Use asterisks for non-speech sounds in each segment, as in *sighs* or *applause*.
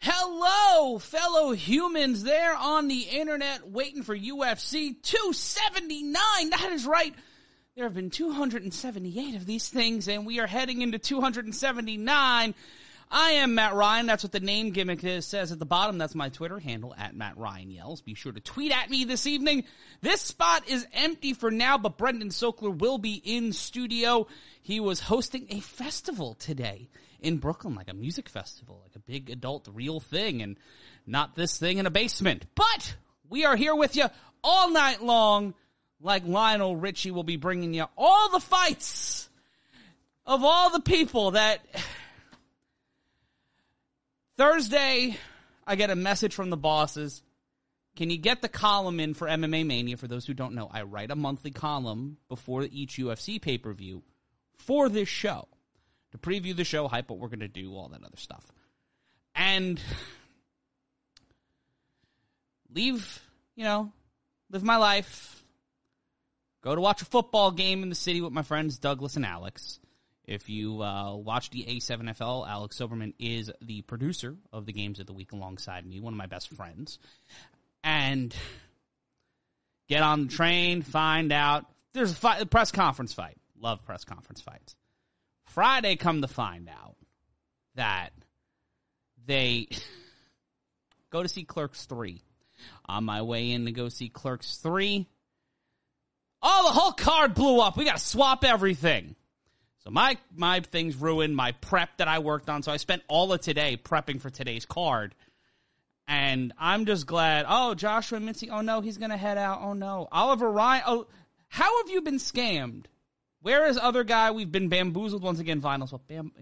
Hello, fellow humans there on the internet waiting for UFC 279. That is right. There have been 278 of these things, and we are heading into 279. I am Matt Ryan. That's what the name gimmick is, says at the bottom. That's my Twitter handle at Matt Ryan Yells. Be sure to tweet at me this evening. This spot is empty for now, but Brendan Sokler will be in studio. He was hosting a festival today in Brooklyn, like a music festival, like a big adult real thing and not this thing in a basement. But we are here with you all night long. Like Lionel Richie will be bringing you all the fights of all the people that *sighs* Thursday, I get a message from the bosses. Can you get the column in for MMA Mania? For those who don't know, I write a monthly column before each UFC pay per view for this show to preview the show, hype what we're going to do, all that other stuff. And leave, you know, live my life. Go to watch a football game in the city with my friends Douglas and Alex. If you uh, watch the A7FL, Alex Soberman is the producer of the games of the week alongside me, one of my best friends. And get on the train, find out. There's a, fight, a press conference fight. Love press conference fights. Friday, come to find out that they *laughs* go to see Clerks 3. On my way in to go see Clerks 3, oh, the whole card blew up. We got to swap everything. So my my things ruined my prep that I worked on. So I spent all of today prepping for today's card. And I'm just glad. Oh, Joshua Mintzy. Oh no, he's gonna head out. Oh no, Oliver Ryan. Oh, how have you been scammed? Where is other guy? We've been bamboozled once again. Finals. Well, bam,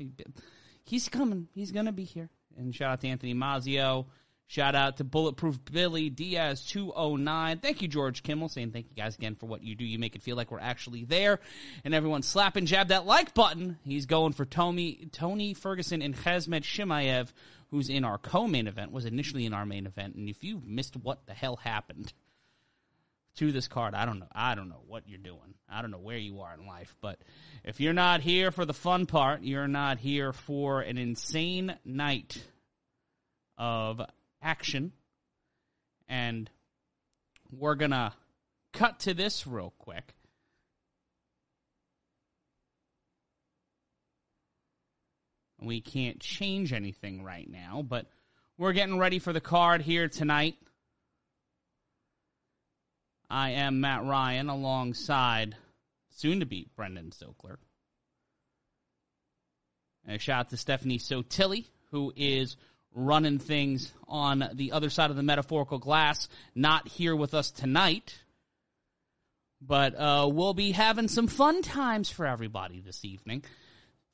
he's coming. He's gonna be here. And shout out to Anthony Mazio. Shout out to Bulletproof Billy Diaz 209. Thank you, George Kimmel, saying thank you guys again for what you do. You make it feel like we're actually there. And everyone slap and jab that like button. He's going for Tony, Tony Ferguson and Khamzat Chimaev, who's in our co-main event, was initially in our main event. And if you missed what the hell happened to this card, I don't know. I don't know what you're doing. I don't know where you are in life, but if you're not here for the fun part, you're not here for an insane night of action. And we're going to cut to this real quick. We can't change anything right now, but we're getting ready for the card here tonight. I am Matt Ryan alongside soon to be Brendan Sokler. And a shout out to Stephanie Sotilli, who is running things on the other side of the metaphorical glass, not here with us tonight. But uh, we'll be having some fun times for everybody this evening.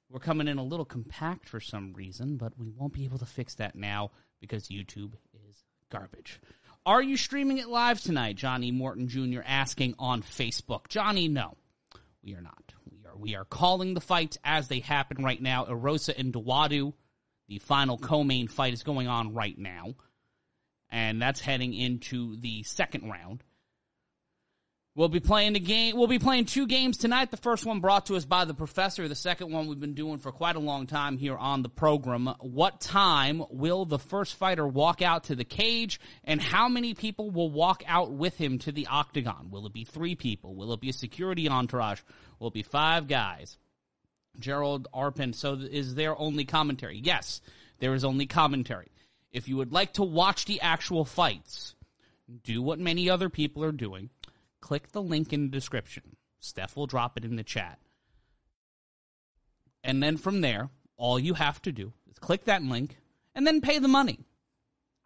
We're coming in a little compact for some reason, but we won't be able to fix that now because YouTube is garbage. Are you streaming it live tonight? Johnny Morton Jr. asking on Facebook. Johnny, no. We are not. We are we are calling the fights as they happen right now. Erosa and Dawodu the final co-main fight is going on right now, and that's heading into the second round. We'll be playing the game. We'll be playing two games tonight. The first one brought to us by the professor. The second one we've been doing for quite a long time here on the program. What time will the first fighter walk out to the cage, and how many people will walk out with him to the octagon? Will it be three people? Will it be a security entourage? Will it be five guys? Gerald Arpin. So is there only commentary? Yes, there is only commentary. If you would like to watch the actual fights, do what many other people are doing. Click the link in the description. Steph will drop it in the chat. And then from there, all you have to do is click that link and then pay the money.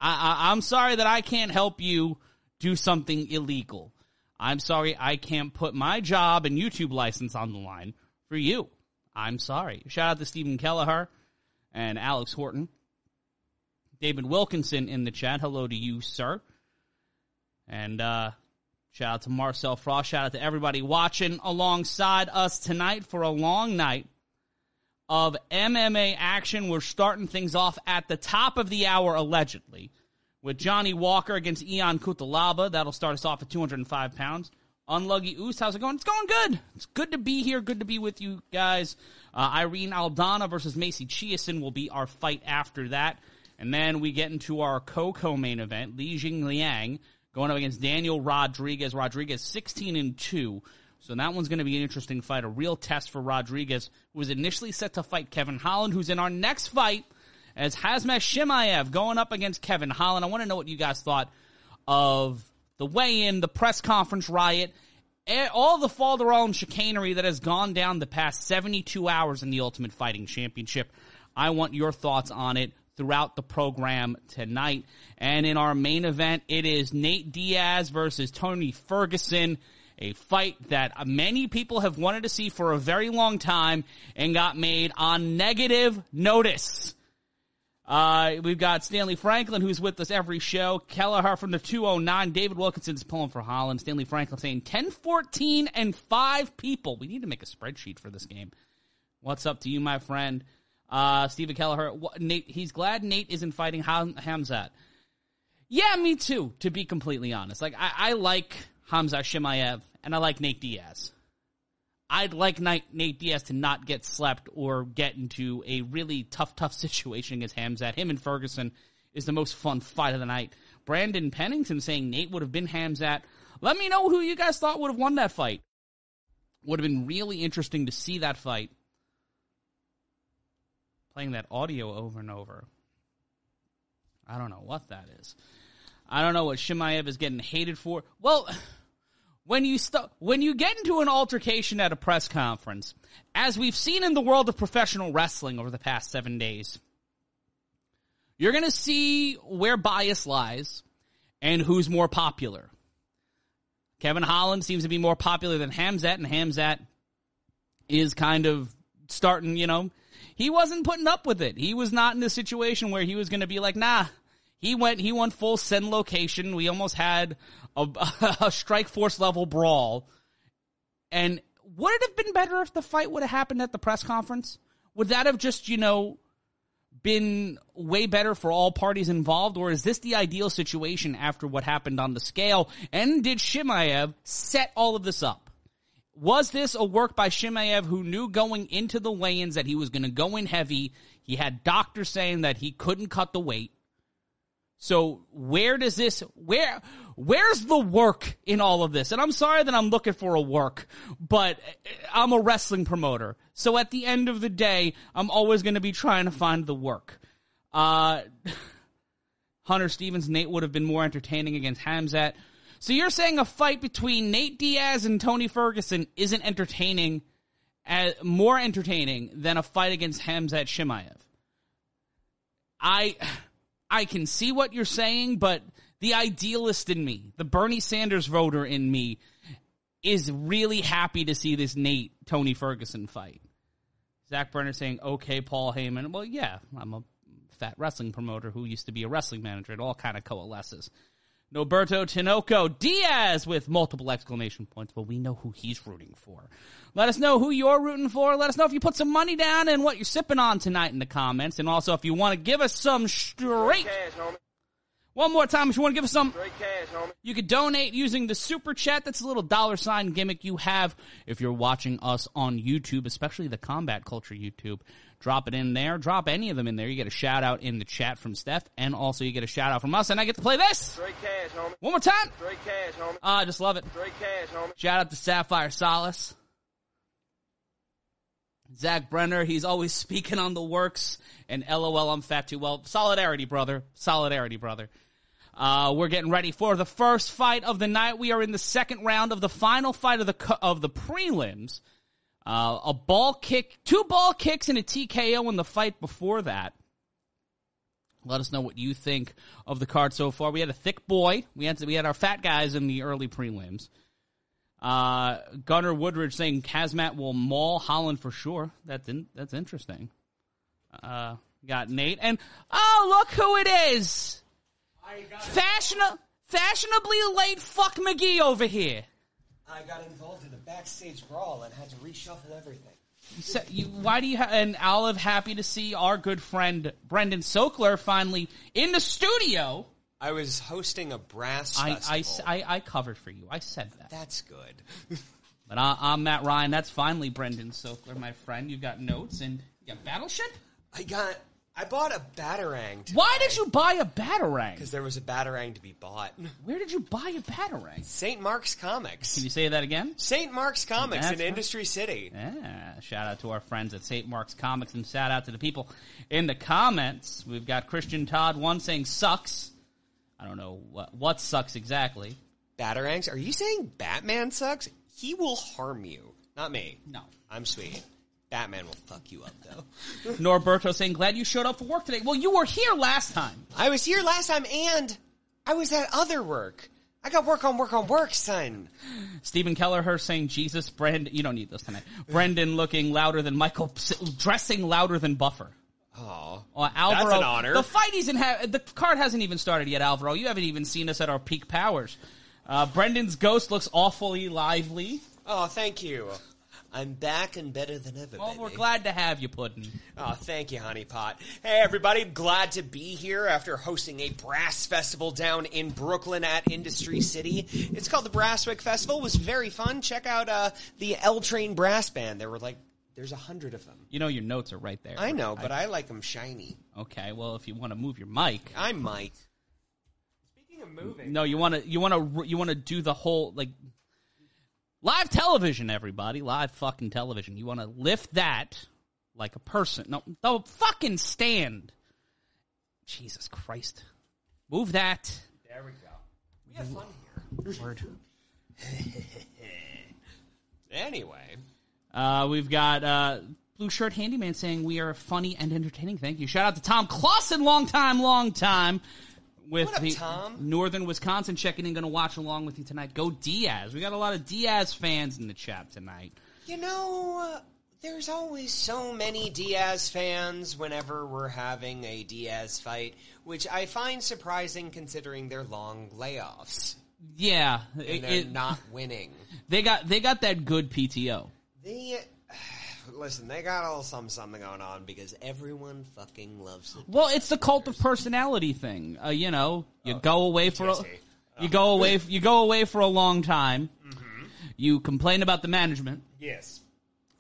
I, I, I'm sorry that I can't help you do something illegal. I'm sorry I can't put my job and YouTube license on the line for you. I'm sorry. Shout out to Stephen Kelleher and Alex Horton. David Wilkinson in the chat. Hello to you, sir. And uh, shout out to Marcel Frost. Shout out to everybody watching alongside us tonight for a long night of MMA action. We're starting things off at the top of the hour, allegedly, with Johnny Walker against Ion Cutelaba. That'll start us off at 205 pounds. Unlucky Oos, how's it going? It's going good. It's good to be here. Good to be with you guys. Uh, Irene Aldana versus Macy Chiasson will be our fight after that. And then we get into our co-co main event, Li Jingliang going up against Daniel Rodriguez. Rodriguez 16 and 2. So that one's going to be an interesting fight, a real test for Rodriguez, who was initially set to fight Kevin Holland, who's in our next fight as Khamzat Chimaev going up against Kevin Holland. I want to know what you guys thought of the weigh-in, the press conference riot, eh, all the falderall and chicanery that has gone down the past 72 hours in the Ultimate Fighting Championship. I want your thoughts on it throughout the program tonight. And in our main event, it is Nate Diaz versus Tony Ferguson. A fight that many people have wanted to see for a very long time and got made on negative notice. Uh, we've got Stanley Franklin, who's with us every show. Kelleher from the 209. David Wilkinson's pulling for Holland. Stanley Franklin saying 10, 14, and 5 people. We need to make a spreadsheet for this game. What's up to you, my friend? Uh, Stephen Kelleher, Nate, he's glad Nate isn't fighting Ham- Khamzat. Yeah, me too, to be completely honest. Like, I, I like Khamzat Chimaev, and I like Nate Diaz. I'd like Nate Diaz to not get slept or get into a really tough, tough *laughs* situation against Khamzat. Him and Ferguson is the most fun fight of the night. Brandon Pennington saying Nate would have been Khamzat. Let me know who you guys thought would have won that fight. Would have been really interesting to see that fight. Playing that audio over and over. I don't know what that is. I don't know what Chimaev is getting hated for. Well, *sighs* when you st- when you get into an altercation at a press conference, as we've seen in the world of professional wrestling over the past seven days, you're going to see where bias lies and who's more popular. Kevin Holland seems to be more popular than Khamzat and Khamzat is kind of starting, you know, he wasn't putting up with it. He was not in a situation where he was going to be like, nah, he went, he went full send location. We almost had a, *laughs* a strike force level brawl. And would it have been better if the fight would have happened at the press conference? Would that have just, you know, been way better for all parties involved, or is this the ideal situation after what happened on the scale? And did Chimaev set all of this up? Was this a work by Chimaev who knew going into the weigh-ins that he was going to go in heavy? He had doctors saying that he couldn't cut the weight. So where does this where where's the work in all of this? And I'm sorry that I'm looking for a work, but I'm a wrestling promoter. So at the end of the day, I'm always going to be trying to find the work. Uh *laughs* Hunter Stevens, Nate would have been more entertaining against Khamzat. So you're saying a fight between Nate Diaz and Tony Ferguson isn't entertaining, as, more entertaining than a fight against Khamzat Chimaev? I I can see what you're saying, but the idealist in me, the Bernie Sanders voter in me, is really happy to see this Nate Tony Ferguson fight. Zach Brenner saying, okay, Paul Heyman. Well, yeah, I'm a fat wrestling promoter who used to be a wrestling manager. It all kind of coalesces. Noberto Tinoco Diaz with multiple exclamation points. Well, we know who he's rooting for. Let us know who you're rooting for. Let us know if you put some money down and what you're sipping on tonight in the comments. And also, if you want to give us some straight. Cash, one more time, if you want to give us some, cash, you could donate using the super chat. That's a little dollar sign gimmick you have if you're watching us on YouTube, especially the Combat Culture YouTube. Drop it in there. Drop any of them in there. You get a shout out in the chat from Steph, and also you get a shout out from us, and I get to play this. Cash, homie. One more time. Straight cash, homie. Ah, I just love it. Straight cash, homie. Shout out to Sapphire Solace. Zach Brenner, he's always *laughs* speaking on the works, and LOL, I'm fat too. Well, solidarity, brother. Solidarity, brother. Uh, we're getting ready for the first fight of the night. We are in the second round of the final fight of the of the prelims. Uh, a ball kick, two ball kicks, and a TKO in the fight before that. Let us know what you think of the card so far. We had a thick boy. We had we had our fat guys in the early prelims. Uh, Gunnar Woodridge saying Khamzat will maul Holland for sure. That's in, that's interesting. Uh, got Nate and oh look who it is! Fashion, fashionably late fuck McGee over here. I got involved in a backstage brawl and had to reshuffle everything. So you, why do you? Ha- and Olive, happy to see our good friend Brendan Sokler finally in the studio. I was hosting a brass I, festival. I, I, I covered for you. I said that. That's good. *laughs* but I, I'm Matt Ryan. That's finally Brendan Sokler, my friend. You've got notes and you got Battleship. I got I bought a batarang. Why did you buy a batarang? Because there was a batarang to be bought. *laughs* Where did you buy a batarang? St. Mark's Comics. Can you say that again? St. Mark's Comics That's in right. Industry City. Yeah, shout out to our friends at St. Mark's Comics and shout out to the people in the comments. We've got Christian Todd one saying sucks. I don't know what what sucks exactly. Batarangs? Are you saying Batman sucks? He will harm you. Not me. No. I'm sweet. Batman will fuck you up though. *laughs* Norberto saying glad you showed up for work today. Well, you were here last time. I was here last time and I was at other work. I got work on work on work, son. Stephen Kelleher saying Jesus, Brendan. You don't need this tonight. Brendan looking louder than Michael, dressing louder than Buffer. Oh, Uh, Alvaro, That's an honor. The fight isn't ha- the card hasn't even started yet, Alvaro. You haven't even seen us at our peak powers. Uh, Brendan's ghost looks awfully lively. Oh, thank you. I'm back and better than ever. Well, baby. we're glad to have you, Puddin. Oh, thank you, Honey Pot. Hey, everybody, glad to be here after hosting a brass festival down in Brooklyn at Industry City. It's called the Brasswick Festival. It was very fun. Check out uh, the L Train Brass Band. There were like, there's a hundred of them. You know your notes are right there. I know, but I like them shiny. okay. Well, if you want to move your mic, I might. Speaking of moving, no, you want to you want to you want to do the whole like live television. Everybody, live fucking television. You want to lift that like a person. No, the fucking stand. Jesus Christ, move that. there we go. We have fun here. Word. *laughs* Anyway, Uh, we've got uh, Blue Shirt Handyman saying we are funny and entertaining. Thank you. Shout out to Tom Clausen, long time, long time. With up, the Tom? Northern Wisconsin checking in, going to watch along with you tonight. Go Diaz. We got a lot of Diaz fans in the chat tonight. You know, uh, there's always so many Diaz fans whenever we're having a Diaz fight, which I find surprising considering their long layoffs Yeah, and it- they're it- not winning. *laughs* they got they got that good PTO. They listen. They got all some something going on because everyone fucking loves it. Well, it's the cult of personality thing. Uh, you know, you oh, go away for a, you go away you go away for a long time. Mm-hmm. You complain about the management. Yes,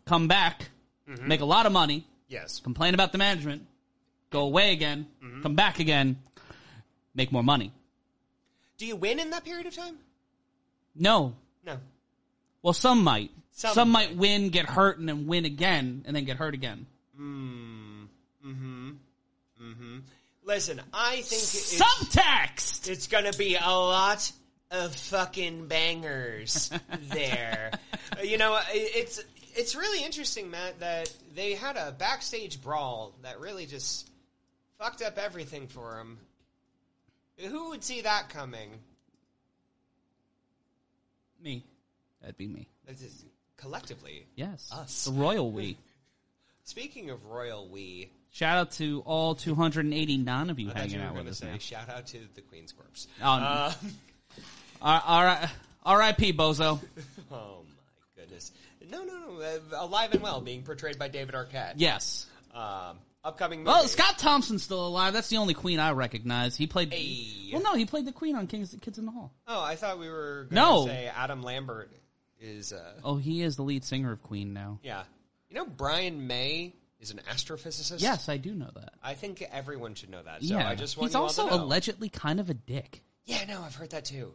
come back, mm-hmm. make a lot of money, yes. complain about the management, go away again, mm-hmm. come back again, make more money. Do you win in that period of time? No. No. Well, some might. Some, Some might win, get hurt, and then win again, and then get hurt again. Mm, hmm. Mm-hmm. Listen, I think it's, Subtext! it's gonna be a lot of fucking bangers *laughs* there. You know, it's it's really interesting, Matt, that they had a backstage brawl that really just fucked up everything for them. Who would see that coming? Me. That'd be me. This is- Collectively. Yes. Us. The royal we. *laughs* Speaking of royal we, Shout out to all 289 of you I hanging you out with us now. shout out to the Queen's Corpse. Oh, Uh, all right. R.I.P. Bozo. *laughs* oh my goodness! No, no, no. Uh, alive and well, being portrayed by David Arquette. Yes. Um, upcoming. Well, Scott Thompson's still alive. That's the only queen I recognize. He played. Hey. Well, no, he played the queen on Kings, Kids in the Hall. Oh, I thought we were going No. to say Adam Lambert is. Uh, Oh, he is the lead singer of Queen now. yeah. You know, Brian May is an astrophysicist. Yes, I do know that. I think everyone should know that. So yeah, I just want he's also allegedly kind of a dick. Yeah, no, I've heard that too.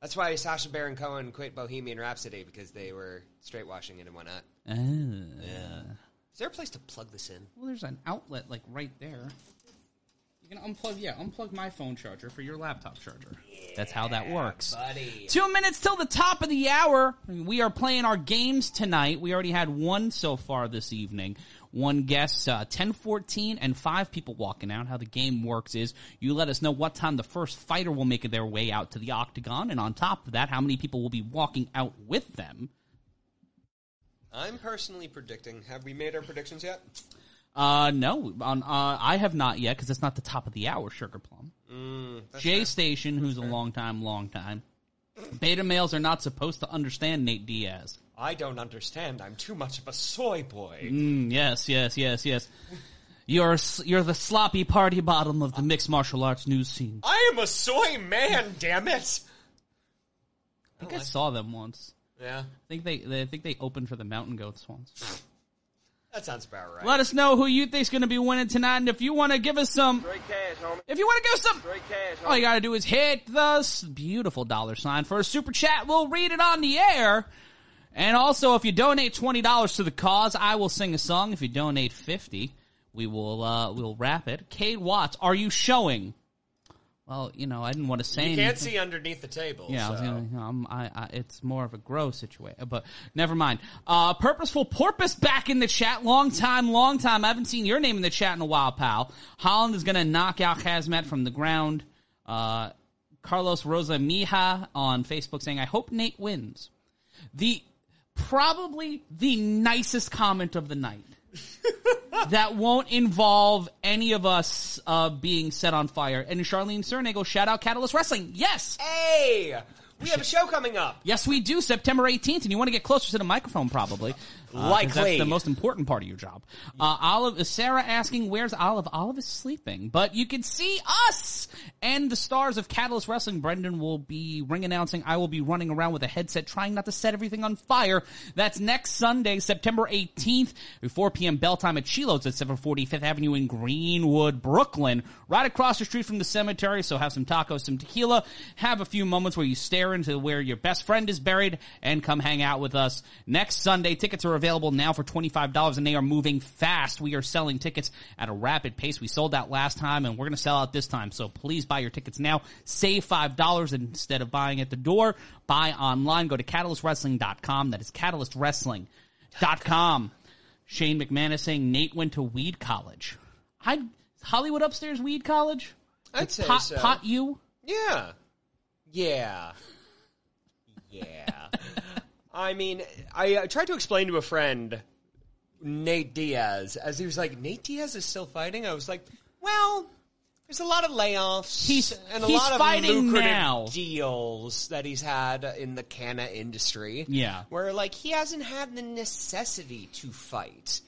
That's why Sacha Baron Cohen quit Bohemian Rhapsody because they were straight washing it and whatnot. Uh, Is there a place to plug this in? Well, there's an outlet like right there. You can unplug. Yeah, unplug my phone charger for your laptop charger. That's how that works. Buddy. Two minutes till the top of the hour. We are playing our games tonight. We already had one so far this evening. One guess, uh, 1014 and five people walking out. How the game works is you let us know what time the first fighter will make their way out to the octagon. And on top of that, how many people will be walking out with them. I'm personally predicting. Have we made our predictions yet? Uh, no, on, uh, I have not yet because it's not the top of the hour, Sugar Plum. Mm, Jay fair. Station, who's a long time, long time. Beta males are not supposed to understand Nate Diaz. I don't understand. I'm too much of a soy boy. Mm, yes, yes, yes, yes. You're you're the sloppy party bottom of the mixed martial arts news scene. I am a soy man. Damn it. I think I saw them once. Yeah, I think they, they I think they opened for the Mountain Goats once. That's That sounds about right. Let us know who you think's going to be winning tonight, and if you want to give us some, Straight cash, homie. if you want to give us some, Straight cash, all you got to do is hit the beautiful dollar sign for a super chat. We'll read it on the air. And also, if you donate twenty dollars to the cause, I will sing a song. If you donate fifty, we will uh, we'll wrap it. Cade Watts, are you showing? Well, you know, I didn't want to say anything. you can't see underneath the table. Yeah, I was gonna, you know, I'm, I, I, it's more of a gross situation, but never mind. Uh, Purposeful Porpoise back in the chat. Long time, long time. I haven't seen your name in the chat in a while, pal. Holland is gonna knock out Hazmat from the ground. Uh, Carlos Rosa Mija on Facebook saying, I hope Nate wins. The, probably the nicest comment of the night. *laughs* that won't involve any of us uh, being set on fire. And Charlene Cernagle, shout out Catalyst Wrestling. Yes, Hey, we have a show coming up. Yes, we do. September 18th, and you want to get closer to the microphone, probably. Uh, Likely. That's the most important part of your job. Uh, Olive, Sarah asking, where's Olive? Olive is sleeping. But you can see us and the stars of Catalyst Wrestling. Brendan will be ring announcing. I will be running around with a headset trying not to set everything on fire. That's next Sunday, September 18th, at 4 p.m. bell time at Chilo's at 745th Avenue in Greenwood, Brooklyn. Right across the street from the cemetery. So have some tacos, some tequila, have a few moments where you stare into where your best friend is buried and come hang out with us next Sunday. Tickets are available now for $25 and they are moving fast. We are selling tickets at a rapid pace. We sold out last time and we're going to sell out this time. So please buy your tickets now. Save $5 instead of buying at the door. Buy online. Go to catalystwrestling.com. That is catalystwrestling.com. Shane McManus saying Nate went to Weed College. I Hollywood upstairs Weed College. I'd say pot, so. pot you. Yeah. Yeah. Yeah. I mean, I uh, tried to explain to a friend Nate Diaz as he was like, Nate Diaz is still fighting. I was like, well, there's a lot of layoffs. He's- and a he's lot of fighting lucrative now. deals that he's had in the canna industry. Yeah. where like he hasn't had the necessity to fight.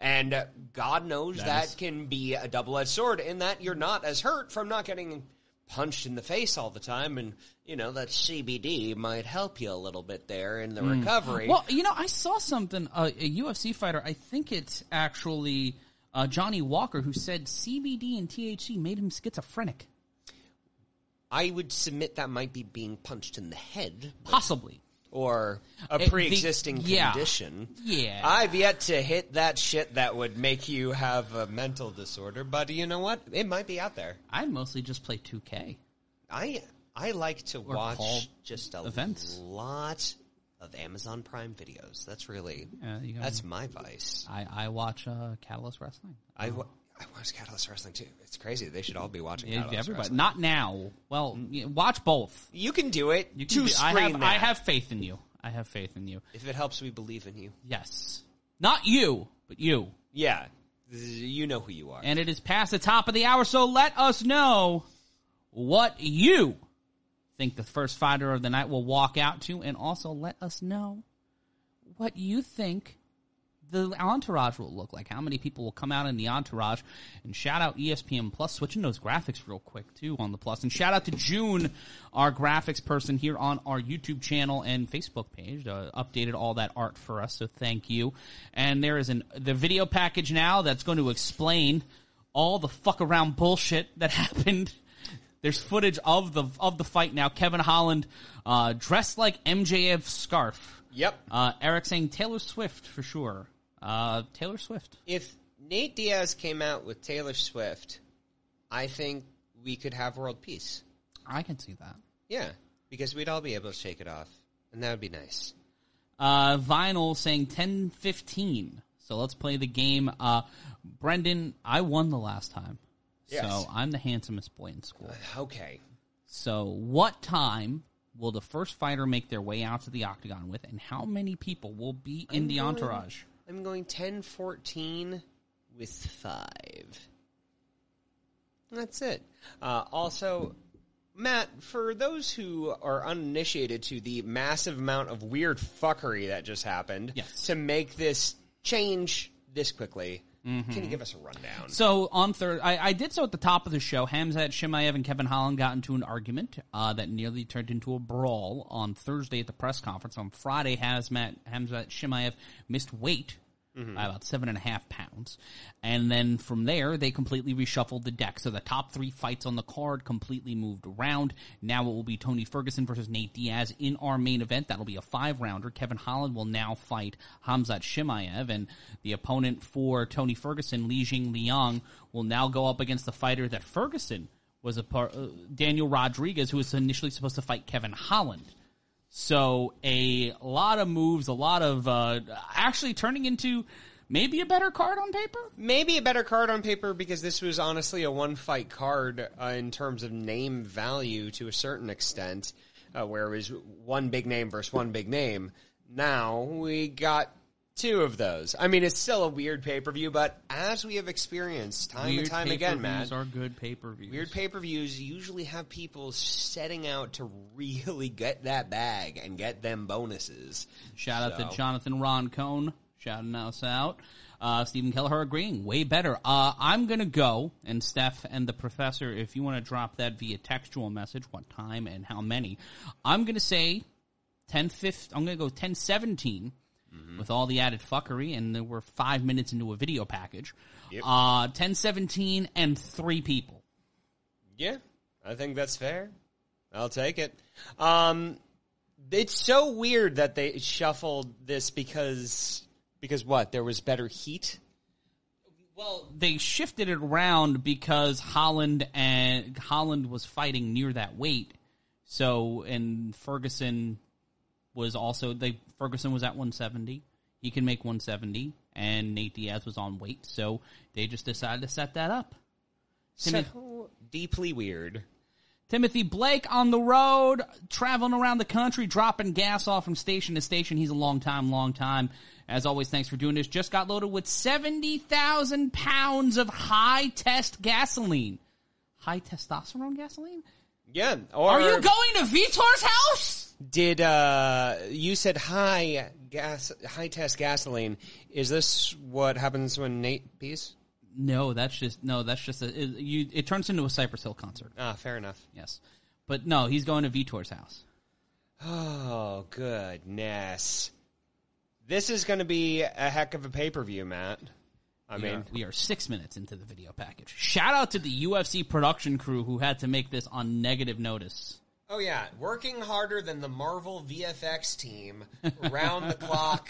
And uh, God knows That that, is- can be a double-edged sword in that you're not as hurt from not getting punched in the face all the time, and you know that CBD might help you a little bit there in the recovery. Mm. Well, you know, I saw something. Uh, a UFC fighter. I think it's actually uh, Johnny Walker who said CBD and THC made him schizophrenic. I would submit that might be being punched in the head Possibly. or a It- pre-existing yeah. condition. Yeah. I've yet to hit that shit that would make you have a mental disorder, but you know what? It might be out there. I mostly just play 2K. I I like to Or watch just a events. lot of Amazon Prime videos. That's really Yeah, you gotta- that's my vice. I, I watch uh, Catalyst Wrestling. I wa- I watch Catalyst Wrestling too. It's crazy. They should all be watching Yeah, Catalyst everybody. Wrestling. Not now. Well, yeah, watch both. You can do it. You to do- I have. I have faith in you. I have faith in you. If it helps, we believe in you. Yes. Not you, but you. Yeah, you know who you are. And it is past the top of the hour, so let us know what you think the first fighter of the night will walk out to, and also let us know what you think the entourage will look like. How many people will come out in the entourage? And shout out ESPN Plus, switching those graphics real quick too on the Plus. And shout out to June, our graphics person here on our YouTube channel and Facebook page. Uh, updated all that art for us, so thank you. And there is an the video package now that's going to explain all the fuck around bullshit that *laughs* happened. There's footage of the of the fight now. Kevin Holland uh, dressed like MJF's scarf. Yep. Uh, Eric saying Taylor Swift for sure. Uh, Taylor Swift. If Nate Diaz came out with Taylor Swift, I think we could have world peace. I can see that. Yeah, because we'd all be able to shake it off, and that would be nice. Uh, Vinyl saying 10-15. So let's play the game. Uh, Brendan, I won the last time. Yes. So I'm the handsomest boy in school. Okay. So what time will the first fighter make their way out to the octagon with, and how many people will be in I'm the going- entourage? I'm going 10 14 with 5. That's it. Uh, also, Matt, for those who are uninitiated to the massive amount of weird fuckery that just happened Yes. to make this change this quickly, can you give us a rundown? So on third, I, I did so at the top of the show. Khamzat Chimaev and Kevin Holland got into an argument uh, that nearly turned into a brawl on Thursday at the press conference. On Friday, Hazmat Khamzat Chimaev missed weight by about seven and a half pounds. And then from there, they completely reshuffled the deck. So the top three fights on the card completely moved around. Now it will be Tony Ferguson versus Nate Diaz in our main event. That'll be a five rounder. Kevin Holland will now fight Khamzat Chimaev, and the opponent for Tony Ferguson, Li Jingliang, will now go up against the fighter that Ferguson was a part, uh, Daniel Rodriguez, who was initially supposed to fight Kevin Holland. So a lot of moves, a lot of uh, actually turning into maybe a better card on paper. Maybe a better card on paper because this was honestly a one fight card uh, in terms of name value to a certain extent, uh, where it was one big name versus one big name. Now we got two of those. I mean, it's still a weird pay per view, but as we have experienced time and time again, Matt, are good pay per views. weird pay per views usually have people setting out to really get that bag and get them bonuses. Shout out to Jonathan Ron Cohn, shouting us out. Uh, Stephen Kelleher agreeing, way better. Uh, I'm gonna go, and Steph and the professor, if you want to drop that via textual message, what time and how many, I'm gonna say 10 I'm gonna go 10 17 with all the added fuckery, and then we're five minutes into a video package. Yep. Uh, 10 17 and three people. Yeah, I think that's fair. I'll take it. Um, it's so weird that they shuffled this because because what? There was better heat. Well, they shifted it around because Holland and Holland was fighting near that weight. So and Ferguson was also they Ferguson was at 170. He can make 170 and Nate Diaz was on weight. So they just decided to set that up. Timothy, So deeply weird. Timothy Blake on the road, traveling around the country, dropping gas off from station to station. He's a long time, long time. As always, thanks for doing this. Just got loaded with 70,000 pounds of high test gasoline. High testosterone gasoline? Yeah. Or Are you going to Vitor's house? Did uh, you said high gas, high test gasoline? Is this what happens when Nate pees? No, that's just, no, that's just a, it, you, it turns into a Cypress Hill concert. Ah, fair enough. Yes. But no, he's going to Vitor's house. Oh goodness, this is going to be a heck of a pay per view, Matt. I We mean, are, we are six minutes into the video package. Shout out to the UFC production crew who had to make this on negative notice. Oh yeah, working harder than the Marvel VFX team, round the clock.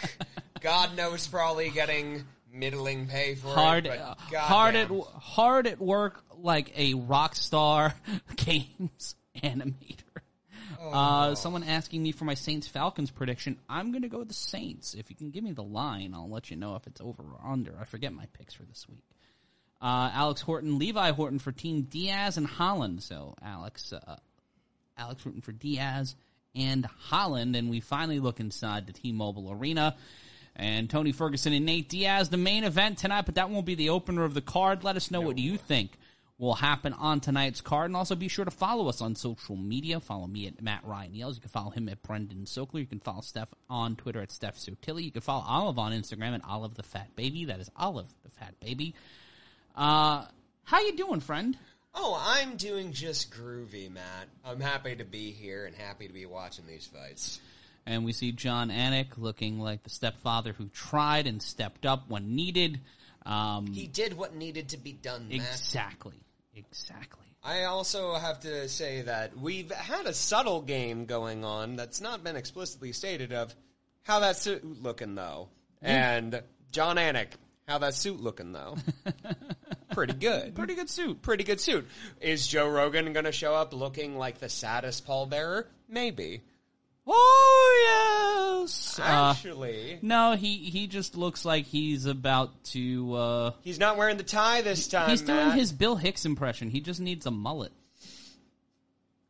God knows, probably getting middling pay for Hard, it. But uh, hard at hard at work like a Rockstar *laughs* Games animator. Uh, someone asking me for my Saints Falcons prediction. I'm going to go with the Saints. If you can give me the line, I'll let you know if it's over or under. I forget my picks for this week. Uh, Alex Horton, Levi Horton for Team Diaz and Holland. So Alex, uh, Alex rooting for Diaz and Holland, and we finally look inside the T-Mobile Arena. And Tony Ferguson and Nate Diaz, the main event tonight, but that won't be the opener of the card. Let us know what you think will happen on tonight's card, and also be sure to follow us on social media. Follow me at Matt Ryan Yells. You can follow him at Brendan Sokler. You can follow Steph on Twitter at Steph Sotilli. You can follow Olive on Instagram at Olive the Fat Baby. That is Olive the Fat Baby. Uh, how you doing, friend? Oh, I'm doing just groovy, Matt. I'm happy to be here and happy to be watching these fights. And we see Jon Anik looking like the stepfather who tried and stepped up when needed. Um, He did what needed to be done, Matt. exactly. Exactly. I also have to say that we've had a subtle game going on that's not been explicitly stated of how that suit looking though. And Jon Anik, how that suit looking though. *laughs* Pretty good. Pretty good suit. Pretty good suit. Is Joe Rogan going to show up looking like the saddest pallbearer? Maybe. Oh yes. Uh, Actually, no, he he just looks like he's about to. Uh, he's not wearing the tie this time. he's doing his Bill Hicks impression. He just needs a mullet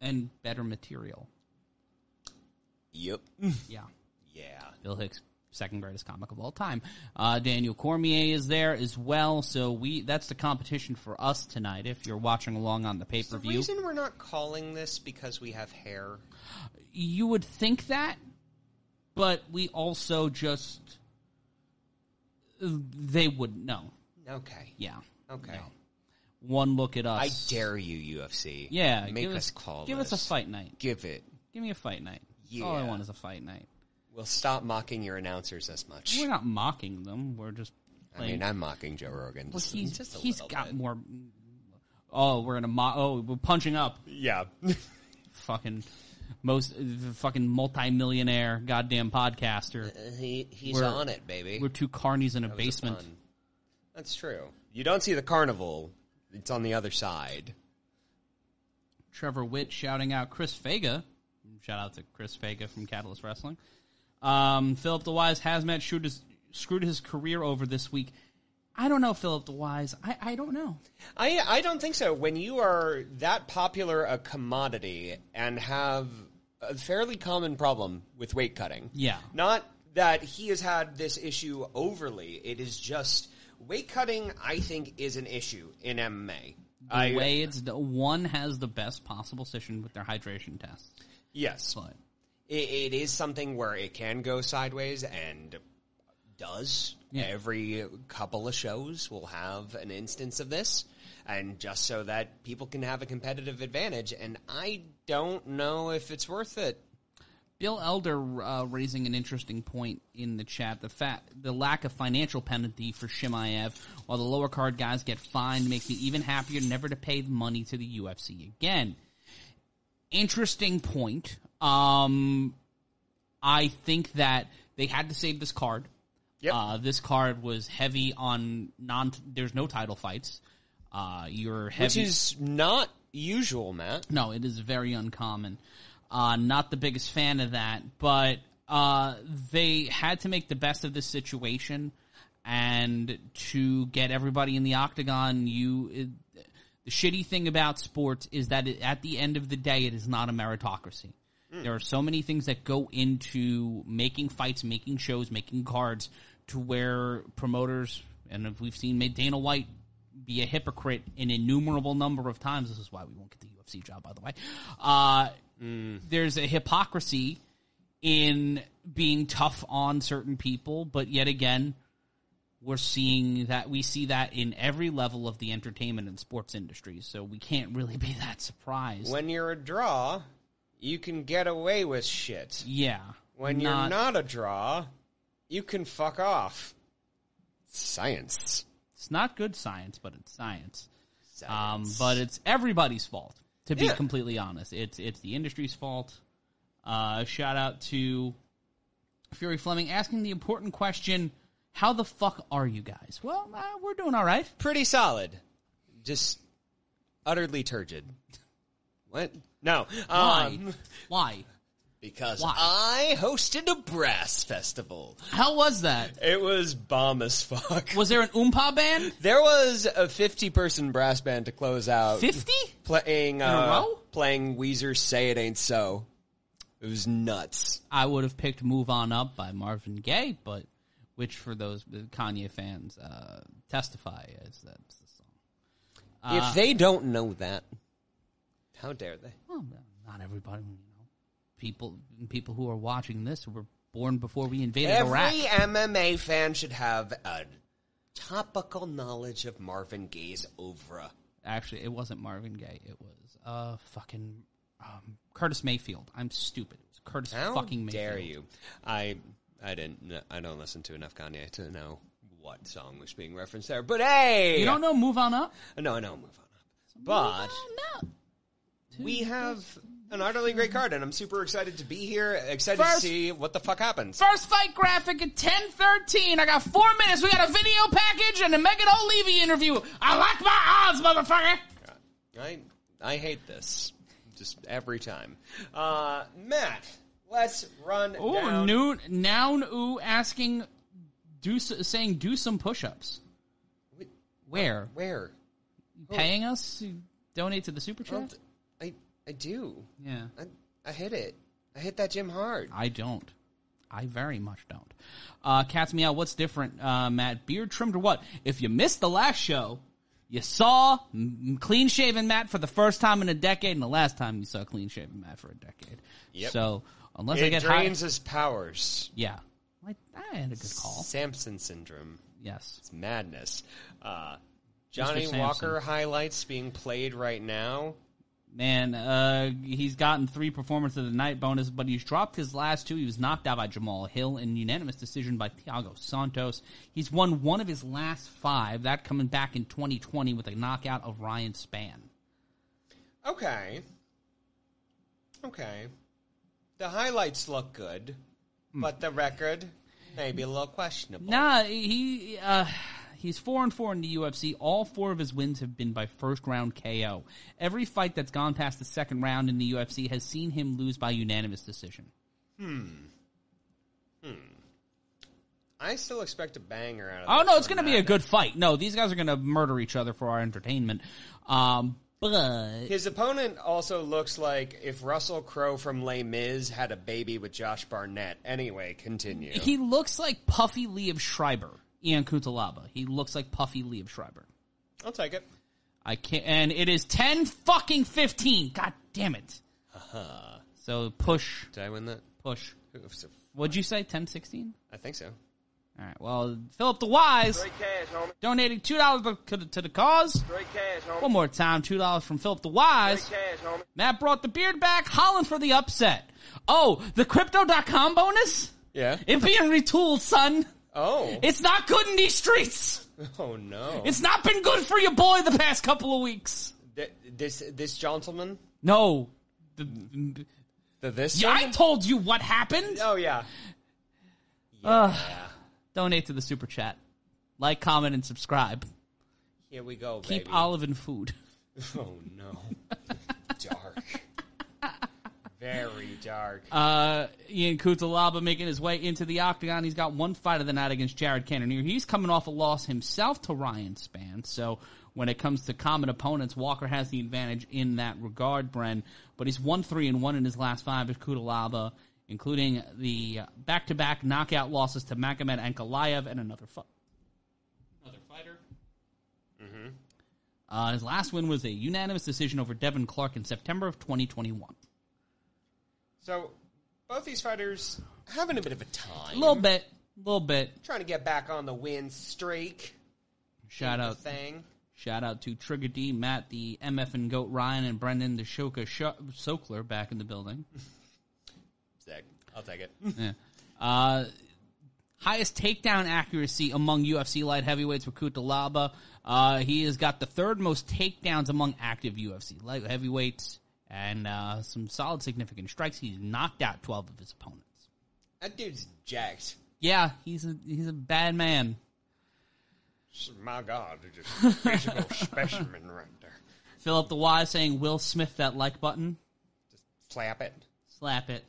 and better material. Yep. Yeah. yeah. Bill Hicks, second greatest comic of all time. Uh, Daniel Cormier is there as well. So we that's the competition for us tonight. If you're watching along on the pay per The view, reason we're not calling this because we have hair. you would think that, but we also just they wouldn't know. Okay. Yeah. Okay. No. One look at us. I dare you, UFC. Yeah, Make give us call Give this. us a fight night. Give it. Give me a fight night. That's All I want is a fight night. We'll stop mocking your announcers as much. We're not mocking them. We're just I playing. mean, I'm mocking Joe Rogan. well, Just, he's just a he's little got bit. more. Oh, we're gonna mo- oh we're punching up. Yeah. *laughs* Fucking most fucking multi-millionaire goddamn podcaster. Uh, he he's We're- on it, baby. We're two carnies in a That was a basement. pun. That's true. You don't see the carnival. It's on the other side. Trevor Witt shouting out Chris Vega. Shout out to Chris Vega from Catalyst Wrestling. Um, Philip DeWise hazmat screwed his, screwed his career over this week. I don't know, Philip DeWise. I, I don't know. I I don't think so. When you are that popular a commodity and have a fairly common problem with weight cutting. Yeah. Not that he has had this issue overly. It is just weight cutting I think is an issue in MMA. The I, way it's one has the best possible position with their hydration tests. yes. But it, it is something where it can go sideways and does Yeah. every couple of shows will have an instance of this and just so that people can have a competitive advantage and i don't know if it's worth it Bill Elder uh, raising an interesting point in the chat: the fact, the lack of financial penalty for Chimaev, while the lower card guys get fined, makes me even happier never to pay the money to the UFC again. Interesting point. Um, I think that they had to save this card. Yep. Uh, this card was heavy on non. There's no title fights. Uh, you're heavy. which is not usual matt No, it is very uncommon. Uh, not the biggest fan of that, but uh, they had to make the best of this situation, and to get everybody in the octagon, you. It, the shitty thing about sports is that it, at the end of the day, it is not a meritocracy. There are so many things that go into making fights, making shows, making cards, to where promoters, and if we've seen Dana White be a hypocrite an innumerable number of times. This is why we won't get the UFC job, by the way. Uh, There's a hypocrisy in being tough on certain people, but yet again, we're seeing that we see that in every level of the entertainment and sports industry. So we can't really be that surprised. when you're a draw you can get away with shit yeah, when you're not a draw you can fuck off science it's not good science, but it's science. Um, but it's everybody's fault. To be Yeah. completely honest, it's it's the industry's fault. Uh, shout out to Fury Fleming asking the important question: How the fuck are you guys? Well, uh, we're doing all right. pretty solid. Just utterly turgid. What? No. Why? Um, Why? because Why? I hosted a brass festival. How was that? It was bomb as fuck. Was there an oompa band? There was a 50 person brass band to close out. Fifty? Playing, a uh, row? playing Weezer's Say It Ain't So. It was nuts. I would have picked "Move On Up" by Marvin Gaye, but which for those Kanye fans uh, testify as that's the song. if they don't know that, how dare they? Well, not everybody, you know. People, people who are watching this were born before we invaded Every Iraq. Every MMA fan should have a topical knowledge of Marvin Gaye's oeuvre. Actually, it wasn't Marvin Gaye. It was uh fucking um, Curtis Mayfield. I'm stupid. It was Curtis How fucking Mayfield. dare you? I I didn't. I don't listen to enough Kanye to know what song was being referenced there. But hey, You don't know? Move on up. No, I know. Move on up. But Move on up. We have an utterly great card, and I'm super excited to be here. Excited First- to see what the fuck happens. First fight graphic at 10:13. I got four minutes. We got a video package and a Megan Olivi interview. I like my odds, motherfucker. I I hate this just every time. Uh, Matt, let's run Oh, noon, noun ooh asking, do saying do some push-ups. Wait, Where? Where? Paying us? to Donate to the super chat? I I do. Yeah. I, I hit it. I hit that gym hard. I don't. I very much don't. Uh, Cats Meow, what's different, uh, Matt? Beard trimmed or what? If you missed the last show, you saw m- clean shaven Matt for the first time in a decade, and the last time you saw clean shaven Matt for a decade. Yep. So unless I It get high, drains his powers. yeah, I, I had a good call. Samson syndrome. Yes, It's madness. Uh, Johnny Walker highlights being played right now. Man, uh, he's gotten three performance of the night bonus, but he's dropped his last two. He was knocked out by Jamahal Hill in unanimous decision by Thiago Santos. He's won one of his last five, that coming back in 2020 with a knockout of Ryan Spann. Okay. Okay. The highlights look good, Hmm. but the record maybe a little questionable. Nah, he uh, he's four and four in the UFC. All four of his wins have been by first round KO. Every fight that's gone past the second round in the UFC has seen him lose by unanimous decision. Hmm. Hmm. I still expect a banger out of Oh no, it's going to be a good fight. No, these guys are going to murder each other for our entertainment. Um, but His opponent also looks like if Russell Crowe from Les Mis had a baby with Josh Barnett. Anyway, continue. he looks like Puffy Liev Schreiber, Ian Cutelaba. He looks like Puffy Liev Schreiber. I'll take it. I can't, and it is ten fucking fifteen. God damn it! Uh-huh. so push, Did I win that? push. What'd you say? Ten sixteen. I think so. All right. Well, Philip the Wise cash, donating two dollars to, to the cause. Cash. One more time, two dollars from Philip the Wise. Cash. Matt brought the beard back. Holland for the upset. Oh, the Crypto.com bonus? Yeah. It being retooled, son. Oh. It's not good in these streets. *laughs* Oh no. It's not been good for your boy the past couple of weeks. Th- this this gentleman. No. The, The this. yeah, I told you what happened. Oh yeah. Ugh. donate to the super chat. Like, comment, and subscribe. Here we go, Keep baby. olive in food. *laughs* Oh no. *laughs* dark. Very dark. Uh, Ian Cutelaba making his way into the octagon. He's got one fight of the night against Jared Cannonier. He's coming off a loss himself to Ryan Spann. So when it comes to common opponents, Walker has the advantage in that regard, Bren. But he's one three and one in his last five with Cutelaba, including the back to back knockout losses to Magomed Ankalaev and another fight. Another fighter. Uh, his last win was a unanimous decision over Devin Clark in September of 2021. So both these fighters having a bit of a time. A little bit, a little bit. Trying to get back on the win streak. Shout out, thing. shout out to Trigger D, Matt, the MF and Goat Ryan, and Brendan the Shoka Sh- Sokler back in the building. *laughs* Sick. I'll take it. *laughs* Yeah. Uh, highest takedown accuracy among UFC light heavyweights with Cutelaba. Uh, he has got the third most takedowns among active UFC light heavyweights, and uh, some solid significant strikes. He's knocked out twelve of his opponents. that dude's jacked. Yeah, he's a he's a bad man. My God, just physical *laughs* specimen right there. Philip the Wise saying Will Smith that like button. Just Slap it. Slap it.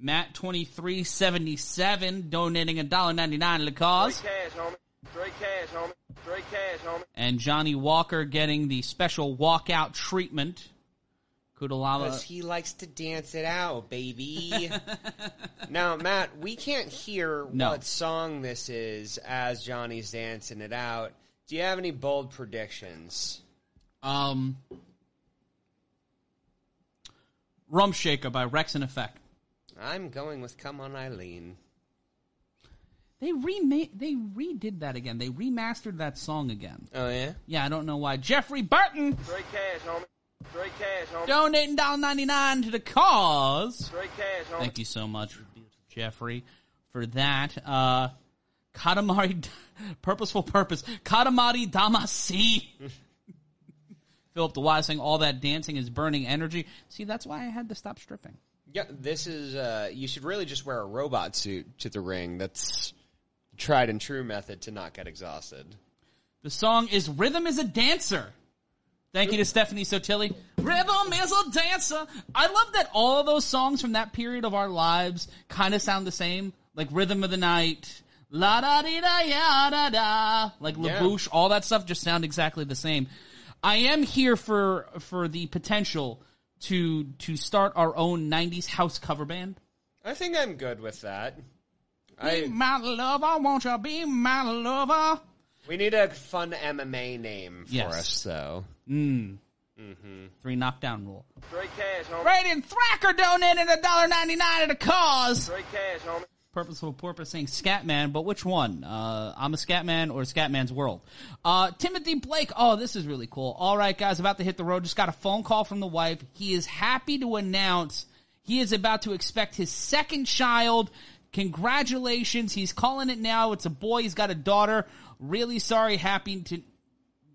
Matt twenty three seventy seven donating a dollar ninety nine to the cause, Straight cash, homie. Straight cash, homie. Straight cash, homie. and Johnny Walker getting the special walkout treatment. Because Cutelaba. he likes to dance it out, baby. *laughs* now, Matt, we can't hear No. what song this is as Johnny's dancing it out. Do you have any bold predictions? Um, Rum Shaker by Wreckx-n-Effect. I'm going with Come On Eileen. They remade, they redid that again. They remastered that song again. Oh, yeah? Yeah, I don't know why. Jeffrey Burton Straight cash, homie. Straight cash, homie. donating dollar ninety nine to the cause. Straight cash, homie. Thank you so much, Jeffrey, for that. Uh, Katamari, *laughs* purposeful purpose. Katamari Damacy. *laughs* Philip the Wise saying all that dancing is burning energy. See, that's why I had to stop stripping. Yeah, this is, uh, you should really just wear a robot suit to the ring. That's tried and true method to not get exhausted. The song is Rhythm is a Dancer. Thank you to Stephanie Sotilli. Rhythm is a Dancer. I love that all those songs from that period of our lives kind of sound the same. Like Rhythm of the Night, La da di da ya da da, like Yeah. La Bouche, all that stuff just sound exactly the same. I am here for for the potential to to start our own 90s house cover band. I think I'm good with that. Be I, my lover, won't you be my lover? We need a fun MMA name for Yes. us, though. Three knockdown rule. Straight cash, homie. Braden Thacker donated a dollar ninety nine to the cause. Straight cash, homie. Purposeful Porpoise saying Scatman, but which one? Uh, I'm a Scatman or Scatman's World? Uh, Timothy Blake. Oh, this is really cool. All right, guys, about to hit the road. Just got a phone call from the wife. He is happy to announce he is about to expect his second child. Congratulations. He's calling it now. It's a boy. He's got a daughter. Really sorry. Happy to.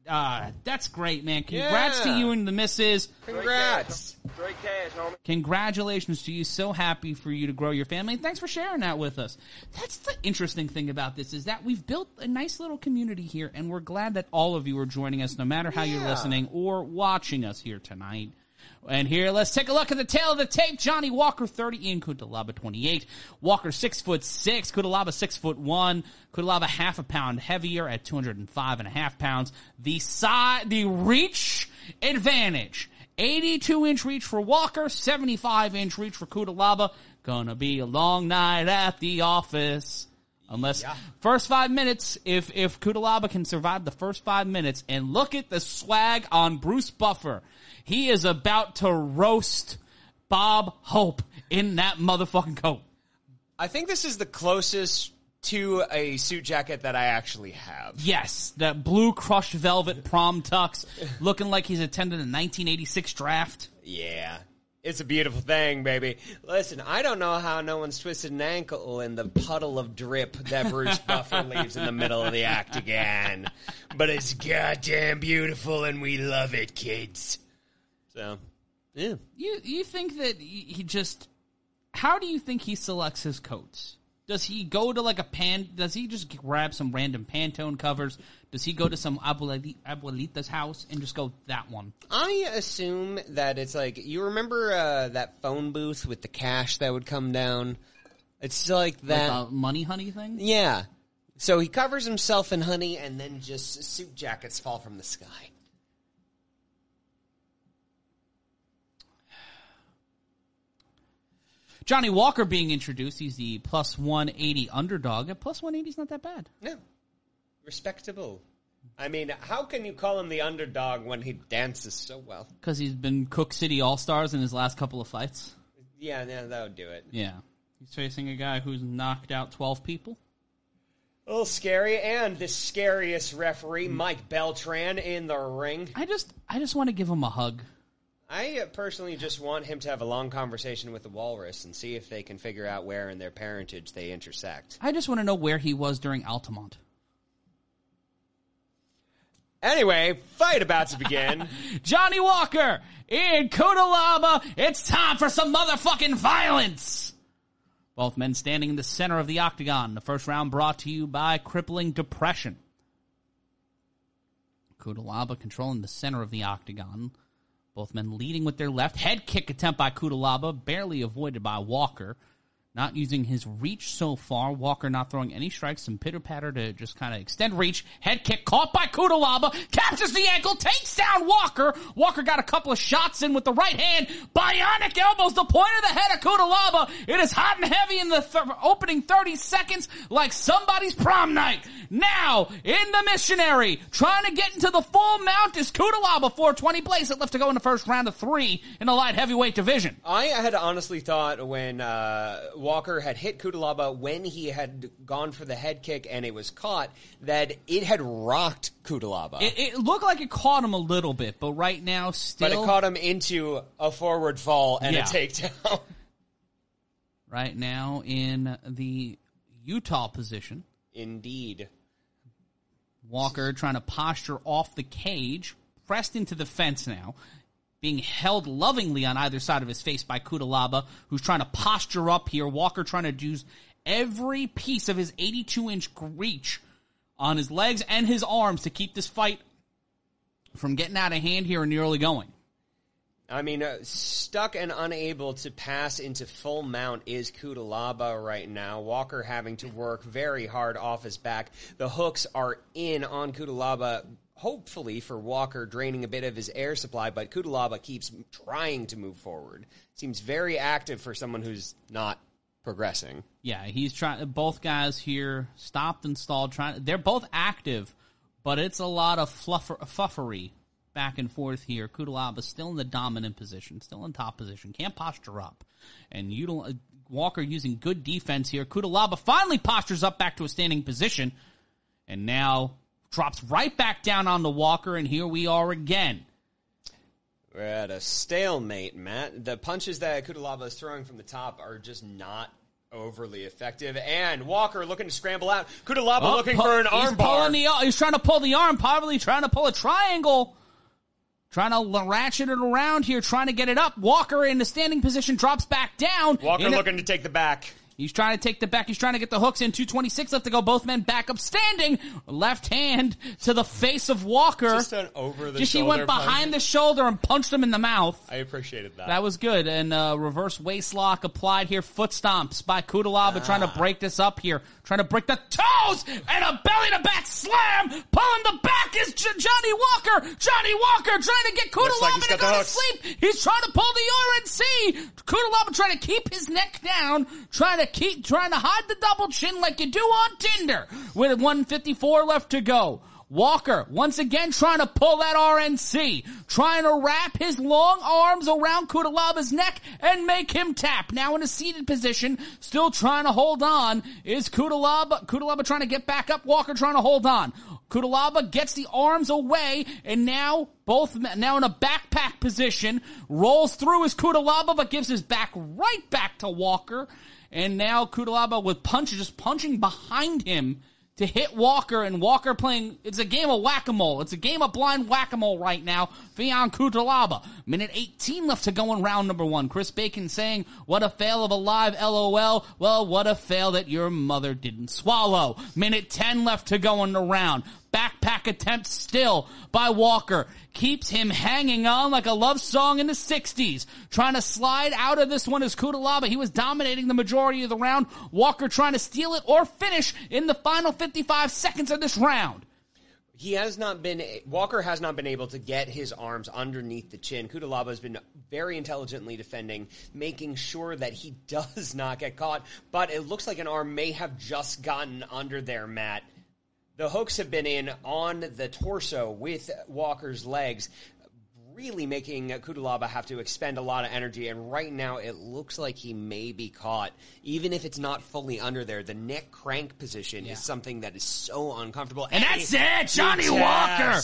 Uh, that's great, man. Congrats Yeah. to you and the missus. Congrats. Straight cash, homie. Congratulations to you. So happy for you to grow your family. And thanks for sharing that with us. That's the interesting thing about this is that we've built a nice little community here and we're glad that all of you are joining us no matter how you're listening or watching us here tonight. And here, let's take a look at the tail of the tape. Johnny Walker, 30 in, Cutelaba, 28. Walker, 6 foot 6. Cutelaba, 6 foot 1. Cutelaba, half a pound heavier at 205 and a half pounds. The side, the reach advantage. 82 inch reach for Walker, 75 inch reach for Cutelaba. Gonna be a long night at the office. Unless first five minutes, if if Cutelaba can survive the first five minutes, and look at the swag on Bruce Buffer, he is about to roast Bob Hope in that motherfucking coat. I think this is the closest to a suit jacket that I actually have. Yes, that blue crushed velvet prom tux, looking like he's attended a 1986 draft. Yeah. It's a beautiful thing, baby. Listen, I don't know how no one's twisted an ankle in the puddle of drip that Bruce *laughs* Buffer leaves in the middle of the octagon. But it's goddamn beautiful and we love it, kids. So, yeah. You you think that he he just? How do you think he selects his coats? Does he go to like a pan? Does he just grab some random Pantone covers? Does he go to some abuelita's house and just go that one? I assume that it's like you remember uh, that phone booth with the cash that would come down. It's like that. Like a money honey thing? yeah. So he covers himself in honey, and then just suit jackets fall from the sky. Johnny Walker being introduced. He's the plus one eighty underdog. At plus one eighty is not that bad. No, respectable. I mean, how can you call him the underdog when he dances so well? Because he's been Cook City All Stars in his last couple of fights. Yeah, yeah, that would do it. Yeah. He's facing a guy who's knocked out 12 people. A little scary, and the scariest referee, Mike Beltran, in the ring. I just I just want to give him a hug. I uh, personally just want him to have a long conversation with the walrus and see if they can figure out where in their parentage they intersect. I just want to know where he was during Altamont. Anyway, fight about to begin. *laughs* Johnny Walker in Cutelaba. It's time for some motherfucking violence. Both men standing in the center of the octagon. The first round brought to you by crippling depression. Cutelaba controlling the center of the octagon. Both men leading with their left. Head kick attempt by Cutelaba, barely avoided by Walker. Not using his reach so far. Walker not throwing any strikes. Some pitter patter to just kind of extend reach. Head kick caught by Cutelaba. Captures the ankle. Takes down Walker. Walker got a couple of shots in with the right hand. Bionic elbows the point of the head of Cutelaba. It is hot and heavy in the th- opening 30 seconds like somebody's prom night. Now, in the missionary, trying to get into the full mount is Cutelaba. 420 place it left to go in the first round of three in the light heavyweight division. I had honestly thought when uh, Walker had hit Cutelaba when he had gone for the head kick and it was caught that it had rocked Cutelaba. It, it looked like it caught him a little bit, but right now still. but it caught him into a forward fall and Yeah. a takedown. *laughs* right now in the Utah position. Indeed. Walker trying to posture off the cage, pressed into the fence now, being held lovingly on either side of his face by Cutelaba, who's trying to posture up here. Walker trying to use every piece of his 82 inch reach on his legs and his arms to keep this fight from getting out of hand here and nearly going. I mean, uh, stuck and unable to pass into full mount is Cutelaba right now. Walker having to work very hard off his back. The hooks are in on Cutelaba, hopefully for Walker, draining a bit of his air supply, but Cutelaba keeps trying to move forward. Seems very active for someone who's not progressing. Yeah, he's trying. Both guys here stopped and stalled. Trying. They're both active, but it's a lot of fluffer, fluffery back and forth here. Cutelaba still in the dominant position, still in top position, can't posture up, and don't. Uh, Walker using good defense here. Cutelaba finally postures up back to a standing position, and now drops right back down on the Walker, and here we are again. We're at a stalemate, Matt. The punches that Cutelaba is throwing from the top are just not overly effective. And Walker looking to scramble out. Cutelaba Oh, looking pu- for an he's arm bar. pulling the, he's trying to pull the arm, probably trying to pull a triangle. Trying to ratchet it around here, trying to get it up. Walker in the standing position drops back down. Walker a- looking to take the back. He's trying to take the back. He's trying to get the hooks in. 226 left to go. Both men back up standing. Left hand to the face of Walker. Just an over the Just he shoulder went behind punch. the shoulder and punched him in the mouth. I appreciated that. That was good. And uh, reverse waist lock applied here. Foot stomps by Cutelaba trying Ah. to break this up here. Trying to break the toes and a belly to back slam. Pulling the back is J- Johnny Walker. Johnny Walker trying to get Looks like to go to sleep. He's trying to pull the RNC. Cutelaba trying to keep his neck down. Trying to keep, trying to hide the double chin like you do on Tinder. With 154 left to go. Walker, once again trying to pull that RNC, trying to wrap his long arms around Cutelaba's neck and make him tap. Now in a seated position, still trying to hold on, is Cutelaba, Cutelaba trying to get back up, Walker trying to hold on. Cutelaba gets the arms away, and now both, now in a backpack position, rolls through his Cutelaba, but gives his back right back to Walker, and now Cutelaba with punches, just punching behind him, to hit Walker and Walker playing, it's a game of whack-a-mole. It's a game of blind whack-a-mole right now. Fion Cutelaba. Minute 18 left to go in round number one. Chris Bacon saying, what a fail of a live LOL. Well, what a fail that your mother didn't swallow. Minute 10 left to go in the round. Backpack attempt still by Walker. Keeps him hanging on like a love song in the 60s. Trying to slide out of this one is Cutelaba. He was dominating the majority of the round. Walker trying to steal it or finish in the final 55 seconds of this round. he has not been Walker has not been able to get his arms underneath the chin. Cutelaba has been very intelligently defending, making sure that he *laughs* does not get caught. But it looks like an arm may have just gotten under there, Matt. The hooks have been in on the torso with Walker's legs, really making Cutelaba have to expend a lot of energy. And right now, it looks like he may be caught, even if it's not fully under there. The neck crank position is something that is so uncomfortable. And that's he- it! Johnny he Walker!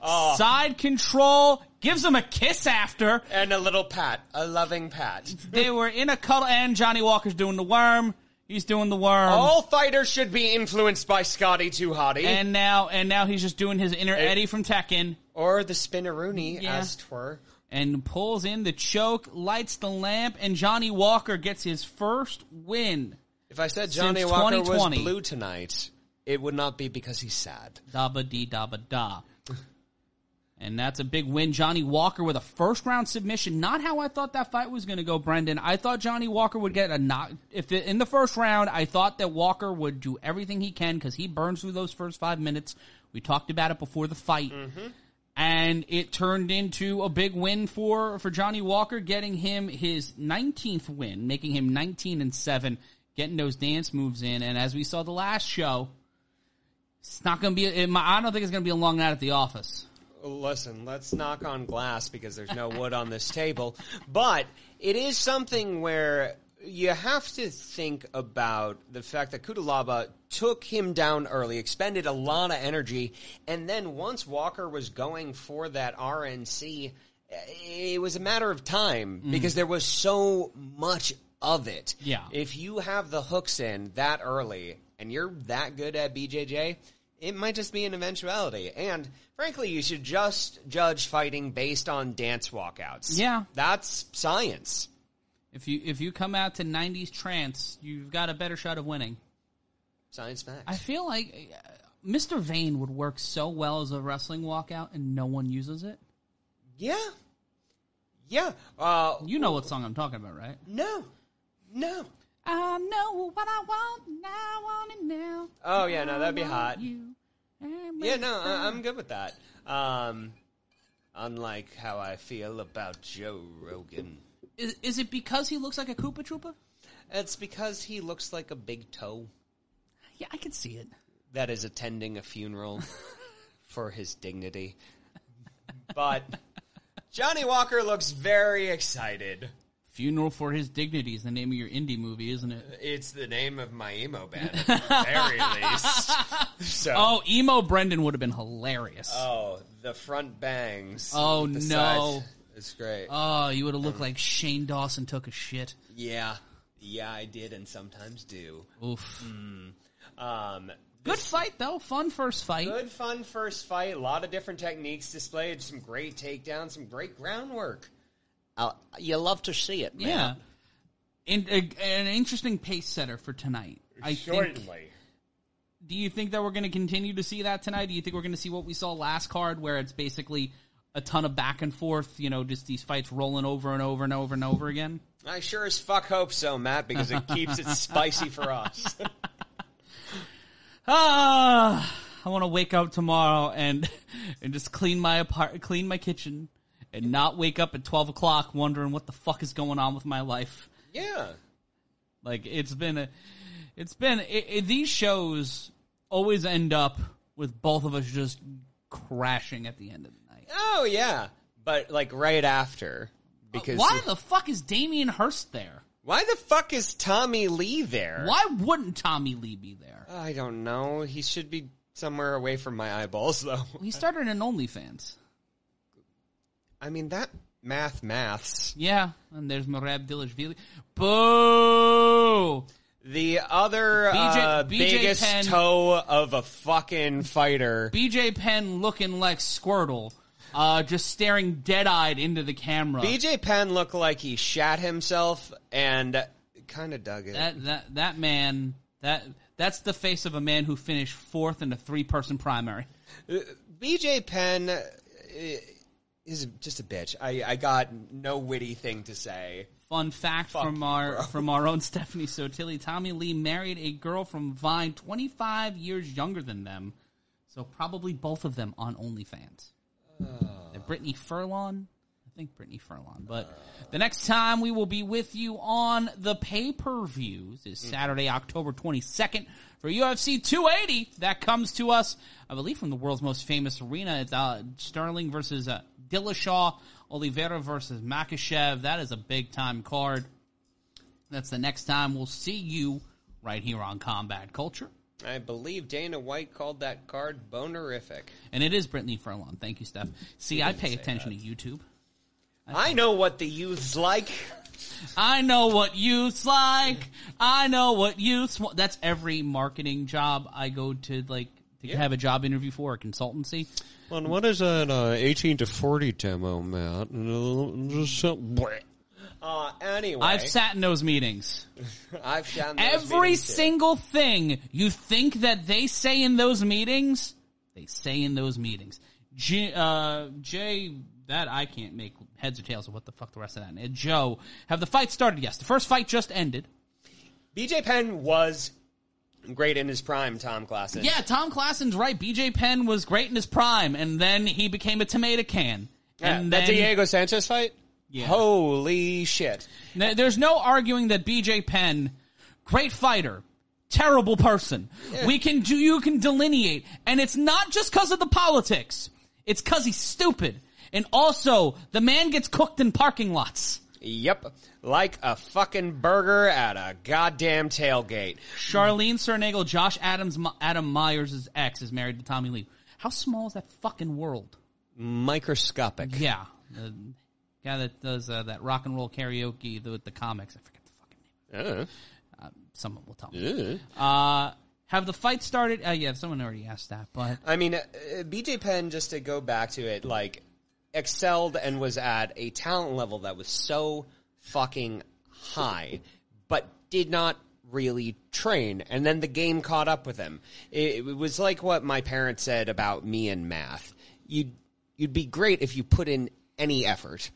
Oh, Side control, gives him a kiss after. and a little pat, a loving pat. They were in a cuddle, and Johnny Walker's doing the worm. He's doing the worm. All fighters should be influenced by Scotty Too Hottie And now, and now he's just doing his inner Eddie from Tekken. or the Spinneroonie, Yeah. as twere. and pulls in the choke, lights the lamp, and Johnny Walker gets his first win. If I said Since Johnny Walker was 2020. blue tonight, it would not be because he's sad. Dabba dee dabba da. And that's a big win. Johnny Walker with a first round submission. Not how I thought that fight was going to go, Brendan. I thought Johnny Walker would get a knock. If it, in the first round, I thought that Walker would do everything he can because he burns through those first five minutes. We talked about it before the fight. Mm-hmm. And it turned into a big win for, for Johnny Walker, getting him his 19th win, making him 19 and 7, getting those dance moves in. And as we saw the last show, it's not going to be, it, I don't think it's going to be a long night at the office. Listen, let's knock on glass because there's no wood on this table. But it is something where you have to think about the fact that Cutelaba took him down early, expended a lot of energy, and then once Walker was going for that RNC, it was a matter of time mm. because there was so much of it. Yeah. If you have the hooks in that early and you're that good at BJJ, it might just be an eventuality. And frankly, you should just judge fighting based on dance walkouts. Yeah. That's science. If you if you come out to 90s trance, you've got a better shot of winning. Science facts. I feel like uh, Mr. Vane would work so well as a wrestling walkout and no one uses it. yeah. Yeah. Uh, You know what song I'm talking about, right? no. No. I know what I want, and I want it now. Oh, yeah, no, that'd be hot. you Yeah, no. I- I'm good with that. Um, unlike how I feel about Joe Rogan. Is, is it because he looks like a Koopa Troopa? It's because he looks like a big toe Yeah, I can see it. that is attending a funeral *laughs* for his dignity. But Johnny Walker looks very excited. Funeral for His Dignity is the name of your indie movie, isn't it? It's the name of my emo band, at the *laughs* very least. So, Oh, emo Brendan would have been hilarious. oh, the front bangs. Oh, the no. sides. It's great. Oh, you would have looked like Shane Dawson took a shit. yeah, yeah, I did, and sometimes do. Oof. Um, Good fight though. Fun first fight. good, fun first fight. A lot of different techniques displayed. Some great takedowns. Some great groundwork. Uh, you love to see it, man. Yeah. In, a, an interesting pace setter for tonight. I think. Do you think that we're going to continue to see that tonight? Do you think we're going to see what we saw last card, where it's basically a ton of back and forth? You know, just these fights rolling over and over and over and over again. I sure as fuck hope so, Matt, because it keeps it *laughs* spicy for us. *laughs* Ah, I want to wake up tomorrow and *laughs* and just clean my apart, clean my kitchen, and not wake up at twelve o'clock wondering what the fuck is going on with my life. yeah. Like it's been a, it's been it, it, these shows always end up with both of us just crashing at the end of the night. Oh yeah, but like right after, uh, because Why the fuck is Damien Hirst there? why the fuck is Tommy Lee there? Why wouldn't Tommy Lee be there? I don't know. He should be somewhere away from my eyeballs, though. He started an OnlyFans. I mean that math maths. Yeah, and there's Merab Dvalishvili. Boo! The other BJ uh, BJ biggest Penn- toe of a fucking fighter. BJ Penn looking like Squirtle, uh, just staring dead-eyed into the camera. BJ Penn looked like he shat himself and kind of dug it. that that that man that that's the face of a man who finished fourth in a three-person primary. BJ Penn uh, is just a bitch. I, I got no witty thing to say. Fun fact Fuck from you, our bro. from our own *laughs* Stephanie Sotilli, Tommy Lee married a girl from Vine, 25 years younger than them, so probably both of them on OnlyFans. Uh, Brittany Furlan, I think Brittany Furlan. But the next time we will be with you on the pay per views is Saturday, October 22nd for UFC 280. That comes to us, I believe, from the world's most famous arena. It's uh, Sterling versus uh, Dillashaw, Oliveira versus Makhachev. That is a big time card. That's the next time we'll see you right here on Combat Culture. I believe Dana White called that card bonerific. And it is Brittany Furlan. Thank you, Steph. See, I pay attention to YouTube. I know what the youths like. I know what youth's like. I know what youths. That's every marketing job I go to, like, to Yeah. have a job interview for a consultancy. And what is that uh, 18 to 40 demo, Matt? Uh, just some- Uh, anyway, I've sat in those meetings. *laughs* I've shown those Every meetings too. single thing you think that they say in those meetings, they say in those meetings. J, uh, Jay, that I can't make heads or tails of what the fuck the rest of that. And Joe, have the fight started? Yes, the first fight just ended. BJ Penn was great in his prime. Tom Klassen. Yeah, Tom Classen's right. BJ Penn was great in his prime, and then he became a tomato can. Yeah, And that then, Diego Sanchez fight. Yeah. Holy shit! N- There's no arguing that BJ Penn, great fighter, terrible person. We can do, you can delineate. And it's not just cause of the politics. It's cause he's stupid. And also, the man gets cooked in parking lots. Yep, like a fucking burger at a goddamn tailgate. Charlene Cernagle, Josh Adams, Adam Myers' ex is married to Tommy Lee. How small is that fucking world? Microscopic. Yeah. The guy that does uh, that rock and roll karaoke with the comics. I forget the fucking name. Uh, Someone will tell me. Uh, have the fight started? Uh, yeah, someone already asked that, but I mean, uh, BJ Penn, just to go back to it, like, excelled and was at a talent level that was so fucking high, but did not really train. And then the game caught up with him. It, it was like what my parents said about me and math. You'd, you'd be great if you put in any effort.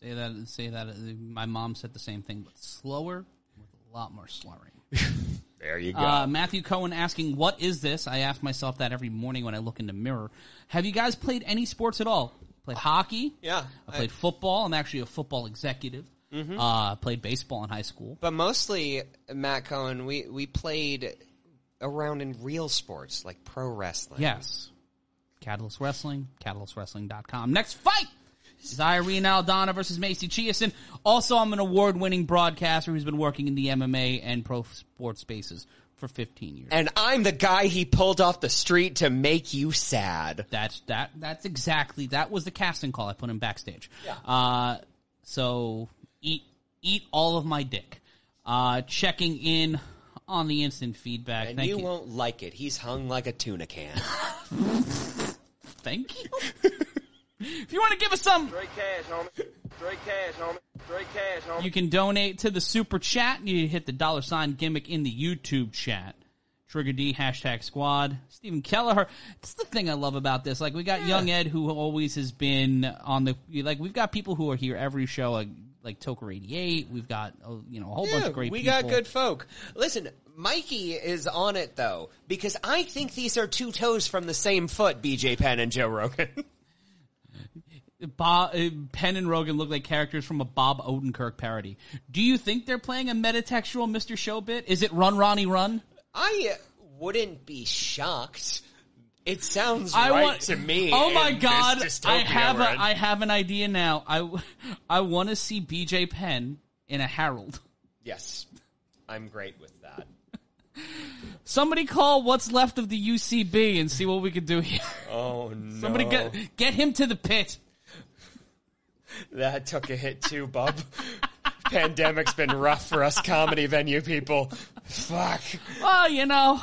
say that say that my mom said the same thing, but slower with a lot more slurring. *laughs* There you go. Uh, Matthew Cohen asking, "What is this?" I ask myself that every morning when I look in the mirror. Have you guys played any sports at all? Played hockey. yeah. I played football. I'm actually a football executive. Mm-hmm. Uh, played baseball in high school. But mostly, Matt Cohen, we, we played around in real sports, like pro wrestling. Yes. Catalyst Wrestling, catalystwrestling.com. Next fight! Is Irene Aldana versus Macy Chiasson. Also, I'm an award-winning broadcaster who's been working in the MMA and pro sports spaces for 15 years. And I'm the guy he pulled off the street to make you sad. That's that. That's exactly that was the casting call I put him backstage. Yeah. Uh, so eat eat all of my dick. Uh, checking in on the instant feedback. And Thank you, you. won't like it. He's hung like a tuna can. *laughs* Thank you. *laughs* if you want to give us some, Straight cash, homie. Straight cash, homie. Straight cash, homie. you can donate to the super chat. You hit the dollar sign gimmick in the YouTube chat. Trigger D hashtag squad. Stephen Kelleher. That's the thing I love about this. Like we got young Ed who always has been on the like we've got people who are here every show like like Toker eighty eight. We've got uh, you know a whole bunch of great we people. got good folk. Listen, Mikey is on it though because I think these are two toes from the same foot. BJ Penn and Joe Rogan. *laughs* Bob, uh, Penn and Rogan look like characters from a Bob Odenkirk parody. Do you think they're playing a metatextual Mr. Show bit? Is it Run Ronnie Run? I uh, wouldn't be shocked. It sounds I right want to me. Oh my god! I have we're. I have an idea now. I I want to see BJ Penn in a Harold. yes, I'm great with that. Somebody call what's left of the UCB and see what we can do here. Oh no! Somebody get get him to the pit. That took a hit too, bub. Pandemic's been rough for us comedy venue people. Fuck. Well, you know,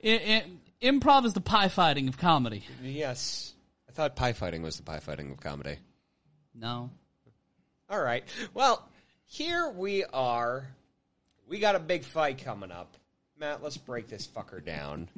it, it, improv is the pie fighting of comedy. Yes, I thought pie fighting was the pie fighting of comedy. No, All right. Well, here we are. We got a big fight coming up. Matt, let's break this fucker down.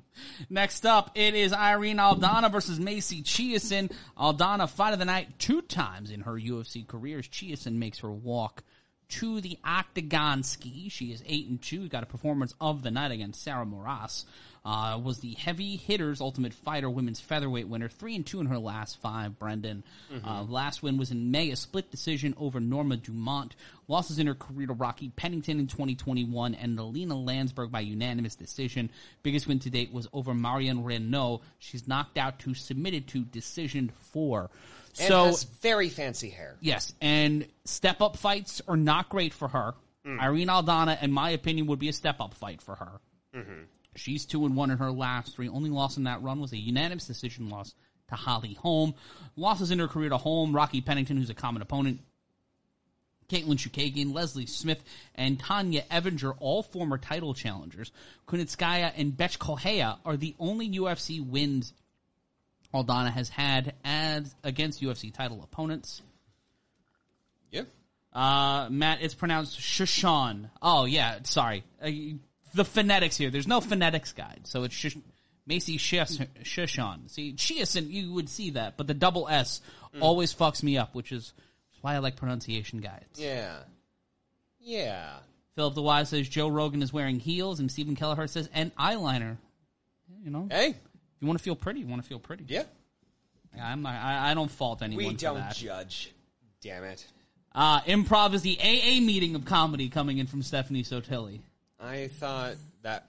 Next up, it is Irene Aldana versus Macy Chiasson. Aldana fight of the night two times in her UFC careers. Chiasson makes her walk to the octagon ski. She is eight and two. Got a performance of the night against Sarah Moras. Uh, was the heavy hitters ultimate fighter women's featherweight winner. Three and two in her last five. Brendan. Uh, last win was in May, a split decision over Norma Dumont. Losses in her career to Rocky Pennington in 2021 and Alina Landsberg by unanimous decision. Biggest win to date was over Marion Reneau. She's knocked out to submitted to decision four. And so has very fancy hair. Yes, and step up fights are not great for her. Irene Aldana, in my opinion, would be a step up fight for her. She's two and one in her last three. Only loss in that run was a unanimous decision loss to Holly Holm. Losses in her career to Holm, Rocky Pennington, who's a common opponent, Katlyn Chookagian, Leslie Smith, and Tonya Evinger, all former title challengers. Kunitskaya and Bethe Correia are the only UFC wins Aldana has had as against UFC title opponents. Yeah. Uh, Matt, it's pronounced Shushan. Oh yeah, sorry. Uh, the phonetics here. There's no phonetics guide, so it's just Macy Shushan. See, Chiasson, you would see that, but the double S always fucks me up, which is why I like pronunciation guides. Yeah. Yeah. Philip the Wise says Joe Rogan is wearing heels, and Stephen Kelleher says and eyeliner. You know, Hey. you want to feel pretty. You want to feel pretty. Yeah. I'm not, I, I don't fault anyone We don't that. judge. Damn it. Uh, improv is the AA meeting of comedy coming in from Stephanie Sotilli. I thought that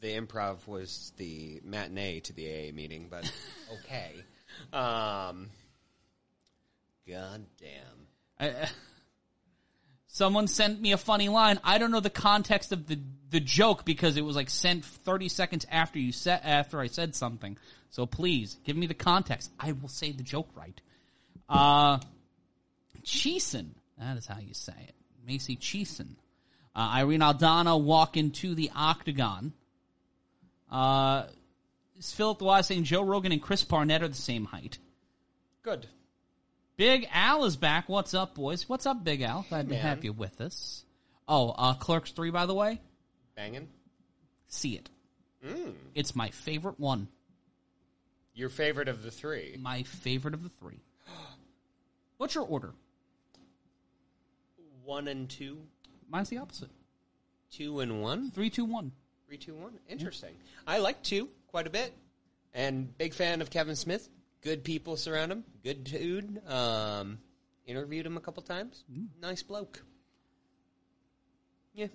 the improv was the matinee to the AA meeting, but *laughs* okay. Um, God damn. I, uh, someone sent me a funny line. I don't know the context of the the joke because it was like sent 30 seconds after you said after I said something. So please give me the context. I will say the joke right. Uh, Cheeson. That is how you say it. Macy Cheeson. Uh, Irene Aldana walk into the octagon. Uh, is Philip the Wise saying Joe Rogan and Chris Barnett are the same height? Good. Big Al is back. What's up, boys? What's up, Big Al? Glad to have you with us. Oh, uh, Clerks 3, by the way. Banging. See it. Mm. It's my favorite one. Your favorite of the three. My favorite of the three. *gasps* What's your order? One and two. Mine's the opposite. Two and one. Three, two, one. Three, two, one. Interesting. I like two quite a bit, and big fan of Kevin Smith. Good people surround him. Good dude. Um, interviewed him a couple times. Nice bloke. Yeah.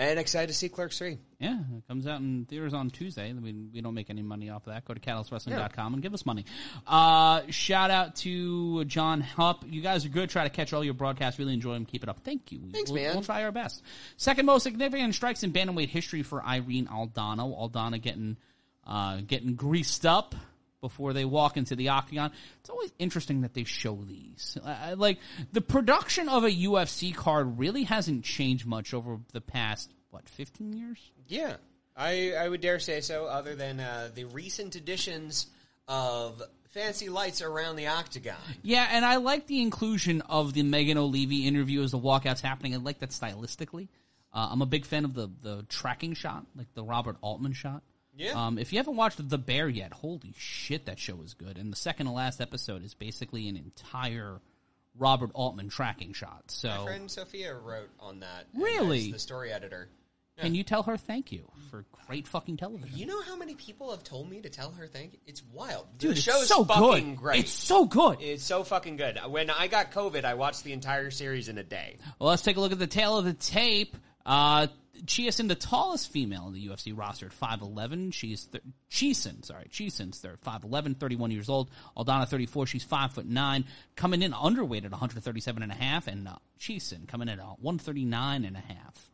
And excited to see Clerks 3. Yeah, it comes out in theaters on Tuesday. We, we don't make any money off of that. Go to catalystwrestling.com and give us money. Uh, shout out to John Hupp. You guys are good. Try to catch all your broadcasts. Really enjoy them. Keep it up. Thank you. Thanks, we'll, man. We'll try our best. Second most significant strikes in bantamweight history for Irene Aldana. Aldana getting uh, getting greased up before they walk into the octagon. It's always interesting that they show these. I, I- like the production of a UFC card really hasn't changed much over the past what 15 years. Yeah, I, I would dare say so, other than uh, the recent additions of fancy lights around the octagon. Yeah, and I like the inclusion of the Megan Olivi interview as the walkout's happening. I like that stylistically. Uh, I'm a big fan of the the tracking shot, like the Robert Altman shot. Yeah. Um, if you haven't watched The Bear yet, holy shit, that show is good. And the second to last episode is basically an entire Robert Altman tracking shot. So my friend Sophia wrote on that. Really? the story editor. can you tell her thank you for great fucking television? You know how many people have told me to tell her thank you? It's wild. Dude, the it's show's so fucking good. great. It's so good. It's so fucking good. When I got COVID, I watched the entire series in a day. Well, let's take a look at the tail of the tape. Uh, Chiasin, the tallest female in the UFC roster at 5'11. She's, th- Chisin, sorry, Chisin's they're 5'11, 31 years old. Aldana, 34, she's 5'9. Coming in underweight at 137 and a half, and uh, Chisin coming in at 139 and a half.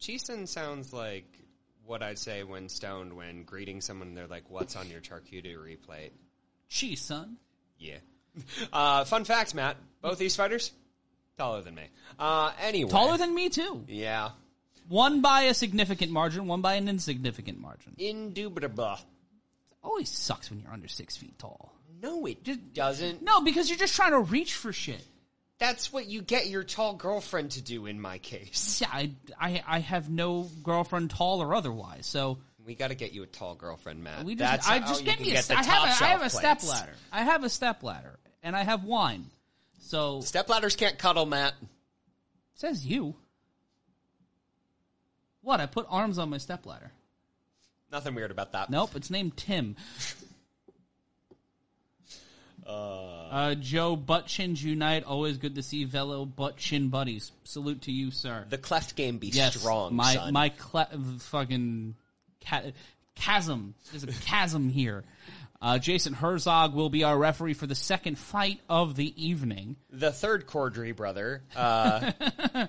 Cheeson sounds like what I'd say when stoned when greeting someone. They're like, "What's on your charcuterie plate?" Chisin. Yeah. *laughs* Uh, fun facts, Matt. Both these fighters taller than me. Uh, anyway, Taller than me, too. yeah. One by a significant margin, one by an insignificant margin. Indubitable. Always sucks when you're under six feet tall. No, it just doesn't. No, because you're just trying to reach for shit. That's what you get your tall girlfriend to do. In my case, Yeah, I, I, I have no girlfriend, tall or otherwise. So we got to get you a tall girlfriend, Matt. we just, That's I just get me a. get st- I have a, I have a step ladder. I have a step ladder, and I have wine. So Step ladders can't cuddle, Matt. says you. What? I put arms on my stepladder. Nothing weird about that. Nope, it's named Tim. *laughs* Uh, Joe Butt Chins Unite. Always good to see fellow Butt Chin buddies. Salute to you, sir. The cleft game be yes, strong, my son. my cle- fucking ca- chasm. There's a chasm here. Uh, Jason Herzog will be our referee for the second fight of the evening. the third Corddry brother. Uh, *laughs*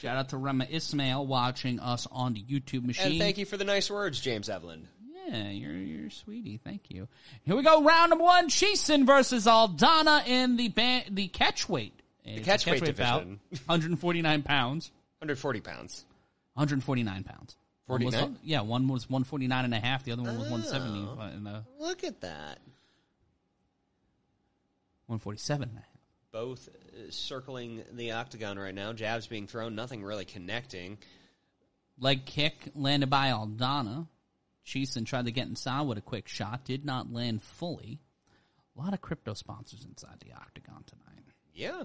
Shout out to Rema Ismail watching us on the YouTube machine. and thank you for the nice words, James Evelyn. Yeah, you're you're sweetie. Thank you. Here we go. Round number one: Cheeson versus Aldana in the ba- the catchweight. The catchweight division. *laughs* 149 pounds. 140 pounds. 149 pounds. One was- 49? yeah, one was 149 and a half. The other one was 170. uh, And, uh, Look at that. 147 and a half. Both uh, circling the octagon right now. Jabs being thrown, nothing really connecting. Leg kick landed by Aldana. Cheeson tried to get inside with a quick shot. Did not land fully. A lot of crypto sponsors inside the octagon tonight. Yeah.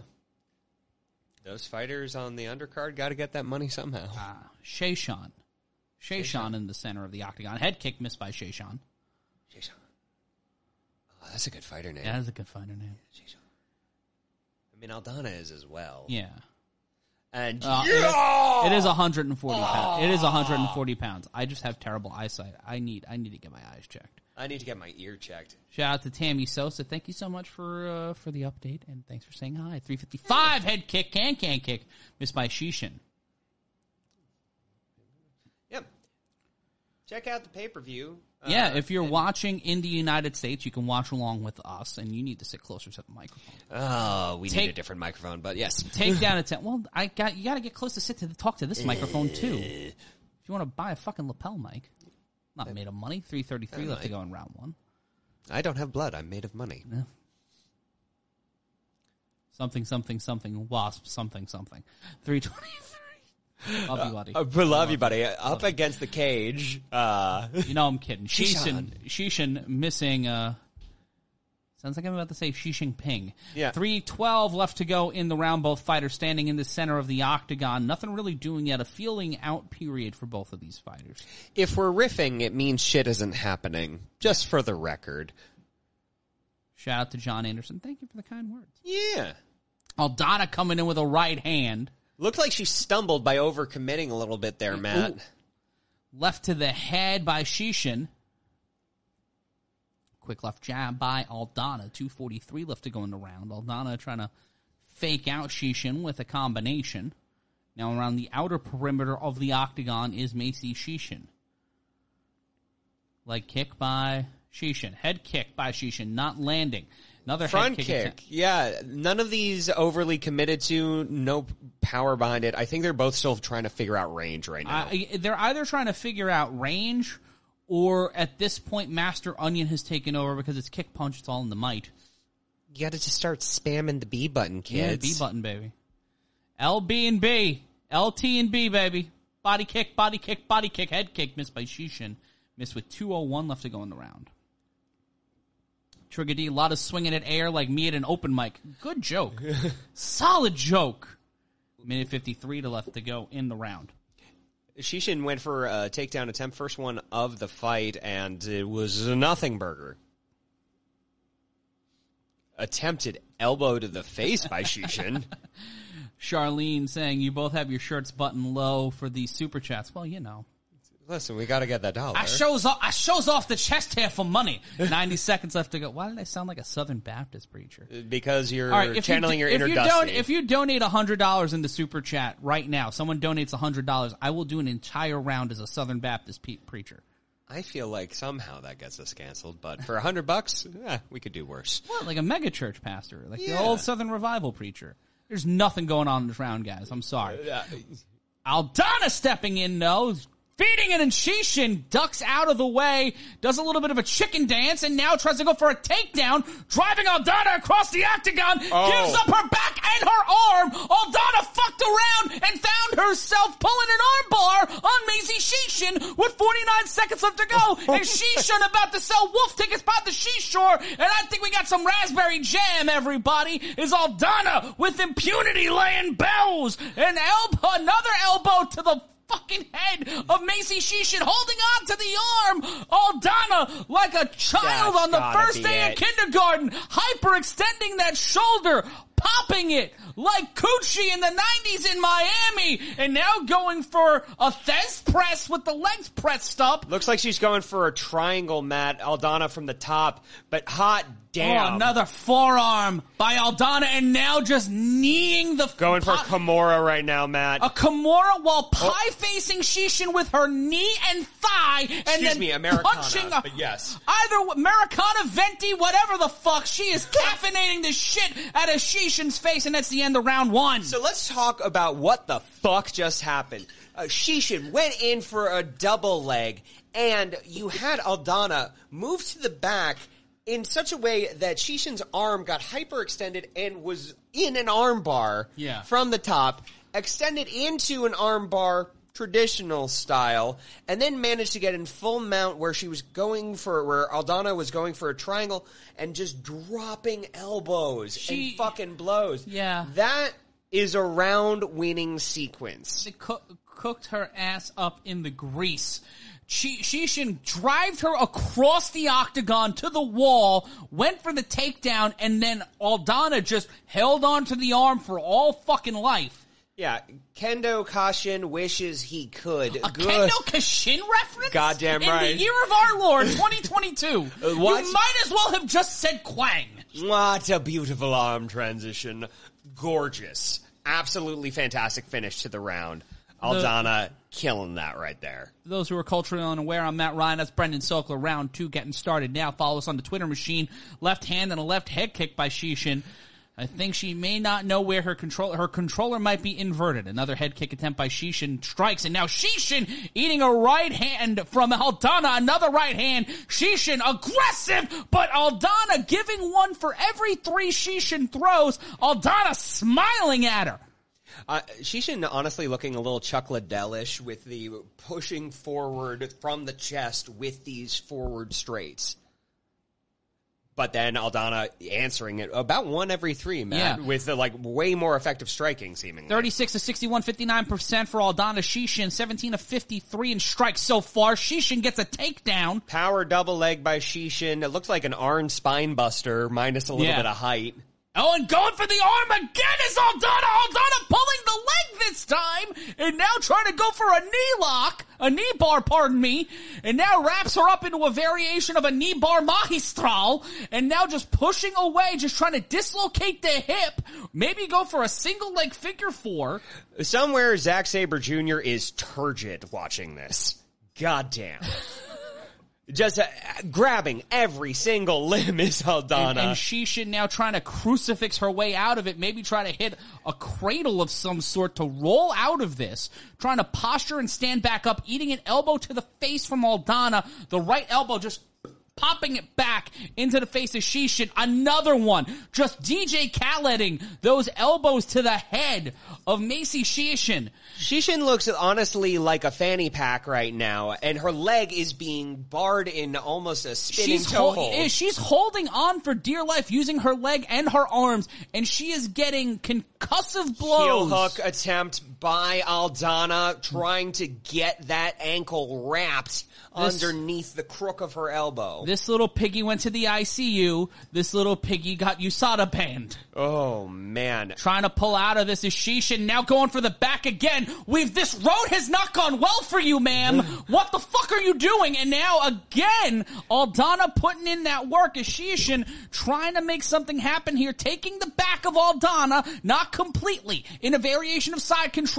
Those fighters on the undercard got to get that money somehow. Ah, Shayshawn. Shayshawn in the center of the octagon. Head kick missed by Shayshawn. Oh, that's a good fighter name. Yeah, that's a good fighter name. I mean, Aldana is as well. Yeah. And Uh, it is- it is 140 pounds. It is 140 pounds. I just have terrible eyesight. I need I need to get my eyes checked. I need to get my ear checked. Shout out to Tammy Sosa. Thank you so much for uh, for the update and thanks for saying hi. 355 head kick, can can kick, missed by Shishin. Yep. Check out the pay per view. Yeah, uh, if you're watching in the United States, you can watch along with us, and you need to sit closer to the microphone. Oh, we need a different microphone, but yes. *laughs* Take down a ten. Well, I got you. Got to get close to sit to talk to this eh. microphone too. If you want to buy a fucking lapel mic, not made of money. Three thirty three left to go in round one. I don't have blood. I'm made of money. Something something something wasp something something. Three twenty three. Love you, buddy. Uh, we love you, buddy. Up against the cage. Uh, You know I'm kidding. Shishin, Shishan. Shishin missing. Uh, sounds like I'm about to say Xi Jinping. Yeah. Three twelve left to go in the round. Both fighters standing in the center of the octagon. Nothing really doing yet. A feeling out period for both of these fighters. if we're riffing, it means shit isn't happening. Just for the record. Shout out to John Anderson. Thank you for the kind words. Yeah. Aldana coming in with a right hand. Looked like she stumbled by overcommitting a little bit there, Matt. Ooh. Left to the head by Shishin. Quick left jab by Aldana. 243 left to go in the round. Aldana trying to fake out Shishin with a combination. Now around the outer perimeter of the octagon is Macy Shishin. Leg kick by Shishin. Head kick by Shishin, not landing. Another Front head kick. attempt. Yeah, none of these overly committed to, no power behind it. I think they're both still trying to figure out range right now. I, they're either trying to figure out range, or at this point, Master Onion has taken over because it's kick punch. It's all in the might. you got to just start spamming the B button, Yeah, kids. B button, baby. LB and B, LT and B, baby. Body kick, body kick, body kick, head kick. Missed by Chiasson. Missed with 201 left to go in the round. Trigger D, a lot of swinging at air like me at an open mic. Good joke. *laughs* Solid joke. Minute 53 to left to go in the round. Chiasson went for a takedown attempt, first one of the fight, and it was a nothing burger. Attempted elbow to the face by Chiasson. *laughs* Charlene saying you both have your shirts buttoned low for these super chats. Well, you know. Listen, we got to get that dollar. I shows off, I shows off the chest hair for money. 90 *laughs* seconds left to go. Why did I sound like a Southern Baptist preacher? Uh, because you're All right, if channeling you, your inner if you Dusty. Don, if you donate hundred dollars in the super chat right now, someone donates hundred dollars, I will do an entire round as a Southern Baptist pe- preacher. I feel like somehow that gets us canceled, but for a hundred bucks, eh, we could do worse. What, like a mega church pastor, like the old Southern revival preacher? There's nothing going on in this round, guys. I'm sorry. Uh, uh, Aldana stepping in though, feeding it and Chiasson ducks out of the way, does a little bit of a chicken dance, and now tries to go for a takedown, driving Aldana across the octagon, oh. gives up her back and her arm. Aldana fucked around and found herself pulling an armbar on Macy Chiasson with 49 seconds left to go, oh. and Chiasson about to sell wolf tickets by the seashore, and I think we got some raspberry jam, everybody, is Aldana with impunity laying bells, and elbow, another elbow to the fucking head of Macy Chiasson holding on to the arm. Aldana like a child That's on the first day it. of kindergarten, hyperextending that shoulder, popping it like Coochie in the 90s in Miami, and now going for a Thesz press with the legs pressed up. Looks like she's going for a triangle, Matt. Aldana from the top, but hot damn. Oh, another forearm by Aldana, and now just kneeing the Going for a Kimura right now, Matt. A Kimura while oh. pie facing Chiasson with her knee and thigh, and Excuse then me, Americana, punching a, but yes. either Americana, Venti, whatever the fuck. She is *laughs* caffeinating the shit out of Chiasson's face, and that's the end of round one. So let's talk about what the fuck just happened. Uh, Chiasson went in for a double leg, and you had Aldana move to the back in such a way that Chiasson's arm got hyperextended and was in an armbar Yeah. from the top, extended into an armbar traditional style, and then managed to get in full mount where she was going for, where Aldana was going for a triangle and just dropping elbows She- and fucking blows. Yeah. That is a round winning sequence. They coo- cooked her ass up in the grease. She, Chiasson drived her across the octagon to the wall, went for the takedown, and then Aldana just held onto the arm for all fucking life. Yeah, Kendo Kashin wishes he could. A Good. Kendo Kashin reference? Goddamn In right. the year of our Lord, 2022. *laughs* Uh, what? You might as well have just said Quang. What a beautiful arm transition. Gorgeous. Absolutely fantastic finish to the round. Aldana killing that right there. Those who are culturally unaware, I'm Matt Ryan. That's Brendan Sokler. Round two getting started now. Follow us on the Twitter machine. Left hand and a left head kick by Chiasson. I think she may not know where her control her controller might be inverted. Another head kick attempt by Chiasson strikes, and now Chiasson eating a right hand from Aldana. Another right hand. Chiasson aggressive, but Aldana giving one for every three Chiasson throws. Aldana smiling at her. Uh, Shishin honestly looking a little Chuck Liddell-ish with the pushing forward from the chest with these forward straights. But then Aldana answering it about one every three, man, Yeah. with uh, like way more effective striking seemingly. 36 to 61, 59% for Aldana Chiasson, 17 to 53 in strikes so far. Chiasson gets a takedown. Power double leg by Chiasson. It looks like an Arn spine buster minus a little Yeah. bit of height. Oh, and going for the arm again is Aldana. Aldana pulling the leg this time, and now trying to go for a knee lock, a knee bar, pardon me, and now wraps her up into a variation of a knee bar magistral, and now just pushing away, just trying to dislocate the hip, maybe go for a single leg figure four. Somewhere Zack Sabre Jr. is turgid watching this. Goddamn. *laughs* Just uh, grabbing every single *laughs* limb is Aldana. And, and Chiasson now trying to crucifix her way out of it, maybe try to hit a cradle of some sort to roll out of this, trying to posture and stand back up, eating an elbow to the face from Aldana, the right elbow just popping it back into the face of Chiasson. Another one, just DJ Khaleding those elbows to the head of Macy Chiasson. Chiasson looks honestly like a fanny pack right now, and her leg is being barred in almost a spinning She's, toe hol- hold. she's holding on for dear life using her leg and her arms, and she is getting concussive blows. Heel hook attempt by Aldana, trying to get that ankle wrapped This- underneath the crook of her elbow. This little piggy went to the ICU. This little piggy got USADA banned. oh man. Trying to pull out of this is Chiasson now going for the back again. We've this road has not gone well for you, ma'am. *laughs* what the fuck are you doing? And now again, Aldana putting in that work is Chiasson trying to make something happen here, taking the back of Aldana, not completely, in a variation of side control.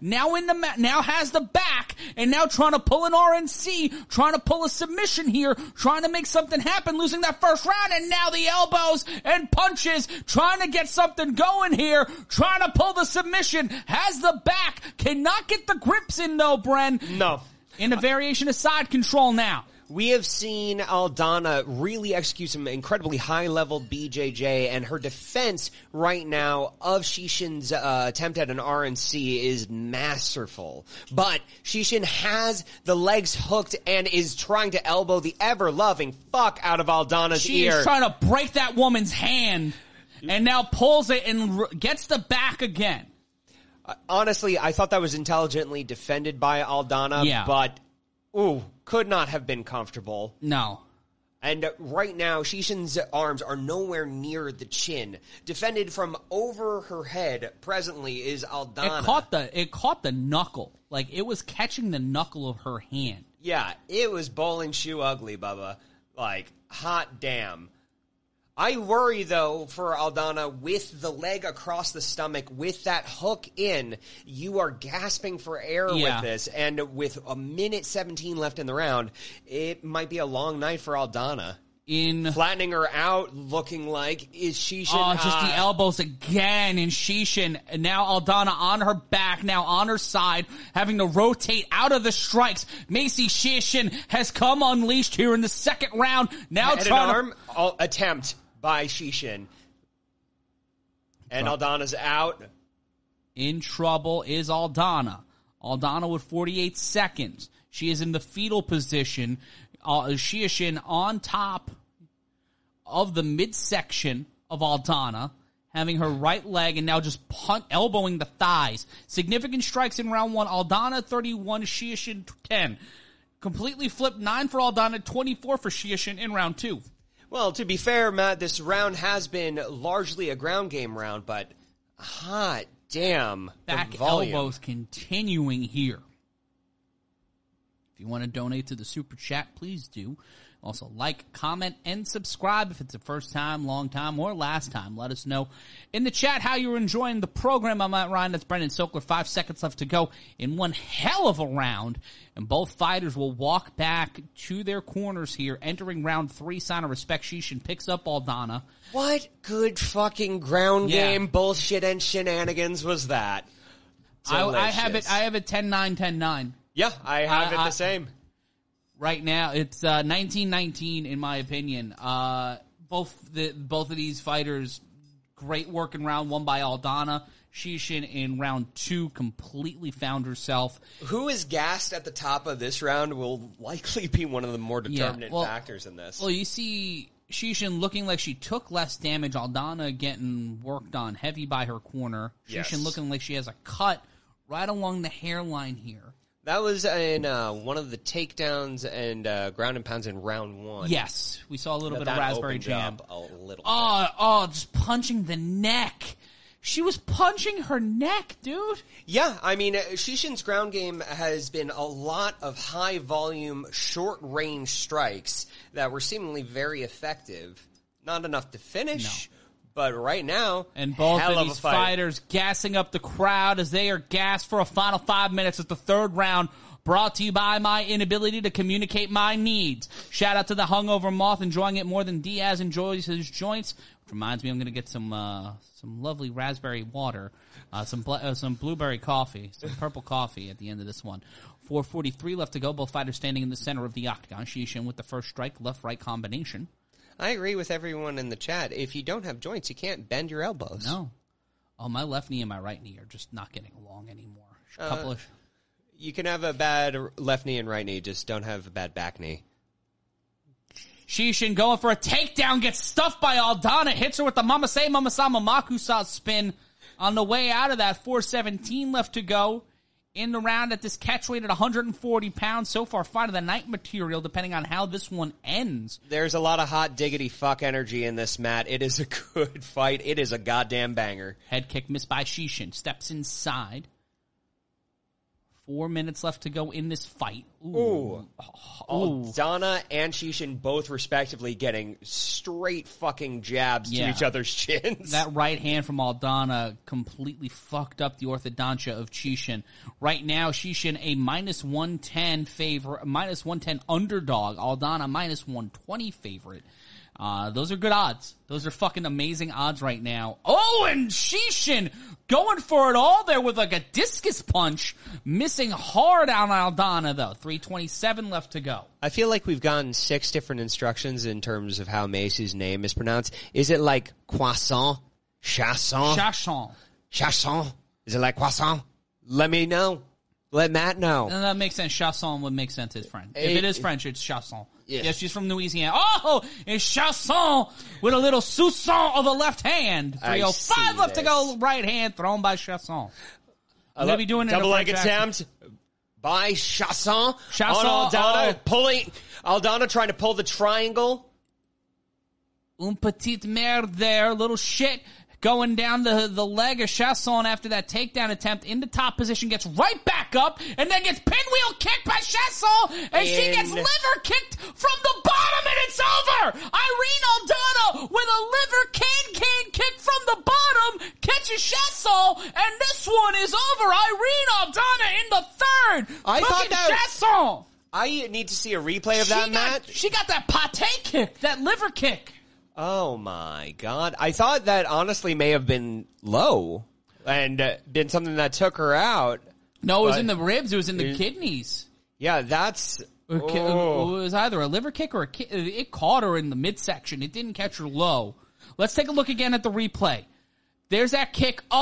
Now in the ma- now has the back, and now trying to pull an RNC, trying to pull a submission here, trying to make something happen, losing that first round, and now the elbows and punches, trying to get something going here, trying to pull the submission, has the back, cannot get the grips in though, Bren. No. In a variation of side control now. We have seen Aldana really execute some incredibly high level BJJ and her defense right now of Chiasson's uh, attempt at an RNC is masterful. But Chiasson has the legs hooked and is trying to elbow the ever loving fuck out of Aldana's She ear. is trying to break that woman's hand and now pulls it and r- gets the back again. Honestly, I thought that was intelligently defended by Aldana, Yeah. but ooh, could not have been comfortable. No. And right now, Chiasson's arms are nowhere near the chin. Defended from over her head presently is Aldana. It caught the it caught the knuckle. Like it was catching the knuckle of her hand. yeah, it was bowling shoe ugly, Bubba. Like, hot damn. I worry though for Aldana with the leg across the stomach, with that hook in, you are gasping for air Yeah. with this, and with a minute 17 left in the round, it might be a long night for Aldana. In Flattening her out, looking like, is should Oh, just the uh, elbows again in Chiasson. And now Aldana on her back, now on her side, having to rotate out of the strikes. Macy Chiasson has come unleashed here in the second round. Now trying to arm attempt by Chiasson. And Aldana's out. in trouble is Aldana. Aldana with 48 seconds. She is in the fetal position. Uh, Chiasson on top of the midsection of Aldana, having her right leg and now just punt, elbowing the thighs. Significant strikes in round one. Aldana 31, Chiasson 10. Completely flipped 9 for Aldana, 24 for Chiasson in round two. Well, to be fair, Matt, this round has been largely a ground game round, but hot damn. the back volume. elbows continuing here. If you want to donate to the super chat, please do. Also, like, comment, and subscribe if it's the first time, long time, or last time. Let us know in the chat how you're enjoying the program. I'm Matt Ryan. That's Brendan Sokler. Five seconds left to go in one hell of a round. And both fighters will walk back to their corners here, entering round three. Sign of respect. Chiasson picks up Aldana. What good fucking ground Yeah. game bullshit and shenanigans was that? I, I have it. I have it 10-9, 10-9. Yeah, I have I- it I- the same. Right now. It's uh, 1919, in my opinion. Uh, both the both of these fighters, great work in round one by Aldana. Chiasson in round two completely found herself. Who is gassed at the top of this round will likely be one of the more determinant well- factors in this. Well, you see Chiasson looking like she took less damage. Aldana getting worked on heavy by her corner. Chiasson Yes. looking like she has a cut right along the hairline here. That was in uh, one of the takedowns and uh, ground and pounds in round one. Yes, we saw a little bit That of raspberry opened jam. up a little. Oh, oh, just punching the neck. She was punching her neck, dude. Yeah, I mean, uh, Chiasson's ground game has been a lot of high volume, short range strikes that were seemingly very effective. Not enough to finish, but right now, And both of these fight. fighters gassing up the crowd as they are gassed for a final five minutes of the third round. Brought to you by my inability to communicate my needs. Shout out to the hungover moth enjoying it more than Diaz enjoys his joints. Which reminds me, I'm going to get some uh, some lovely raspberry water, uh, some bl- uh, some blueberry coffee, some purple coffee at the end of this one. 4:43 left to go. Both fighters standing in the center of the octagon. Chiasson with the first strike, left right combination. I agree with everyone in the chat. If you don't have joints, you can't bend your elbows. No. Oh, my left knee and my right knee are just not getting along anymore. A uh, couple of You can have a bad left knee and right knee, just don't have a bad back knee. Chiasson going for a takedown, gets stuffed by Aldana, hits her with the Mama Say Mama Sama Makusa spin on the way out of that. 417 left to go in the round at this catch weight at 140 pounds. So far, fight of the night material, depending on how this one ends. There's a lot of hot diggity fuck energy in this, Matt. It is a *laughs* good fight. It is a goddamn banger. Head kick missed by Chiasson. Steps inside. Four minutes left to go in this fight. Ooh. Ooh. Aldana oh, and Chiasson both respectively getting straight fucking jabs Yeah. to each other's *laughs* chins. That right hand from Aldana completely fucked up the orthodontia of Chiasson. Right now, Chiasson a minus 110 favorite, minus 110 underdog. Aldana minus 120 favorite. Uh, those are good odds. Those are fucking amazing odds right now. Oh, and Chiasson going for it all there with like a discus punch, missing hard on Aldana though. 327 left to go. I feel like we've gotten six different instructions in terms of how Macy's name is pronounced. Is it like croissant? Chasson? Chachon. Chasson? Is it like croissant? Let me know. Let Matt know. And that makes sense. Chasson would make sense as French. If It- it is French, it's Chasson. Yeah. Yeah, she's from Louisiana. Oh, it's Chasson with a little sousson of a left hand. 305 see left oh to go. Right hand thrown by Chasson. To be doing it double leg attempt by Chasson, Chasson, on Aldana, oh. pulling Aldana trying to pull the triangle. Un petit merde there. Little shit going down the, the leg of Chasson after that takedown attempt in the top position. Gets right back up and then gets pinwheel kicked by Chasson and she gets liver kicked from the bottom and it's over. Irene Aldana with a liver cane cane kick from the bottom catches Chasson and this one is over. Irene Aldana in the third. I thought that- Chasson. I need to see a replay of that she match. she got that pate kick, that liver kick. Oh my god! I thought that honestly may have been low and uh, been something that took her out. No, it was But- in the ribs. It was in the kidneys. Yeah, that's. Or ki- oh. It was either a liver kick or a ki- it caught her in the midsection. It didn't catch her low. Let's take a look again at the replay. There's that kick. Oh,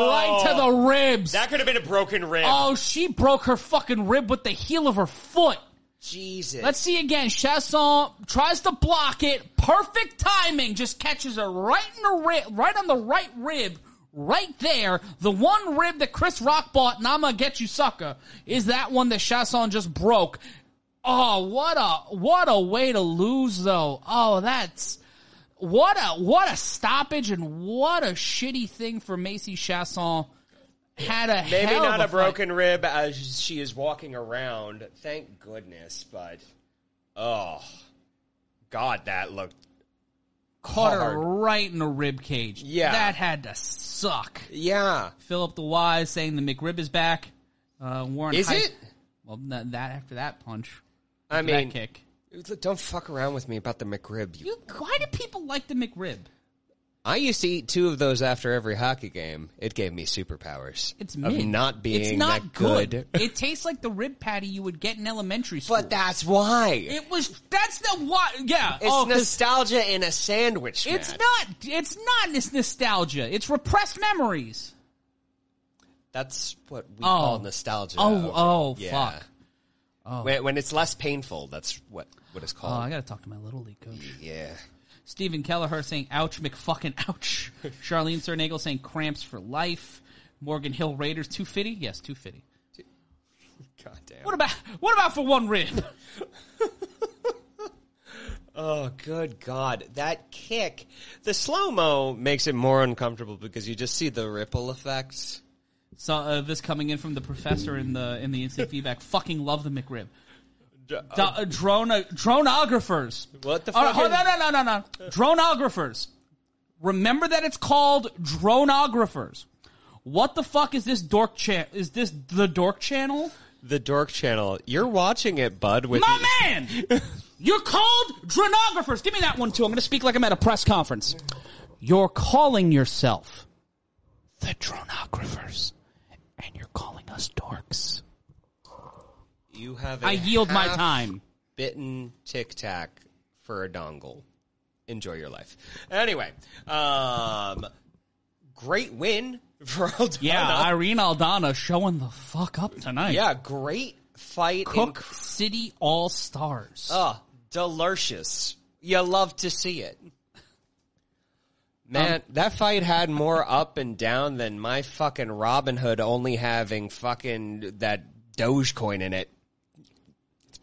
Oh. right to the ribs. That could have been a broken rib. oh, she broke her fucking rib with the heel of her foot. Jesus! Let's see again. Chasson tries to block it. Perfect timing. Just catches her right in the rib, right on the right rib. Right there, the one rib that Chris Rock bought, and I'm gonna get you sucker, is that one that Chasson just broke. Oh, what a, what a way to lose though. Oh, that's, what a, what a stoppage and what a shitty thing for Macy Chasson. Had a Maybe not a fight. broken rib as she is walking around. Thank goodness, but oh god, that looked caught her right in the rib cage. Yeah. that had to suck. yeah. Philip the Wise saying the McRib is back. Uh, Warren, Is Hei- it? Well, that, that after that punch, I mean, that kick. don't fuck around with me about the McRib. You You, why do people like the McRib? I used to eat two of those after every hockey game. It gave me superpowers. It's of mid. not being it's not that good. it tastes like the rib patty you would get in elementary school. but that's why. it was. That's the why. Yeah. it's oh, 'cause nostalgia in a sandwich. It's Matt. not. It's not this nostalgia. It's repressed memories. That's what we Oh. call nostalgia. Oh, oh, Yeah. fuck. Oh. When, when it's less painful, that's what what it's Oh, called. I gotta talk to my little league coach. yeah. Stephen Kelleher saying, ouch, McFucking ouch. *laughs* Charlene Cernagel saying, cramps for life. Morgan Hill Raiders, 250? Yes, 250. God damn. What about what about for one rib? *laughs* Oh, good God. That kick. The slow mo makes it more uncomfortable because you just see the ripple effects. So uh, this coming in from the professor in the in the instant feedback. Fucking love the McRib. Uh, drone uh, dronographers. What the right, fuck? hold on, no, no, no, no. Dronographers. Remember that it's called dronographers. What the fuck is this dork cha- Is this the dork channel? The Dork Channel. You're watching it, bud. With My man, *laughs* you're called dronographers. Give me that one too. I'm going to speak like I'm at a press conference. You're calling yourself the dronographers, and you're calling us dorks. You have. a I yield my time. Bitten Tic Tac for a dongle. Enjoy your life. Anyway, um, great win *laughs* for Aldana. Yeah, Irene Aldana showing the fuck up tonight. yeah, great fight. Cook in- City All Stars. Oh, delicious. You love to see it. Man, that fight had more up and down than my fucking Robin Hood only having fucking that Dogecoin in it.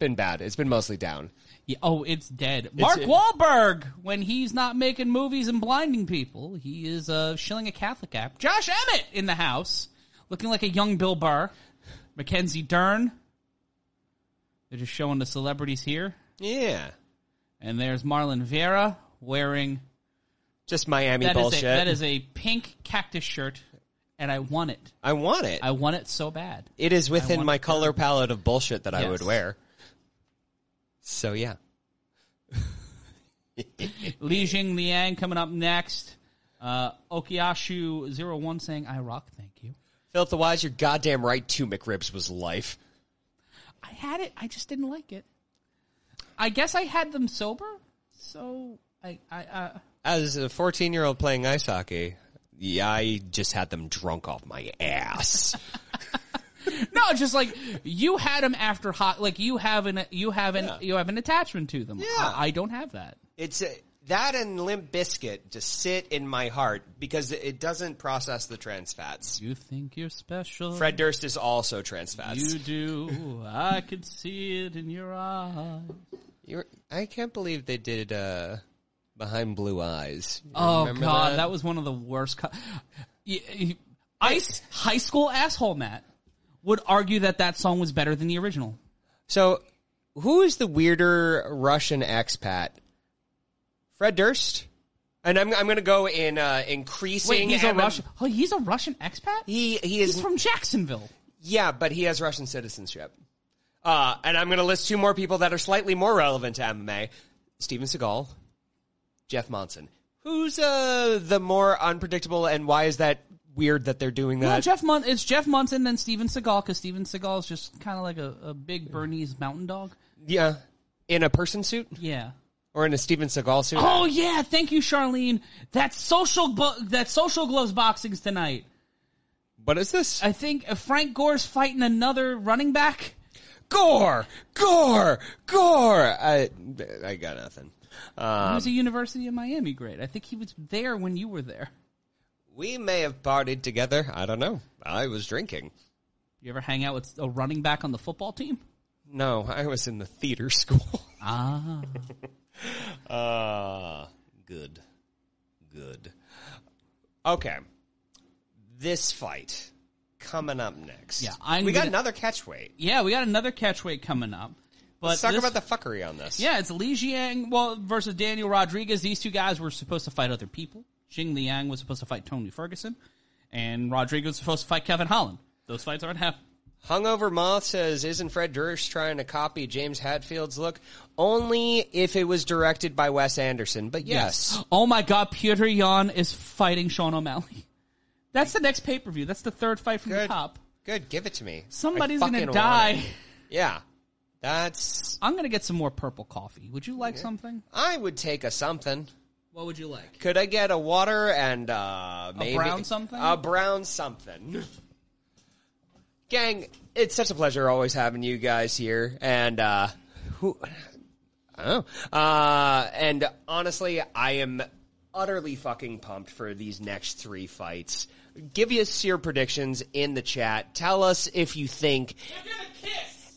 It's been bad. It's been mostly down. Yeah, oh, it's dead. Mark it- Wahlberg, when he's not making movies and blinding people, he is uh, shilling a Catholic app. Josh Emmett in the house, looking like a young Bill Burr. Mackenzie Dern. They're just showing the celebrities here. Yeah. And there's Marlon Vera wearing Just Miami that is bullshit. a, that is a pink cactus shirt, and I want it. I want it. I want it so bad. it is within my color palette of bullshit that I would wear. So yeah. *laughs* Li Jingliang coming up next. Uh, Okiyashu 01 saying, I rock, thank you. Philip the Wise, you're goddamn right. Two McRibs was life. I had it, I just didn't like it. I guess I had them sober, so I, I, uh, As a 14 year old playing ice hockey, yeah, I just had them drunk off my ass. *laughs* *laughs* no, it's just like you had them after hot, like you have an, you have an, Yeah. you have an attachment to them. Yeah. I, I don't have that. it's a, that and Limp Bizkit just sit in my heart because it doesn't process the trans fats. You think you're special. Fred Durst is also trans fats. You do. I could see it in your eyes. You're, I can't believe they did uh, Behind Blue Eyes. You Oh god, that? was one of the worst. Co- Ice high school asshole Matt would argue that that song was better than the original. So, who is the weirder Russian expat? Fred Durst? And I'm, I'm going to go in uh, increasing. Wait, he's a Russian. Oh, he's a Russian expat. He he is he's from Jacksonville. Yeah, but he has Russian citizenship. Uh, and I'm going to list two more people that are slightly more relevant to MMA: Steven Seagal, Jeff Monson. Who's uh, the more unpredictable, and why is that weird that they're doing that? Jeff Mun- it's Jeff Monson then Steven Seagal because Steven Seagal is just kind of like a, a big Bernese mountain dog. yeah, in a person suit Yeah. or in a Steven Seagal suit. Oh yeah, thank you, Charlene. That social bu- that social gloves boxing's tonight. What is this? I think uh, Frank Gore's fighting another running back. Gore, Gore, Gore. I I got nothing. He Um, was a University of Miami grade. I think he was there when you were there. We may have partied together. I don't know. I was drinking. You ever hang out with a running back on the football team? No, I was in the theater school. *laughs* Ah, Uh, good. Good. Okay. This fight coming up next. Yeah, I'm we got gonna- another catchweight. yeah. We got another catchweight coming up. But Let's talk this- about the fuckery on this. Yeah, it's Li Jingliang versus Daniel Rodriguez. These two guys were supposed to fight other people. Jingliang was supposed to fight Tony Ferguson, and Rodriguez was supposed to fight Kevin Holland. Those fights aren't happening. Hungover Moth says, "Isn't Fred Durst trying to copy James Hetfield's look? Only if it was directed by Wes Anderson. But yes, Oh my God, Petr Yan is fighting Sean O'Malley. *laughs* That's the next pay per view. That's the third fight from the top. good. Give it to me. Somebody's gonna die. *laughs* Yeah, that's. I'm gonna get some more purple coffee. Would you like something? I would take a something. What would you like? Could I get a water and uh maybe brown something? A brown something. Gang, it's such a pleasure always having you guys here, and uh who I don't know. Uh, and honestly, I am utterly fucking pumped for these next three fights. Give us your predictions in the chat. Tell us if you think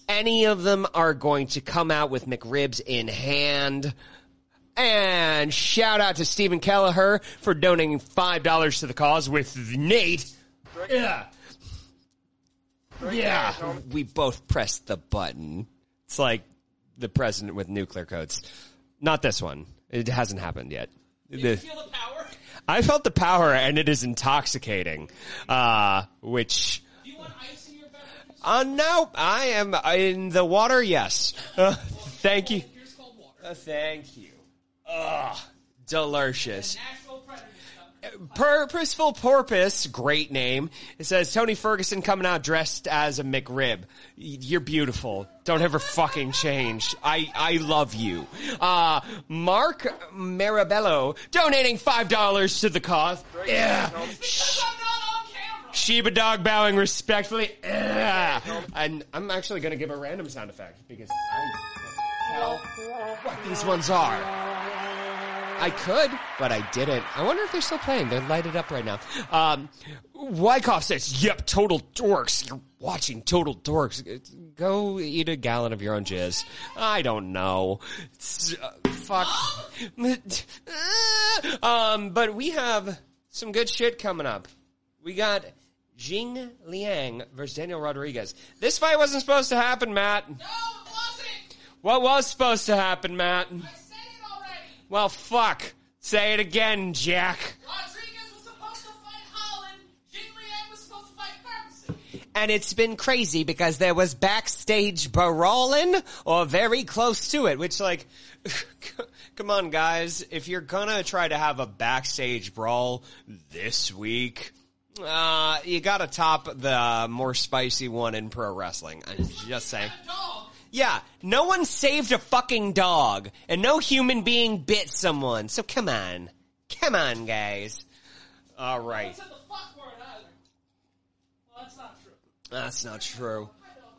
any of them are going to come out with McRibs in hand. And shout out to Stephen Kelleher for donating $5 to the cause with Nate. Yeah. Yeah. We both pressed the button. It's like the president with nuclear codes. Not this one. It hasn't happened yet. The- Feel the power? I felt the power and it is intoxicating. Uh, which, Do you want ice in your beverage? uh, no, I am in the water, yes. Uh, *laughs* thank you. Here's cold water. Uh, thank you. Ugh, delicious. Purposeful Porpoise, great name. It says Tony Ferguson coming out dressed as a McRib. You're beautiful. Don't ever fucking change. I, I love you. Uh, Mark Marabello donating $5 to the cause. Yeah. I'm not on camera. Sheba dog bowing respectfully. Yeah. And I'm actually going to give a random sound effect because I tell what these ones are. I could, but I didn't. I wonder if they're still playing. They're lighted up right now. Um, Wyckoff says, "Yep, total dorks. You're watching Total Dorks. Go eat a gallon of your own jizz." I don't know. Uh, fuck. *laughs* um, but we have some good shit coming up. We got Jing Liang versus Daniel Rodriguez. This fight wasn't supposed to happen, Matt. No. What was supposed to happen, Matt? I said it already. Well, fuck. Say it again, Jack. Rodriguez was supposed to fight Holland. Was supposed to fight Ferguson. And it's been crazy because there was backstage brawling or very close to it, which like, *laughs* come on guys, if you're gonna try to have a backstage brawl this week, uh, you gotta top the more spicy one in pro wrestling. I'm just saying. Dog. Yeah, no one saved a fucking dog, and no human being bit someone. So come on, come on, guys. All right, Said the fuck word either. Well, that's not true. that's not true.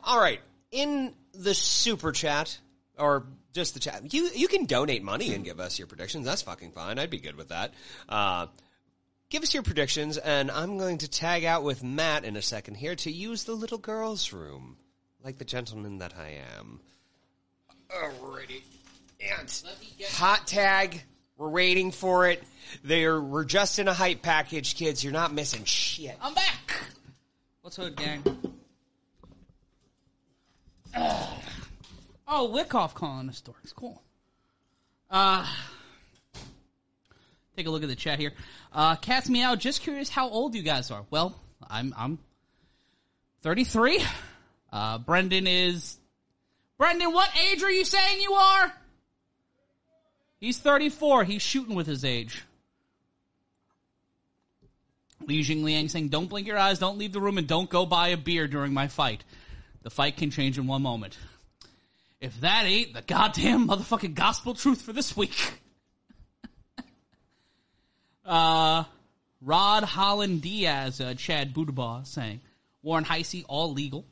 All right, in the super chat or just the chat, you you can donate money and give us your predictions. That's fucking fine. I'd be good with that. Uh, give us your predictions, and I'm going to tag out with Matt in a second here to use the little girl's room, like the gentleman that I am. Alrighty. And hot tag. We're waiting for it. They're we're just in a hype package, kids. You're not missing shit. I'm back. What's hood, gang? oh, Wickoff calling us dorks. Cool. Uh, take a look at the chat here. Uh, Cats Meow, just curious how old you guys are. Well, I'm I'm 33. Uh, Brendan is Brendan. What age are you saying you are? He's 34. He's shooting with his age. Li Jingliang saying, "Don't blink your eyes, don't leave the room, and don't go buy a beer during my fight. The fight can change in one moment. If that ain't the goddamn motherfucking gospel truth for this week." *laughs* uh, Rod Holland Diaz, uh, Chad Budabaugh saying, "Warren Heisey, all legal."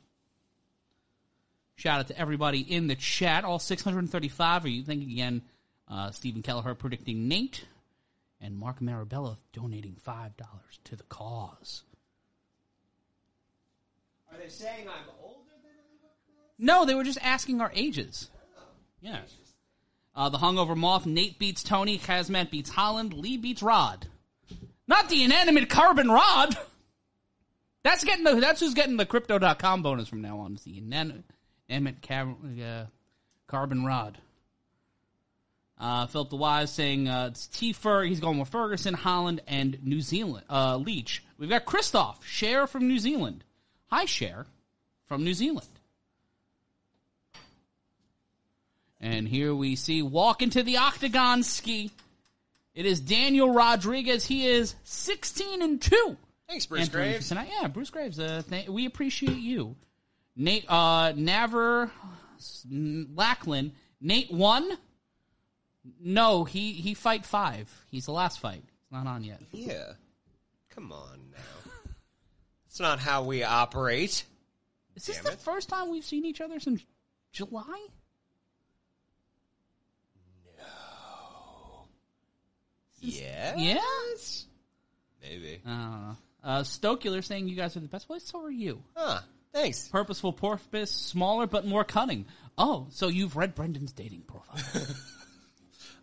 Shout out to everybody in the chat, all 635 of you. Thank you again, uh, Stephen Kelleher predicting Nate and Mark Marabella donating five dollars to the cause. Are they saying I'm older than you? No, they were just asking our ages. Yeah. Uh, the hungover moth. Nate beats Tony. Khamzat beats Holland. Lee beats Rod. Not the inanimate carbon rod. That's getting the. That's who's getting the crypto.com bonus from now on. Is the inanimate, inanimate cab, uh, carbon rod. Uh, Philip the Wise saying uh, it's T Fur. He's going with Ferguson, Holland, and New Zealand. Uh, Leech. We've got Christoph Cher from New Zealand. Hi, Cher from New Zealand. And here we see walk into the octagon ski. It is Daniel Rodriguez. He is 16 and 2. Thanks, Bruce Entering Graves. Tonight. Yeah, Bruce Graves. Uh, th- we appreciate you. Nate, uh, Naver Lackland. Nate won. No, he, he fight five. He's the last fight. He's not on yet. Yeah. Come on now. *laughs* It's not how we operate. Is this Damn the it. first time we've seen each other since July? Since Yeah. Yeah? Maybe. I don't know. Uh, Stokular saying you guys are the best. Well, so are you. Huh. Thanks. Purposeful porpoise, smaller but more cunning. Oh, so you've read Brendan's dating profile. *laughs*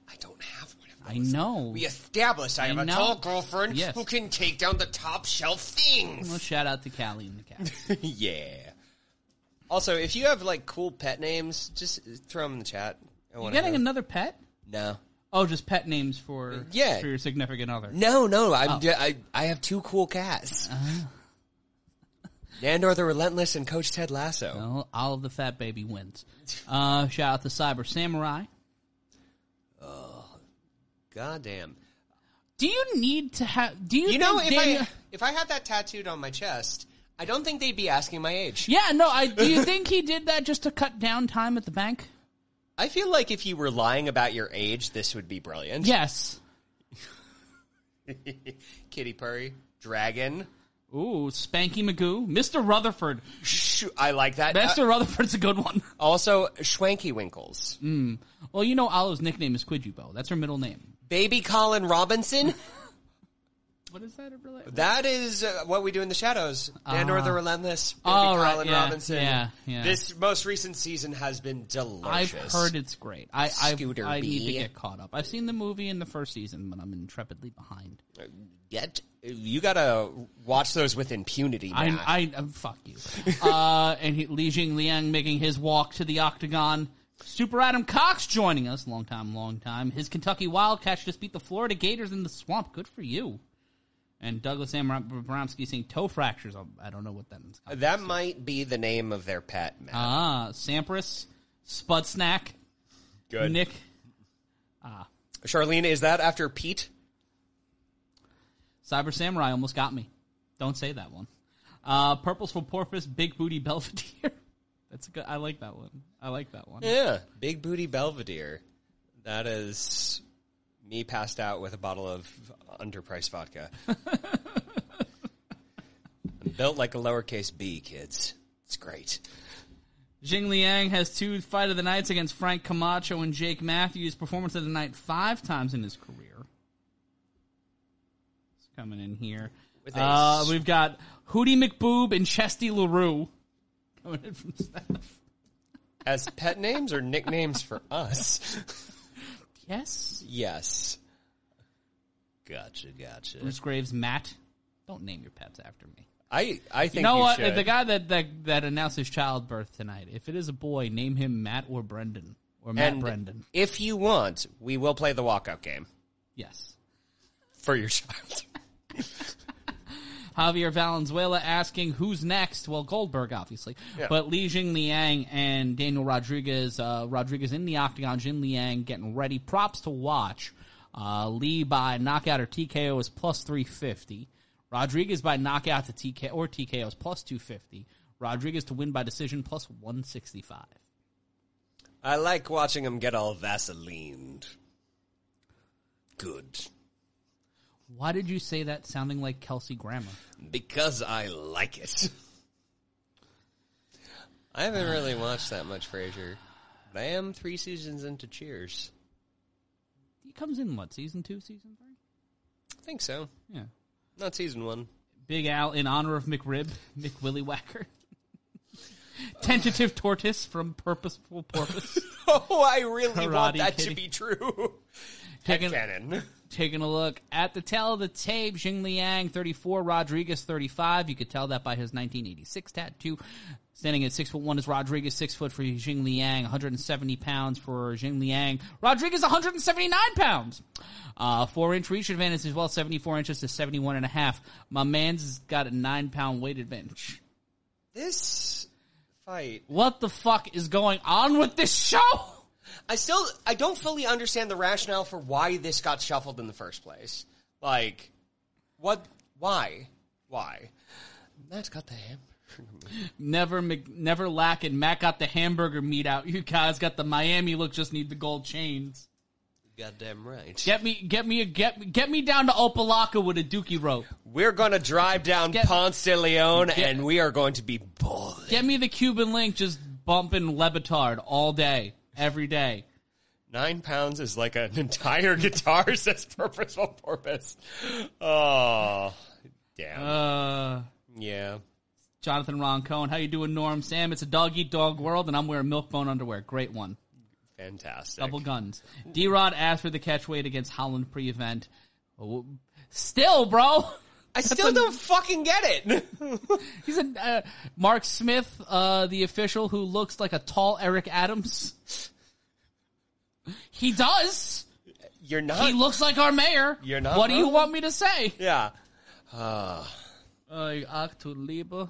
I don't have one of I know. We established I have a know. tall girlfriend Yes. who can take down the top shelf things. Well, shout out to Callie and the cat. *laughs* yeah. Also, if you have like cool pet names, just throw them in the chat. I You getting another pet? No. Oh, just pet names for Yeah. for your significant other. No, no. I'm. Oh. ju- I I have two cool cats. Uh-huh. Nandor the Relentless and Coach Ted Lasso. Well, all of the fat baby wins. Uh, shout out to Cyber Samurai. Goddamn. Do you need to have? Do you? You know, if Daniel- I if I had that tattooed on my chest, I don't think they'd be asking my age. yeah, no. I do you *laughs* think he did that just to cut down time at the bank? I feel like if you were lying about your age, this would be brilliant. Yes. *laughs* Kitty Purry, Dragon. Ooh, Spanky Magoo, Mr. Rutherford. Sh- I like that. Uh, Mr. Rutherford's a good one. *laughs* also, Schwanky Winkles. Well, you know Olive's nickname is Quidjubo. That's her middle name. Baby Colin Robinson. *laughs* What is that relate? that is uh, what we do in the shadows. Nandor the Relentless. Baby Oh, right, Colin yeah, Robinson. yeah, yeah. This most recent season has been delicious. I've heard it's great. I I, Scooter I need to get caught up. I've seen the movie in the first season, but I'm intrepidly behind. Get you gotta watch those with impunity. Matt. I, I, uh, fuck you. *laughs* uh, and he, Li Jingliang making his walk to the octagon. Super Adam Cox joining us. Long time, long time. His Kentucky Wildcats just beat the Florida Gators in the swamp. Good for you. And Douglas Abramsky saying toe fractures. Oh, I don't know what that means. that might be the name of their pet. Matt. Ah, Sampras, Spud Snack, Good. Nick. Ah. Charlene, is that after Pete? Cyber Samurai almost got me. Don't say that one. Uh, Purples for Porpoise, Big Booty Belvedere. *laughs* That's a good. I like that one. I like that one. Yeah, Big Booty Belvedere. That is me passed out with a bottle of underpriced vodka. *laughs* I'm built like a lowercase b, kids. It's great. Jingliang has two fight of the nights against Frank Camacho and Jake Matthews. Performance of the night five times in his career. Coming in here. With a Uh, we've got Hootie McBoob and Chesty LaRue coming in from Steph. As pet names or nicknames for us? *laughs* Yes. yes. Gotcha, gotcha. Bruce Graves, Matt. Don't name your pets after me. I I think You know what? should. The guy that, that that announced his childbirth tonight. If it is a boy, name him Matt or Brendan or Matt and Brendan. if you want, we will play the walkout game Yes. for your child. *laughs* Javier Valenzuela asking who's next. Well, Goldberg, obviously, Yeah. but Li Jingliang and Daniel Rodriguez. Uh, Rodriguez in the octagon. Jingliang getting ready. Props to watch. Uh, Lee by knockout or TKO is plus three fifty. Rodriguez by knockout to TKO or TKO is plus two fifty. Rodriguez to win by decision plus one sixty five. I like watching him get all Vaselined. Good. Why did you say that sounding like Kelsey Grammer? Because I like it. I haven't really watched that much Frasier. But I am three seasons into Cheers. He comes in what season two, season three? I think so. Yeah. Not season one. Big Al in honor of McRib, *laughs* McWilly Whacker. *laughs* Tentative tortoise from Purposeful Porpoise. *laughs* Oh, I really want Karate that Kitty. to be true. Taking. Taking a look at the tail of the tape, Jingliang 34, Rodriguez 35. You could tell that by his 1986 tattoo. Standing at six foot one is Rodriguez, six foot for Jingliang, 170 pounds for Jingliang. Rodriguez 179 pounds. Uh, four inch reach advantage as well, 74 inches to 71 and a half. My man's got a nine pound weight advantage. This fight. What the fuck is going on with this show? I still I don't fully understand the rationale for why this got shuffled in the first place. Like what why? Why? Matt's got the hammer. Never, Mc, never lacking. Matt got the hamburger meat out. You guys got the Miami look. Just need the gold chains. Goddamn right. Get me, get me, a, get me, get me down to Opa-locka with a dookie rope. We're gonna drive down Get- Ponce de Leon Get- and we are going to be balling. Get me the Cuban link. Just bumping Le Batard all day, every day. Nine pounds is like an entire *laughs* guitar, *laughs* says Purposeful Porpoise. Oh, damn. Uh, yeah. Jonathan Ron Cohen, how you doing, Norm? Sam, it's a dog eat dog world, and I'm wearing milk bone underwear. Great one. Fantastic. Double guns. D Rod asked for the catch weight against Holland pre-event. Oh, Still, bro. *laughs* I still don't fucking get it. *laughs* He's a uh, Mark Smith, uh, the official who looks like a tall Eric Adams. He does. You're not. He looks like our mayor. You're not What do you want me to say? yeah. Uh, Actu Liebe.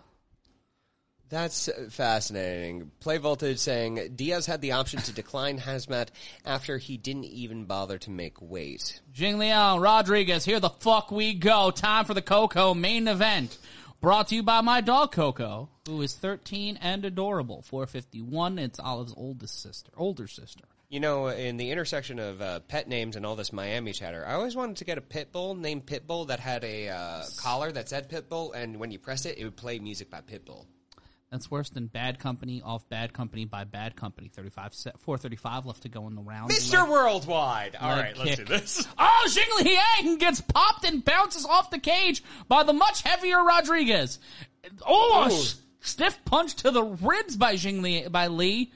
That's fascinating. Play Voltage saying Diaz had the option to decline Hazmat after he didn't even bother to make weight. Jingliang, Rodriguez, here the fuck we go. Time for the Coco main event. Brought to you by my dog Coco, who is 13 and adorable. 451, it's Olive's oldest sister, older sister. You know, in the intersection of uh, pet names and all this Miami chatter, I always wanted to get a pit bull named Pitbull that had a uh, collar that said Pitbull, and when you press it, it would play music by Pitbull. That's worse than Bad Company off Bad Company by Bad Company. 35, se- 435 left to go in the round. Mr. Leg- Worldwide! All right, right, let's kick. do this. *laughs* Oh, Jingliang gets popped and bounces off the cage by the much heavier Rodriguez. Oh, s- stiff punch to the ribs by Xing Li, by Lee.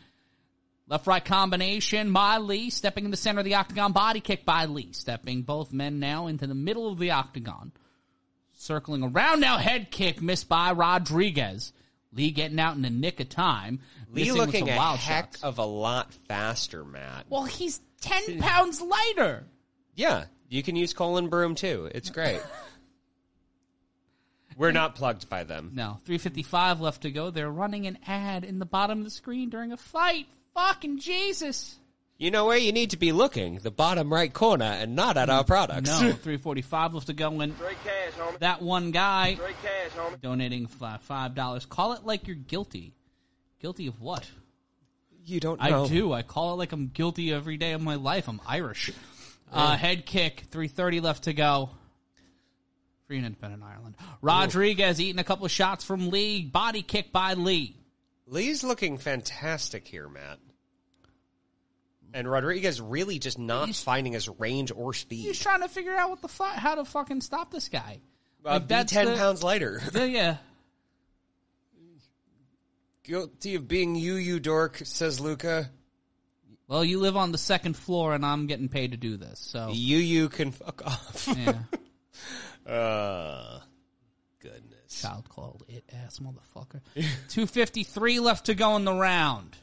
Left right combination by Lee, stepping in the center of the octagon, body kick by Lee, stepping both men now into the middle of the octagon. Circling around now, head kick missed by Rodriguez. Lee getting out in the nick of time. Lee looking a wild heck shots. of a lot faster, Matt. Well, he's 10 pounds lighter. Yeah, you can use Colin Broom too. It's great. *laughs* We're not plugged by them. No, 355 left to go. They're running an ad in the bottom of the screen during a fight. Fucking Jesus. You know where you need to be looking? The bottom right corner and not at our products. No, *laughs* 345 left to go. And Straight cash, homie. that one guy cash, homie. donating $5. Call it like you're guilty. Guilty of what? you don't I do. I call it like I'm guilty every day of my life. I'm Irish. Uh, head kick, 330 left to go. Free and independent Ireland. Rodriguez eating a couple of shots from Lee. Body kick by Lee. Lee's looking fantastic here, Matt. And Rodriguez really just not He's- finding his range or speed. He's trying to figure out what the fuck, how to fucking stop this guy. Uh, Like, be ten the- pounds lighter. *laughs* Yeah, yeah. Guilty of being you, you dork, says Luca. Well, you live on the second floor, and I'm getting paid to do this. So, You, you can fuck off. yeah, *laughs* uh, goodness. child called it ass motherfucker. *laughs* Two fifty three left to go in the round.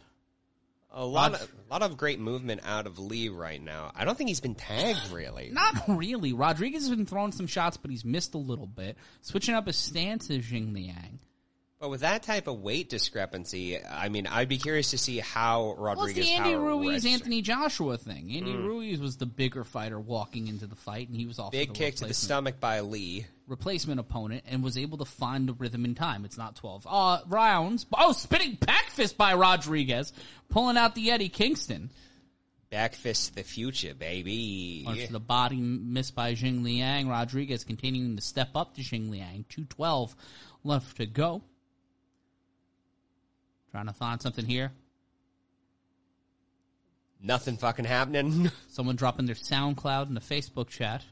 A lot, Rod- of, lot of great movement out of Lee right now. I don't think he's been tagged really. Not really. Rodriguez has been throwing some shots, but he's missed a little bit. Switching up his stance is Jingliang. But with that type of weight discrepancy, I mean, I'd be curious to see how Rodriguez. Well, it's the Andy Ruiz register- Anthony Joshua thing. Andy mm. Ruiz was the bigger fighter walking into the fight, and he was also Big the kick to the stomach by Lee. Replacement opponent and was able to find the rhythm in time. It's not 12 uh, rounds. Oh, spinning back fist by Rodriguez, pulling out the Eddie Kingston. Back fist to the future, baby. Punch to the body missed by Jingliang. Rodriguez continuing to step up to Jingliang. 212 left to go. Trying to find something here. Nothing fucking happening. *laughs* Someone dropping their SoundCloud in the Facebook chat.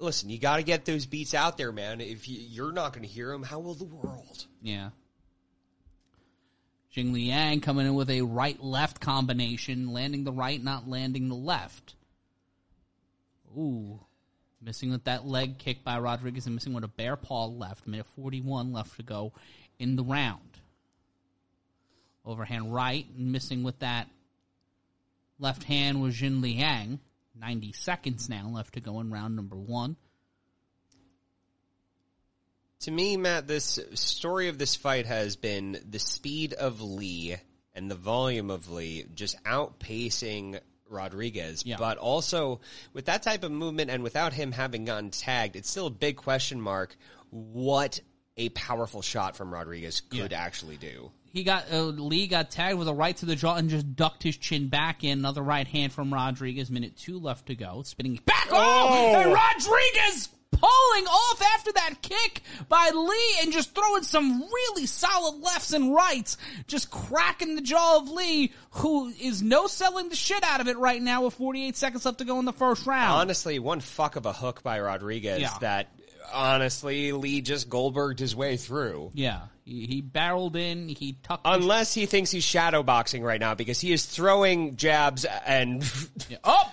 Listen, you got to get those beats out there, man. If you, you're not going to hear them, how will the world? Yeah. Jingliang coming in with a right left combination, landing the right, not landing the left. Ooh. Missing with that leg kick by Rodriguez and missing with a bare paw left. Minute 41 left to go in the round. Overhand right, missing with that left hand was Jingliang. 90 seconds now left to go in round number one. To me, Matt, this story of this fight has been the speed of Lee and the volume of Lee just outpacing Rodriguez. Yeah. But also, with that type of movement and without him having gotten tagged, it's still a big question mark what a powerful shot from Rodriguez could Yeah. actually do. He got uh, Lee got tagged with a right to the jaw and just ducked his chin back in. Another right hand from Rodriguez. Minute two left to go. Spinning back. Oh, Oh! and Rodriguez pulling off after that kick by Lee and just throwing some really solid lefts and rights, just cracking the jaw of Lee, who is no selling the shit out of it right now with 48 seconds left to go in the first round. Honestly, one fuck of a hook by Rodriguez Yeah. that honestly Lee just Goldberged his way through. yeah, he, he barreled in, he tucked. Unless he thinks he's shadow boxing right now because he is throwing jabs and *laughs* oh,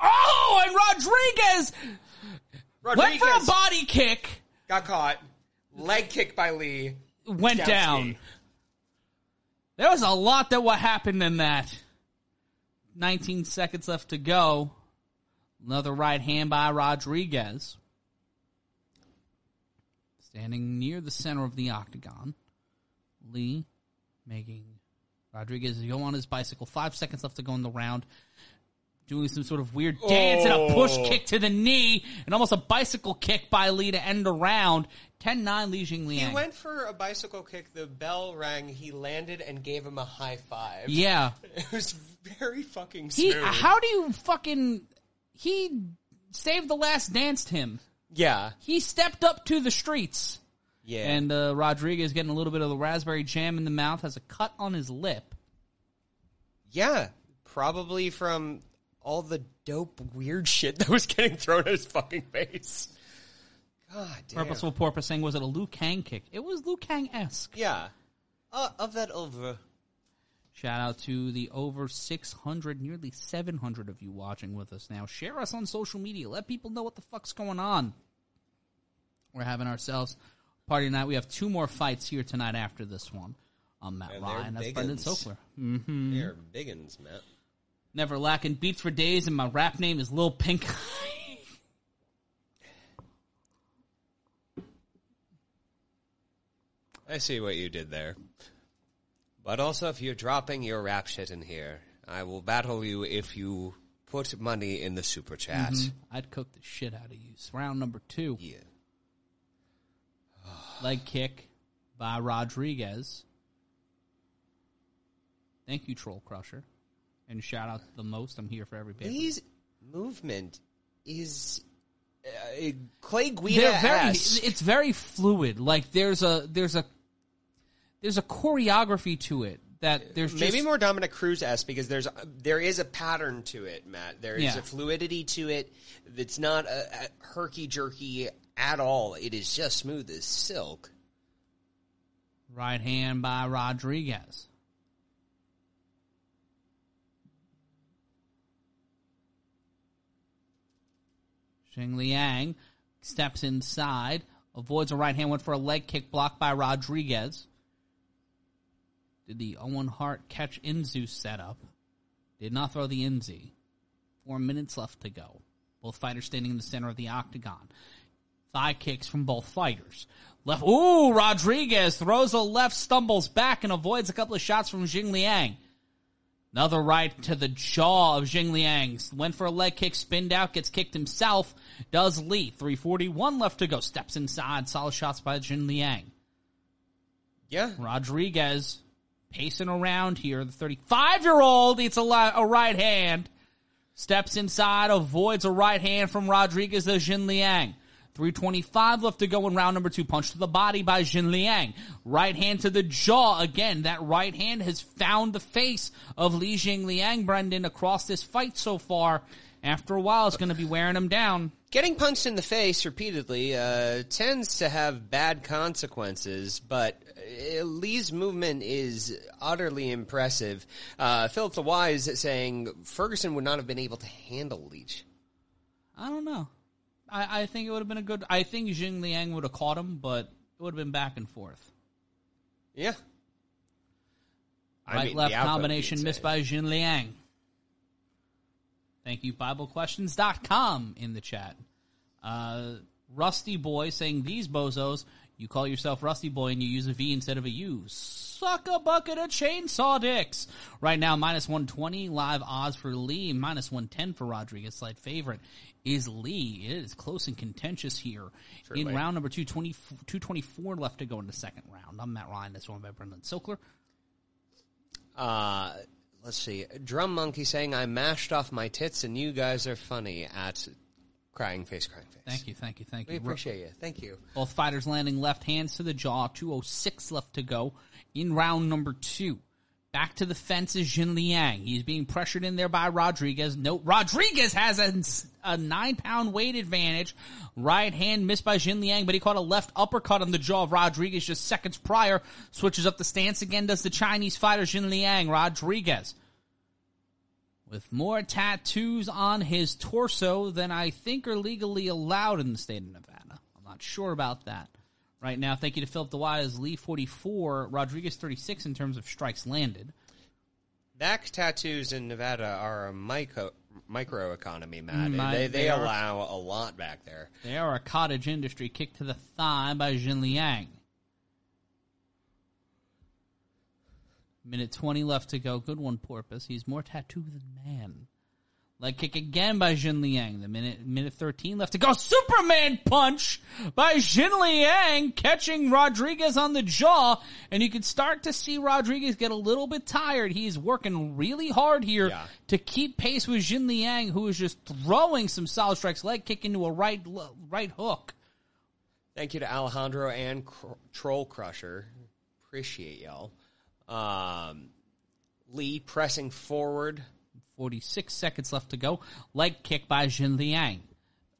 oh, and Rodriguez went for a body kick, got caught. Leg kick by Lee. went Down down. There was a lot that what happened in that. 19 seconds left to go. Another right hand by Rodriguez. Standing near the center of the octagon. Lee making Rodriguez go on his bicycle. Five seconds left to go in the round. Doing some sort of weird dance and a push Oh. kick to the knee and almost a bicycle kick by Lee to end the round. 10-9 Li Jingliang. He went for a bicycle kick. The bell rang. He landed and gave him a high five. yeah. *laughs* It was very fucking He, smooth. how do you fucking? He saved the last danced him. Yeah, He stepped up to the streets, yeah. and uh, Rodriguez getting a little bit of the raspberry jam in the mouth, has a cut on his lip. yeah, probably from all the dope weird shit that was getting thrown at his fucking face. God damn. Purposeful Porpoise saying, "Was it a Liu Kang kick? It was Liu Kang esque." Yeah. Uh, of that over. Shout out to the over 600, nearly 700 of you watching with us now. Share us on social media. Let people know what the fuck's going on. We're having ourselves party night. We have two more fights here tonight after this one. I'm Matt And Ryan. That's big Brendan. Sokler. Mm-hmm. They're biggins, Matt. Never lacking beats for days, and my rap name is Lil Pink. *laughs* I see what you did there. But also, if you're dropping your rap shit in here, I will battle you if you put money in the super chat. I'd cook the shit out of you. It's round number two. Yeah. Leg kick by Rodriguez. Thank you, Troll Crusher. And shout out to the most. I'm here for every bit. Lee's movement is uh, Clay Guida very. It's very fluid. Like there's a there's a there's a choreography to it that there's just, Maybe more Dominick Cruz esque because there's there is a pattern to it, Matt. There is Yeah. a fluidity to it. It's not a, a herky jerky at all. It is just smooth as silk. right hand by Rodriguez. Jingliang steps inside, avoids a right hand, went for a leg kick blocked by Rodriguez. Did the Owen Hart catch Inzu setup? Did not throw the Inzi. Four minutes left to go. Both fighters standing in the center of the octagon. Thigh kicks from both fighters. Left. Ooh, Rodriguez throws a left, stumbles back, and avoids a couple of shots from Jingliang. Another right to the jaw of Jingliang. Went for a leg kick, spinned out, gets kicked himself. Does Lee. 341 left to go. Steps inside. Solid shots by Jingliang. Yeah, Rodriguez pacing around here. The 35 year old eats a, li- a right hand. Steps inside, avoids a right hand from Rodriguez to Jingliang. 325 left to go in round number two. Punch to the body by Jingliang. Right hand to the jaw. Again, that right hand has found the face of Li Jingliang, Brendan, across this fight so far. After a while, it's going to be wearing him down. getting punched in the face repeatedly uh, tends to have bad consequences, but uh, Lee's movement is utterly impressive. Uh, Philip the Wise saying Ferguson would not have been able to handle Leech. I don't know. I, I think it would have been a good. I think Jingliang would have caught him, but it would have been back and forth. Yeah. I mean, left the output would be combination missed by Jingliang. Thank you, BibleQuestions.com in the chat. Uh, Rusty Boy saying, These bozos, you call yourself Rusty Boy and you use a V instead of a U. Suck a bucket of chainsaw dicks. Right now, minus 120 live odds for Lee, minus 110 for Rodriguez. Slight favorite is Lee. It is close and contentious here. In round number 220, 224 left to go in the second round. I'm Matt Ryan. That's one by Brendan Sokler. Uh, let's see. Drum Monkey saying I mashed off my tits and you guys are funny at crying face, crying face. Thank you, thank you, thank We you. We appreciate you. Thank you. Both fighters landing left hands to the jaw. 206 left to go in round number two. Back to the fence is Jingliang. He's being pressured in there by Rodriguez. No, Rodriguez has a, a nine pound weight advantage. Right hand missed by Jingliang, but he caught a left uppercut on the jaw of Rodriguez just seconds prior. Switches up the stance again, does the Chinese fighter Jingliang. Rodriguez with more tattoos on his torso than I think are legally allowed in the state of Nevada. I'm not sure about that right now. Thank you to Philip the Wise, Lee 44, Rodriguez 36 in terms of strikes landed. Back tattoos in Nevada are a micro micro economy, Matt. Mm, I- they they, they are. allow a lot back there. They are a cottage industry kick to the thigh by Jingliang. Minute 20 left to go. Good one, Porpoise. He's more tattooed than man. Leg kick again by Jingliang. The minute minute 13 left to go. Superman punch by Jingliang catching Rodriguez on the jaw. And you can start to see Rodriguez get a little bit tired. He's working really hard here Yeah. to keep pace with Jingliang, who is just throwing some solid strikes. Leg kick into a right right hook. Thank you to Alejandro and Cr- Troll Crusher. Appreciate y'all. Um, Lee pressing forward. 46 seconds left to go. Leg kick by Jingliang.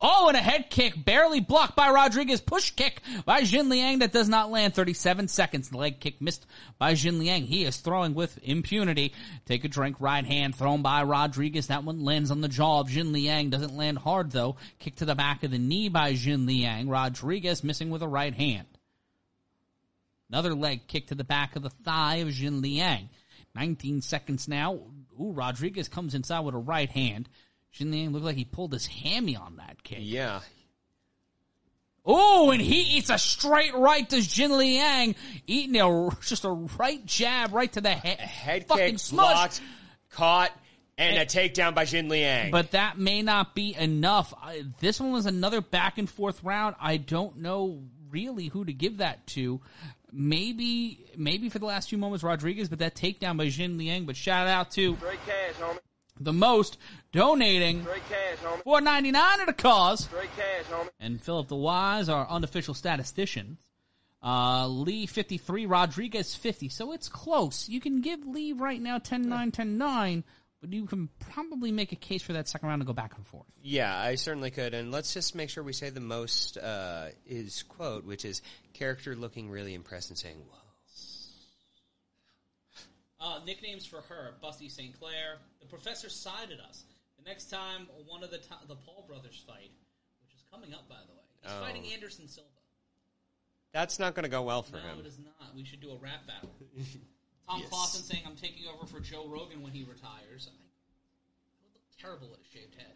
Oh, and a head kick barely blocked by Rodriguez. Push kick by Jingliang that does not land. 37 seconds. Leg kick missed by Jingliang. He is throwing with impunity. Take a drink. Right hand thrown by Rodriguez. That one lands on the jaw of Jingliang. Doesn't land hard though. Kick to the back of the knee by Jingliang. Rodriguez missing with a right hand. Another leg kick to the back of the thigh of Jingliang. 19 seconds now. Ooh, Rodriguez comes inside with a right hand. Jingliang looked like he pulled his hammy on that kick. Yeah. Oh, and he eats a straight right to Jingliang, eating a *laughs* just a right jab right to the head. Head Fucking kick, smush. blocked, caught, and, And- a takedown by Jingliang. But that may not be enough. I, this one was another back and forth round. I don't know really who to give that to. Maybe, maybe for the last few moments Rodriguez, but that takedown by Jingliang. But shout out to cash, the most donating cash, four ninety nine at a cause. Cash, and Philip the Wise, our unofficial statistician. Uh, Lee 53, Rodriguez 50. So it's close. You can give Lee right now 10 9, 10 9, but you can probably make a case for that second round to go back and forth. yeah, I certainly could. And let's just make sure we say the most uh, is quote, which is character looking really impressed and saying, "Whoa." Uh, nicknames for her Busty St. Clair. The professor sided us. The next time one of the to- the Paul brothers fight, which is coming up, by the way, he's Oh. fighting Anderson Silva. That's not going to go well for No, him. No, it is not. We should do a rap battle. *laughs* Tom Yes. Clausen saying I'm taking over for Joe Rogan when he retires. I, I would look terrible with a shaved head.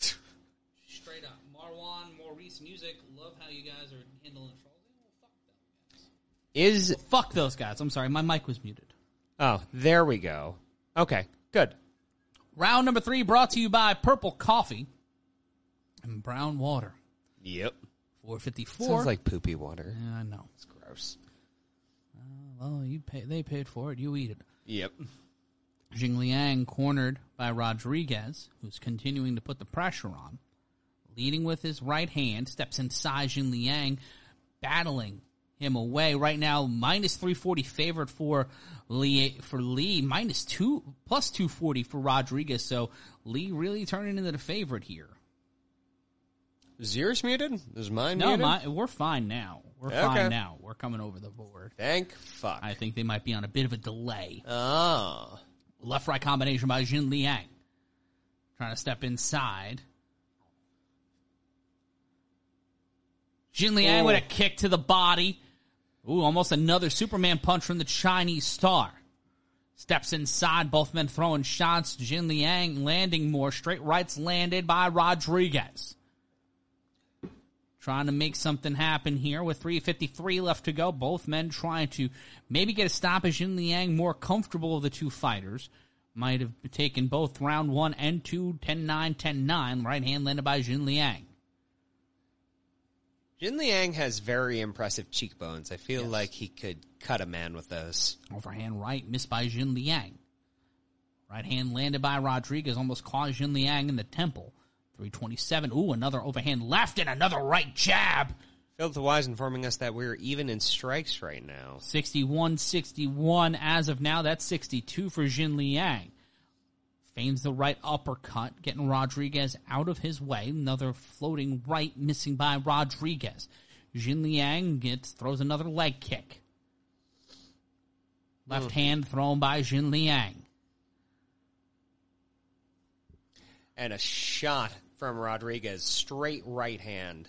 *laughs* Straight up. Marwan, Maurice Music, love how you guys are handling trolls. Well, fuck them guys. Is Fuck those guys. I'm sorry, my mic was muted. oh, there we go. Okay, good. Round number three brought to you by Purple Coffee and Brown Water. Yep. 454. Sounds like poopy water. Yeah, I know. It's gross. Well, you pay, they paid for it. You eat it. Yep. Jingliang cornered by Rodriguez, who's continuing to put the pressure on. Leading with his right hand, steps inside Jingliang, battling him away. Right now, minus 340 favorite for Lee, for Lee, minus two, plus 240 for Rodriguez. So Lee really turning into the favorite here. Is yours muted? Is mine No, muted? my, we're fine now. We're Okay. fine now. We're coming over the board. Thank fuck. I think they might be on a bit of a delay. oh. Left right combination by Jingliang. Trying to step inside. Jingliang with a oh. kick to the body. Ooh, almost another Superman punch from the Chinese star. Steps inside, both men throwing shots. Jingliang landing more. Straight rights landed by Rodriguez. Trying to make something happen here with 3.53 left to go. Both men trying to maybe get a stoppage in Liang more comfortable of the two fighters. Might have taken both round one and two, 10-9, 10-9. Right hand landed by Jingliang. Jin Liang has very impressive cheekbones. I feel like he could cut a man with those. Overhand right, missed by Jingliang. Right hand landed by Rodriguez, almost caught Jingliang in the temple. 327. Ooh, another overhand left and another right jab. Philip the Wise informing us that we're even in strikes right now. 61 61 as of now. That's 62 for Jingliang. Feigns the right uppercut, getting Rodriguez out of his way. Another floating right missing by Rodriguez. Jingliang gets throws another leg kick. Left hmm. hand thrown by Jingliang. And a shot from Rodriguez, straight right hand.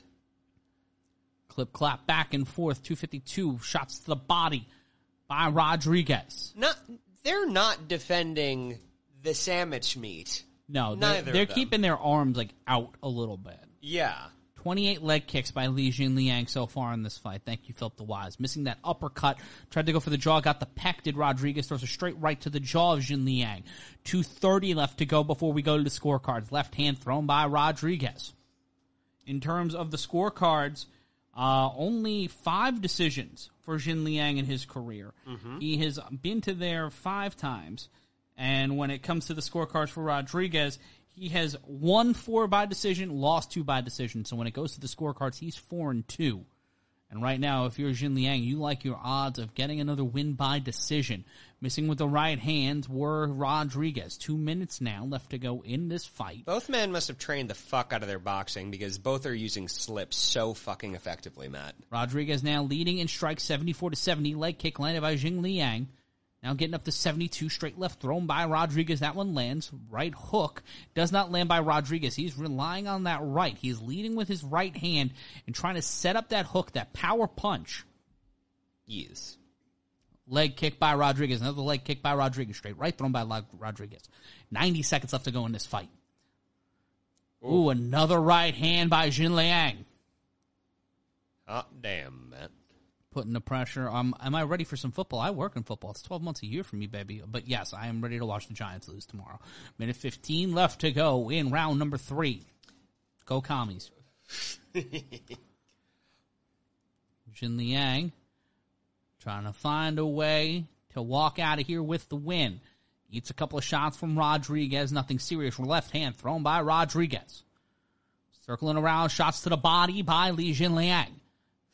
Clip clap back and forth. 252 shots to the body by Rodriguez. Not, they're not defending the sandwich meat. No, they're, Neither they're keeping their arms like out a little bit. Yeah. 28 leg kicks by Li Jingliang so far in this fight. Thank you, Philip the Wise. Missing that uppercut. Tried to go for the jaw, got the peck. Did Rodriguez throws a straight right to the jaw of Jingliang. 230 left to go before we go to the scorecards. Left hand thrown by Rodriguez. In terms of the scorecards, uh, only five decisions for Jingliang in his career. He has been to there five times. And when it comes to the scorecards for Rodriguez, he has won four by decision, lost two by decision. So when it goes to the scorecards, he's four and two. And right now, if you're Jingliang, you like your odds of getting another win by decision. Missing with the right hands were Rodriguez. Two minutes now left to go in this fight. Both men must have trained the fuck out of their boxing because both are using slips so fucking effectively, Matt. Rodriguez now leading in strikes 74 to 70. Leg kick landed by Jingliang. Now getting up to 72. Straight left thrown by Rodriguez. That one lands. Right hook does not land by Rodriguez. He's relying on that right. He's leading with his right hand and trying to set up that hook, that power punch. Yes. Leg kick by Rodriguez. Another leg kick by Rodriguez. Straight right thrown by Rodriguez. 90 seconds left to go in this fight. Ooh, another right hand by Jingliang. Hot ah, damn, Matt. Putting the pressure. Um, am I ready for some football? I work in football. It's 12 months a year for me, baby. But yes, I am ready to watch the Giants lose tomorrow. Minute 15 left to go in round number three. Go commies. *laughs* Jingliang trying to find a way to walk out of here with the win. Eats a couple of shots from Rodriguez. Nothing serious. Left hand thrown by Rodriguez. Circling around, shots to the body by Li Jingliang.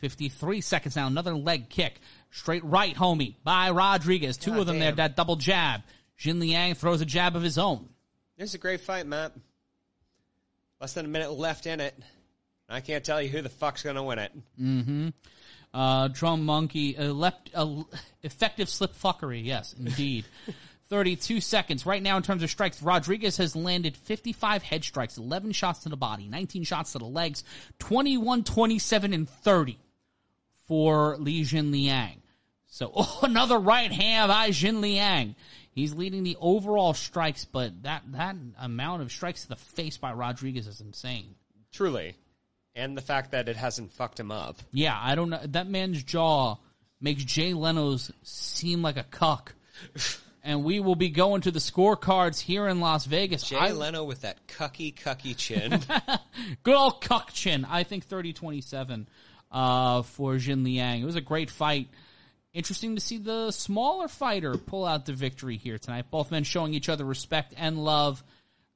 53 seconds now, another leg kick. Straight right, homie, by Rodriguez. Two God of them there, that double jab. Jingliang throws a jab of his own. This is a great fight, Matt. Less than a minute left in it. I can't tell you who the fuck's gonna win it. Uh, drum monkey, uh, left, uh, effective slip fuckery. Yes, indeed. *laughs* 32 seconds. Right now, in terms of strikes, Rodriguez has landed 55 head strikes, 11 shots to the body, 19 shots to the legs, 21, 27, and 30 for Li Jingliang. So, *laughs* oh, another right hand by Jingliang. He's leading the overall strikes, but that, that amount of strikes to the face by Rodriguez is insane. Truly. And the fact that it hasn't fucked him up. Yeah, I don't know. That man's jaw makes Jay Leno's seem like a cuck. *sighs* and we will be going to the scorecards here in Las Vegas. Jay I- Leno with that cucky, cucky chin. *laughs* Good old cuck chin. I think 30-27 uh, for Jingliang. It was a great fight. Interesting to see the smaller fighter pull out the victory here tonight. Both men showing each other respect and love.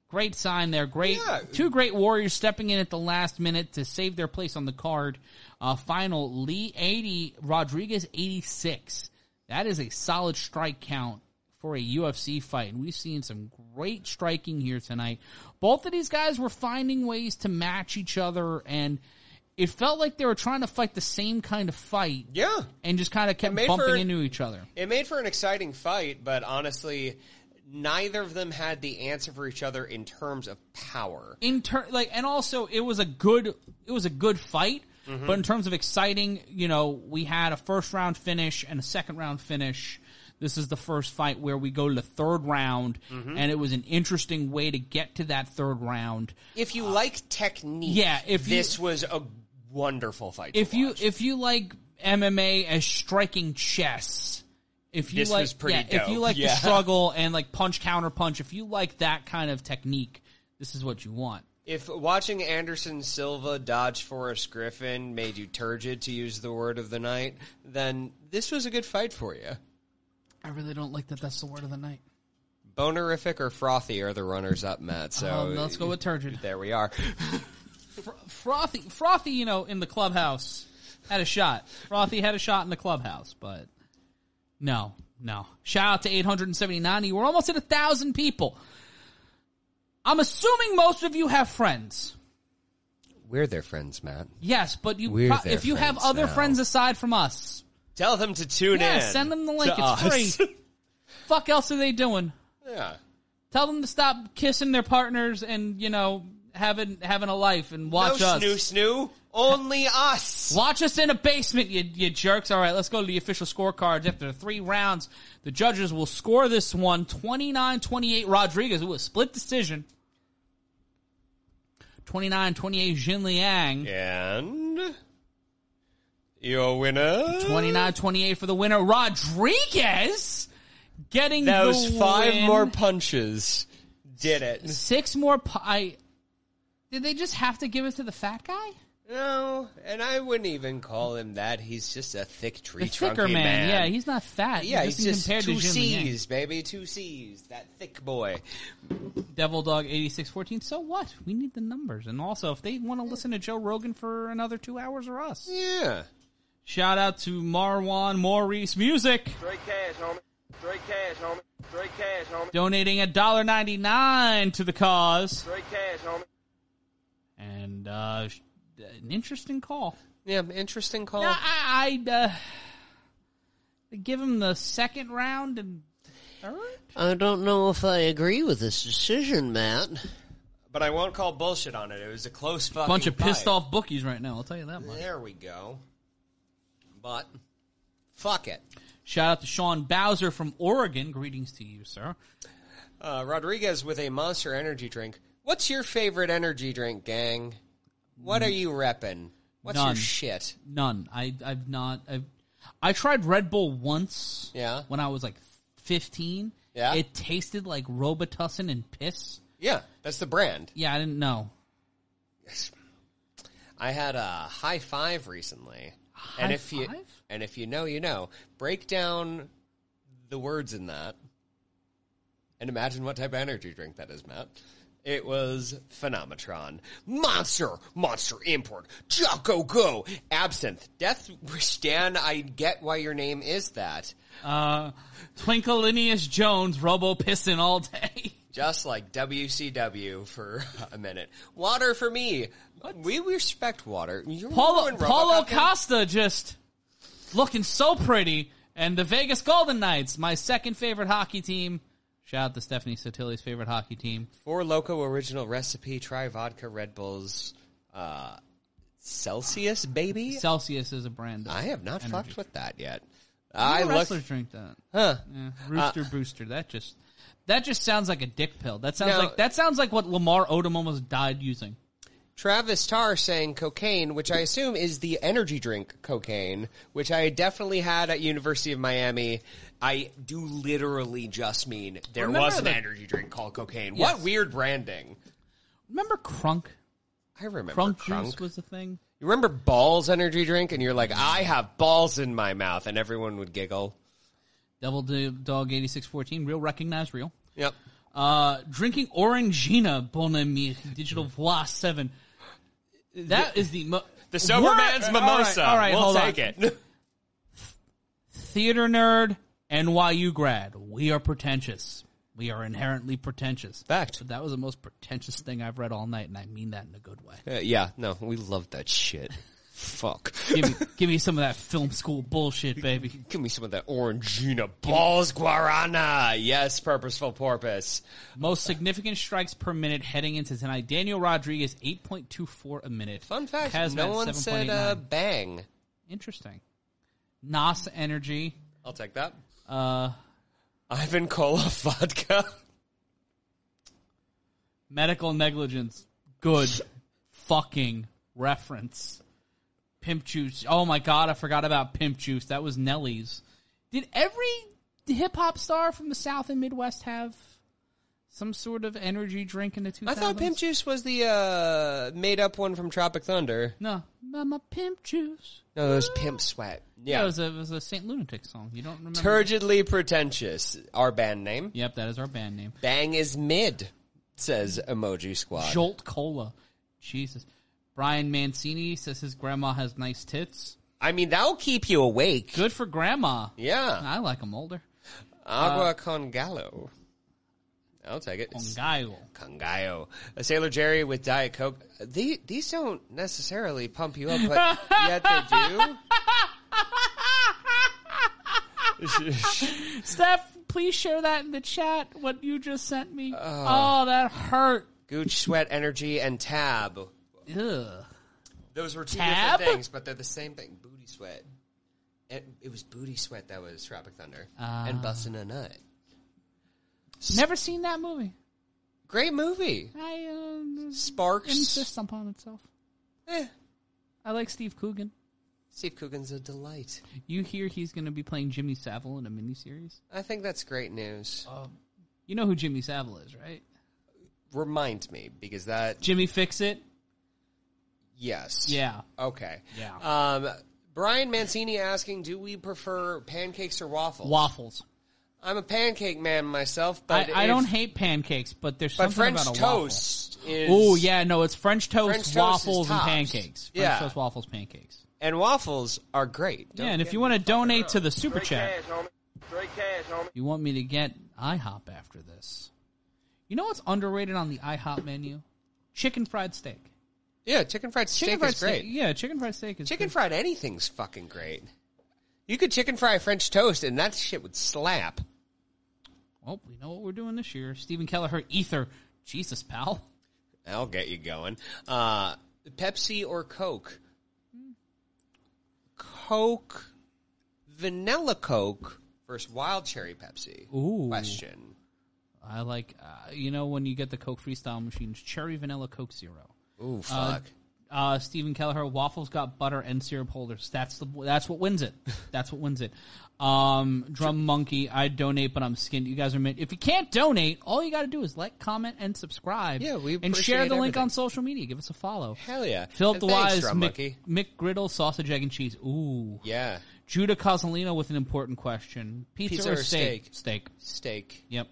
Great sign there. Great. Yeah. Two great warriors stepping in at the last minute to save their place on the card. Uh, final Lee 80, Rodriguez 86. That is a solid strike count for a UFC fight. And we've seen some great striking here tonight. Both of these guys were finding ways to match each other and it felt like they were trying to fight the same kind of fight yeah. and just kind of kept bumping for- into each other. It made for an exciting fight, but honestly, neither of them had the answer for each other in terms of power. in ter- like and also it was a good it was a good fight mm-hmm. but in terms of exciting you know we had a first round finish and a second round finish this is the first fight where we go to the third round mm-hmm. and it was an interesting way to get to that third round If you uh, like technique, yeah, if you- this was a wonderful fight. if you watch. if you like MMA as striking chess, if you This like yeah, if you dope, like the *laughs* struggle and like punch counter punch, if you like that kind of technique, this is what you want. If watching Anderson Silva dodge Forrest Griffin made you turgid, to use the word of the night, then this was a good fight for you. I really don't like that. That's the word of the night. Bonerific or Frothy are the runners up, Matt. So Um, let's go with turgid. There we are. *laughs* Fr- Frothy, Frothy, you know, in the clubhouse had a shot. Frothy had a shot in the clubhouse, but no, no. Shout out to 879. We're almost at a thousand people. I'm assuming most of you have friends. We're their friends, Matt. Yes, but you pro- if you have other now. friends aside from us, Tell them to tune yeah, in. send them the link. It's us. free. *laughs* Fuck else are they doing? yeah. Tell them to stop kissing their partners and you know having having a life and watch no us. snoo snoo. Only us. Watch us in a basement, you, you jerks. All right, let's go to the official scorecards. After three rounds, the judges will score this one 29-28 Rodriguez. It was a split decision. 29-28 Jingliang. And your winner. 29-28 for the winner. Rodriguez getting Those five win. more punches did it. Six more. pu- I did they just have to give it to the fat guy? No, and I wouldn't even call him that. He's just a thick tree The thicker trunky man. Yeah, he's not fat. yeah, he he's just compare two to Jingliang. C's, baby, two C's. That thick boy. Devil Dog eighty six fourteen. So what? We need the numbers, and also if they want to listen to Joe Rogan for another two hours or us. Yeah. Shout out to Marwan Maurice Music Straight cash, homie. Straight cash, homie. Straight cash, homie. donating a dollar ninety nine to the cause, Straight cash, homie. And uh, an interesting call. Yeah, interesting call. Now, I, I'd uh, give him the second round and third. I don't know if I agree with this decision, Matt. But I won't call bullshit on it. It was a close fucking Bunch of pissed fight. off bookies right now. I'll tell you that much. There we go. But fuck it. Shout out to Sean Bowser from Oregon. Greetings to you, sir. Uh, Rodriguez with a Monster Energy drink. What's your favorite energy drink, gang? What are mm. you repping? What's None. your shit? None. I I've not. I've, I tried Red Bull once. Yeah. When I was like fifteen. Yeah. It tasted like Robitussin and piss. Yeah, that's the brand. Yeah, I didn't know. I had a high five recently, and High if you five? and if you know, you know. Break down the words in that, and imagine what type of energy drink that is, Matt. It was Phenometron, Monster, Monster Import, Jocko Go, Absinthe, Death Wish Dan. I get why your name is that. Uh, Twinkleinius Jones, Robo Piston all day. *laughs* Just like WCW for *laughs* a minute. Water for me. We respect water. You Paulo Paulo Costa just looking so pretty, and the Vegas Golden Knights, my second favorite hockey team. Shout out to Stephanie Sotilli's favorite hockey team. Four Loco original recipe. Try vodka Red Bulls. Uh, Celsius, baby. Celsius is a brand. I have not energy. fucked with that yet. I I look. wrestlers drink that. Huh. Yeah, Rooster Booster. That just that just sounds like a dick pill. That sounds Now- like that sounds like what Lamar Odom almost died using. Travis Tarr saying cocaine, which I assume is the energy drink cocaine, which I definitely had at University of Miami. I do literally just mean there Remember was an the- energy drink called cocaine. Yes. What weird branding? Remember Crunk? I remember Crunk, Crunk. juice was the thing. You remember Balls energy drink, and you're like, I have balls in my mouth, and everyone would giggle. Devil Do- Dog eighty six fourteen. Real recognized real. Yep. Uh, drinking Orangina Bon Ami Digital Voix seven. That is the mo- The sober What? man's All right, mimosa. All right, we'll hold take on. it. Theater nerd, NYU grad. We are pretentious. We are inherently pretentious. Fact. But that was the most pretentious thing I've read all night, and I mean that in a good way. Uh, yeah, no, we love that shit. Fuck. Give me, give me some of that film school bullshit, baby. *laughs* Give me some of that Orangina balls guarana. Yes, purposeful porpoise. Most significant strikes per minute heading into tonight. Daniel Rodriguez, 8.24 a minute. Fun fact, Hazmat, no one said uh, 7.89. bang. Interesting. NASA Energy. I'll take that. Uh, Ivan Koloff *laughs* vodka. medical negligence. Good fucking reference. Pimp juice. Oh my god, I forgot about pimp juice. That was Nelly's. Did every hip hop star from the South and Midwest have some sort of energy drink in the 2000s? I thought Pimp Juice was the uh, made up one from Tropic Thunder. No, my pimp juice. No, it was Pimp Sweat. Yeah, Yeah. it was a, it was a Saint Lunatic song. You don't remember? Turgidly Pretentious, our band name. Yep, that is our band name. Bang is mid, says Emoji Squad. Jolt Cola. Jesus. Brian Mancini says his grandma has nice tits. I mean, that'll keep you awake. Good for grandma. Yeah. I like them older. Agua uh, con gallo. I'll take it. On Gaio. Con gallo. A Sailor Jerry with Diet Coke. The, these don't necessarily pump you up, but *laughs* yet they do. *laughs* Steph, please share that in the chat. What you just sent me. oh, that hurt. Gooch, Sweat, Energy, and Tab. Ugh. Those were two Tab? different things, but they're the same thing. Booty Sweat. It, it was Booty Sweat that was Tropic Thunder. and busting a Nut. Never seen that movie. Great movie. I uh, Sparks. insist upon itself. Eh. I like Steve Coogan. Steve Coogan's a delight. You hear he's going to be playing Jimmy Savile in a miniseries? I think that's great news. You know who Jimmy Savile is, right? Remind me, because that, Jimmy Fix It? Yes. Yeah. Okay. Yeah. Um, Brian Mancini asking, do we prefer pancakes or waffles? Waffles. I'm a pancake man myself, but I, I if- don't hate pancakes, but there's But something French about a toast is. Oh yeah, no, it's French toast, French toast waffles, and pancakes. French Yeah. toast, waffles, pancakes. And waffles are great. yeah, and if you want to donate to the super Straight chat, cash, homie. Straight cash, homie. you want me to get IHOP after this. You know what's underrated on the IHOP menu? Chicken fried steak. Yeah, chicken fried steak Chicken fried is great. steak. Yeah, chicken fried steak is Chicken fried anything's fucking great. You could chicken fry French toast, and that shit would slap. Well, we know what we're doing this year. Stephen Kelleher, Ether. Jesus, pal. I'll get you going. Uh, Pepsi or Coke? Coke, vanilla Coke versus wild cherry Pepsi. Ooh. Question. I like, uh, you know, when you get the Coke Freestyle machines, cherry vanilla Coke Zero. Ooh, fuck. Uh, Stephen Kelleher, waffles got butter and syrup holders. That's the that's what wins it. *laughs* That's what wins it. Um, Drum Monkey, I donate, but I'm skinned. You guys are mint. If you can't donate, all you got to do is like, comment, and subscribe. Yeah, we and share the appreciate link on social media. Give us a follow. Hell yeah. Philip And thanks, Mick, McGriddle, sausage, egg, and cheese. Ooh. Yeah. Judah Cosolino with an important question: pizza, Pizza or, or steak? steak? Steak. Steak. Yep.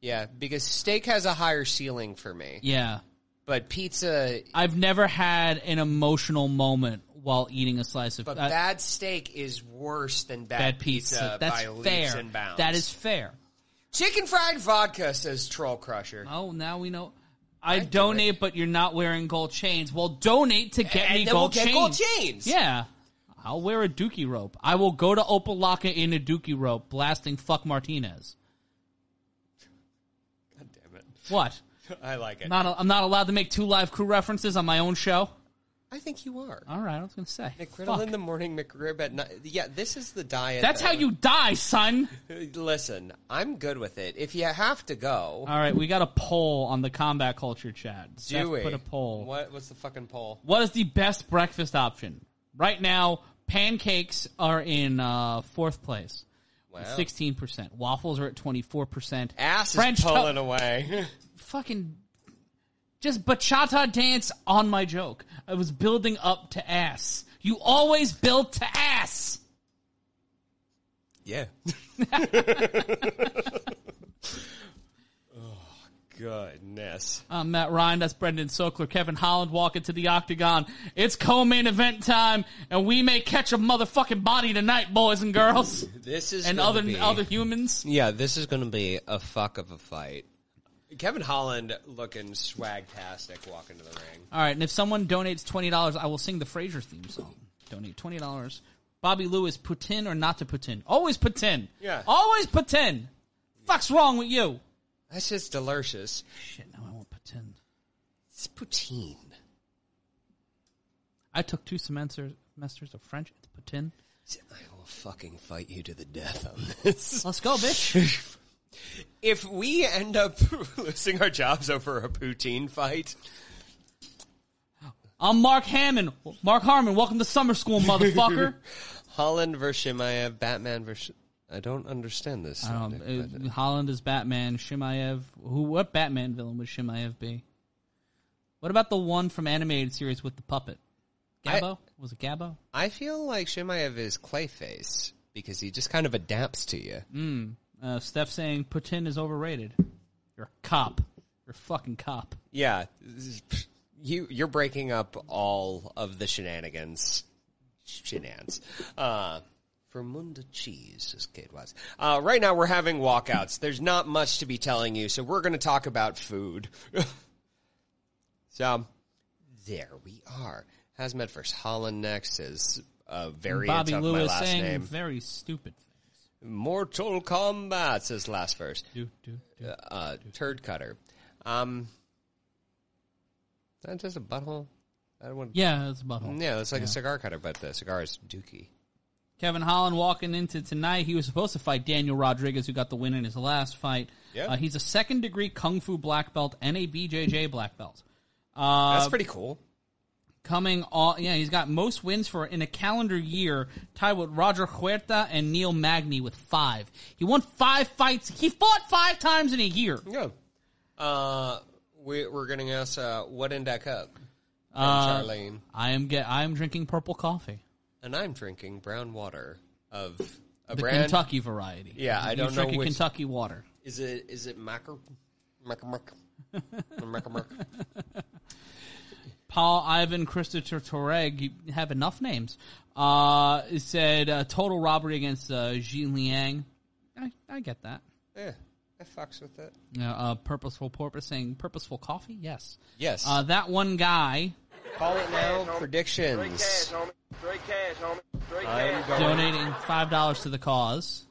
Yeah, because steak has a higher ceiling for me. Yeah. But pizza, I've never had an emotional moment while eating a slice of but uh, bad steak is worse than bad, bad pizza. That's by leaps fair. and bounds. That is fair. chicken fried vodka, says Troll Crusher. Oh, now we know. I, do donate, but you're not wearing gold chains. Well, donate to get and me then gold we'll get chains. gold chains. Yeah. I'll wear a dookie rope. I will go to Opa-locka in a dookie rope, blasting fuck Martinez. God damn it. What? *laughs* I like it. Not, I'm not allowed to make two live crew references on my own show. I think you are. All right, I was gonna say. McGriddle Fuck. in the morning, McRib at night. Yeah, this is the diet. That's how you die, son. *laughs* Listen, I'm good with it. If you have to go, All right, we got a poll on the combat culture chat. Steph do we? put a poll. What? What's the fucking poll? What is the best breakfast option? Right now, pancakes are in uh, fourth place. Wow. Sixteen percent. Waffles are at twenty four percent. Ass French is to- pulling away. *laughs* Fucking just bachata dance on my joke. I was building up to ass. You always build to ass. yeah. *laughs* oh goodness. I'm Matt Ryan. That's Brendan Sokler. Kevin Holland walking to the octagon. It's co-main event time, and we may catch a motherfucking body tonight, boys and girls, This is and other be- other humans. Yeah, this is going to be a fuck of a fight. Kevin Holland looking swagtastic walking to the ring. All right, and if someone donates twenty dollars, I will sing the Frasier theme song. Donate twenty dollars. Bobby Lewis, put in or not to put in? Always put in. Yeah. Always put in. Fuck's wrong with you? That's just delicious. Shit, now I won't put in. It's poutine. I took two semesters semesters of French at put in. I will fucking fight you to the death on this. Let's go, bitch. *laughs* if we end up *laughs* losing our jobs over a poutine fight, I'm Mark Hammond. Mark Harmon, welcome to summer school, motherfucker. *laughs* Holland versus Chimaev, Batman versus. I don't understand this. Nick, but- uh, Holland is Batman. Chimaev. Who? What Batman villain would Chimaev be? What about the one from animated series with the puppet? Gabo? was it Gabo? I feel like Shimaev is Clayface because he just kind of adapts to you. Uh, Steph saying Putin is overrated. You're a cop. You're a fucking cop. Yeah, you you're breaking up all of the shenanigans, shenanigans. Uh, for Munda Cheese, as Kate was. Uh, right now we're having walkouts. There's not much to be telling you, so we're going to talk about food. *laughs* so there we are. Hazmat versus Holland next is a variant Bobby of my Lewis last saying name. very stupid. Mortal Kombat says last verse. Do, do, do. Uh, turd cutter. Um, that's just a butthole. I want. Yeah, it's a butthole. Yeah, it's like a cigar cutter, but the cigar is dookie. Kevin Holland walking into tonight. He was supposed to fight Daniel Rodriguez, who got the win in his last fight. Yeah. Uh, he's a second degree kung fu black belt and a BJJ black belt. Uh, That's pretty cool. Coming all yeah he's got most wins for in a calendar year tied with roger huerta and neil magny with five he won five fights he fought five times in a year Yeah. Uh, we, we're going to ask uh, what in that cup from Uh, Charlene, i am get i am drinking purple coffee and I'm drinking brown water of a the brand. kentucky variety Yeah, I don't know which- kentucky water Is it is it Macker? Macker *laughs* Macker. Macker Macker. Paul ivan christopher toreg you have enough names uh it said uh, total robbery against uh Jingliang I, I get that Yeah, I fucks with it. Yeah, uh, purposeful porpoise saying purposeful coffee yes Yes. uh, that one guy Call it now. Predictions. Straight cash, Predictions. homie. Straight cash, homie. Straight I'm cash. going- donating five dollars to the cause.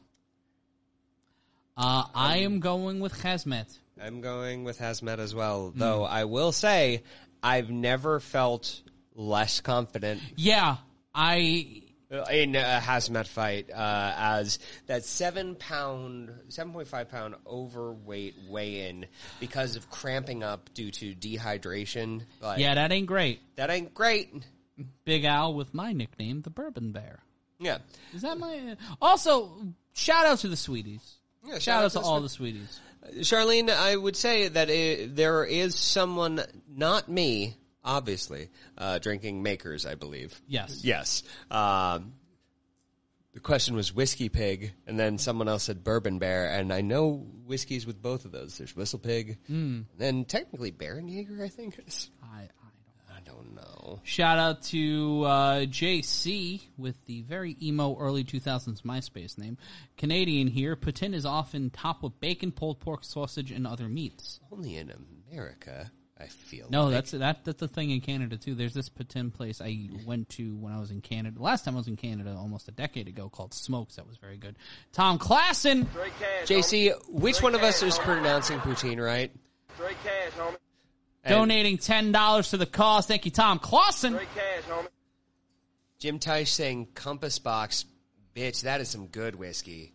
Uh, I am going with Khamzat. I'm going with Khamzat as well, though I will say I've never felt less confident Yeah, I in a Khamzat fight uh, as that seven pound, seven point five pound overweight weigh in because of cramping up due to dehydration. Like, yeah that ain't great. that ain't great. Big Al with my nickname, the Bourbon Bear. Yeah, Is that my? Also, shout out to the sweeties. yeah. Shout, out to the all the sweeties. Charlene, I would say that it, there is someone, not me, obviously, uh, drinking makers, I believe. Yes. Yes. Um, the question was whiskey pig, and then someone else said bourbon bear, and I know whiskeys with both of those. There's whistle pig, and then technically Bärenjäger, I think. I, I don't. I don't know. Shout out to uh, JC with the very emo early 2000s MySpace name. Canadian here. Patin is often topped with bacon, pulled pork, sausage, and other meats. Only in America, I feel. No, like. that's that. That's the thing in Canada too. There's this patin place I went to when I was in Canada. Last time I was in Canada, almost a decade ago, called Smokes. That was very good. Tom Klassen. JC, which Straight one of us is pronouncing poutine right? Straight cash, homie. And donating ten dollars to the cause. Thank you, Tom Clausen. Straight cash, homie. Jim Tice saying Compass Box, bitch, that is some good whiskey.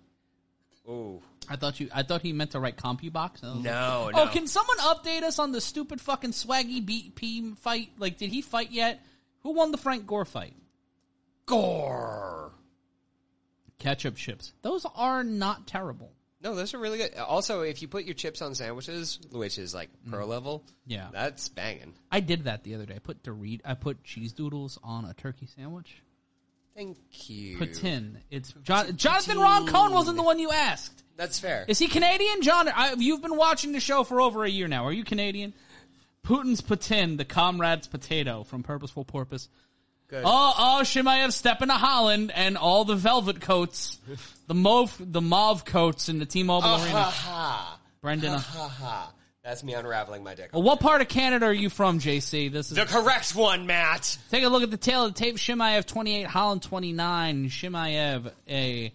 Ooh. I thought you. I thought he meant to write CompuBox. I was like, No, Oh, no. can someone update us on the stupid fucking Swaggy BP fight? Like, did he fight yet? Who won the Frank Gore fight? Gore. Ketchup chips. Those are not terrible. No, those are really good. Also, if you put your chips on sandwiches, which is like mm. pro level, Yeah. that's banging. I did that the other day. I put Dorit. I put cheese doodles on a turkey sandwich. Thank you. Patin. It's John, Jonathan Roncone wasn't the one you asked. That's fair. Is he Canadian, John? I, you've been watching the show for over a year now. Are you Canadian? Putin's Patin, the comrade's potato from Purposeful Porpoise. Good. Oh, oh, Chimaev stepping to Holland and all the velvet coats, *laughs* the mauve, the mauve coats in the T-Mobile ha Arena. ha. Brendan, uh, Ha ha. That's me unraveling my dick. well, what part of Canada are you from, JC? This is The correct one, Matt. Take a look at the tail of the tape. Chimaev 28, Holland 29. Chimaev a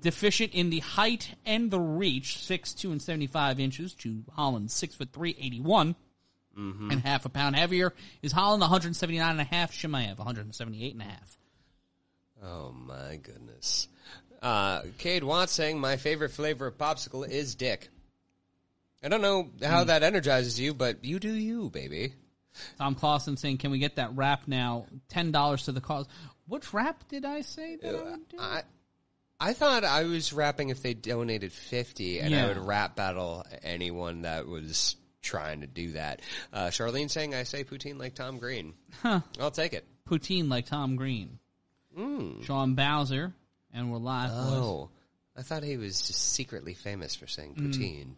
deficient in the height and the reach, 6'2 and 75 inches to Holland 6 foot 3, 81 and half a pound heavier. Is Holland 179 and a half, Chimaev 178 and a half. Oh my goodness. Uh, Cade Watts saying my favorite flavor of popsicle is dick. I don't know how that energizes you, but you do you, baby. Tom Clausen saying, can we get that wrap now? $10 to the cause. Which wrap did I say that I would do? I I thought I was rapping if they donated fifty, and Yeah. I would rap battle anyone that was trying to do that. Uh, Charlene saying I say poutine like Tom Green. Huh. I'll take it. poutine like Tom Green. Sean Bowser, and we're live. Oh, I thought he was just secretly famous for saying mm. poutine,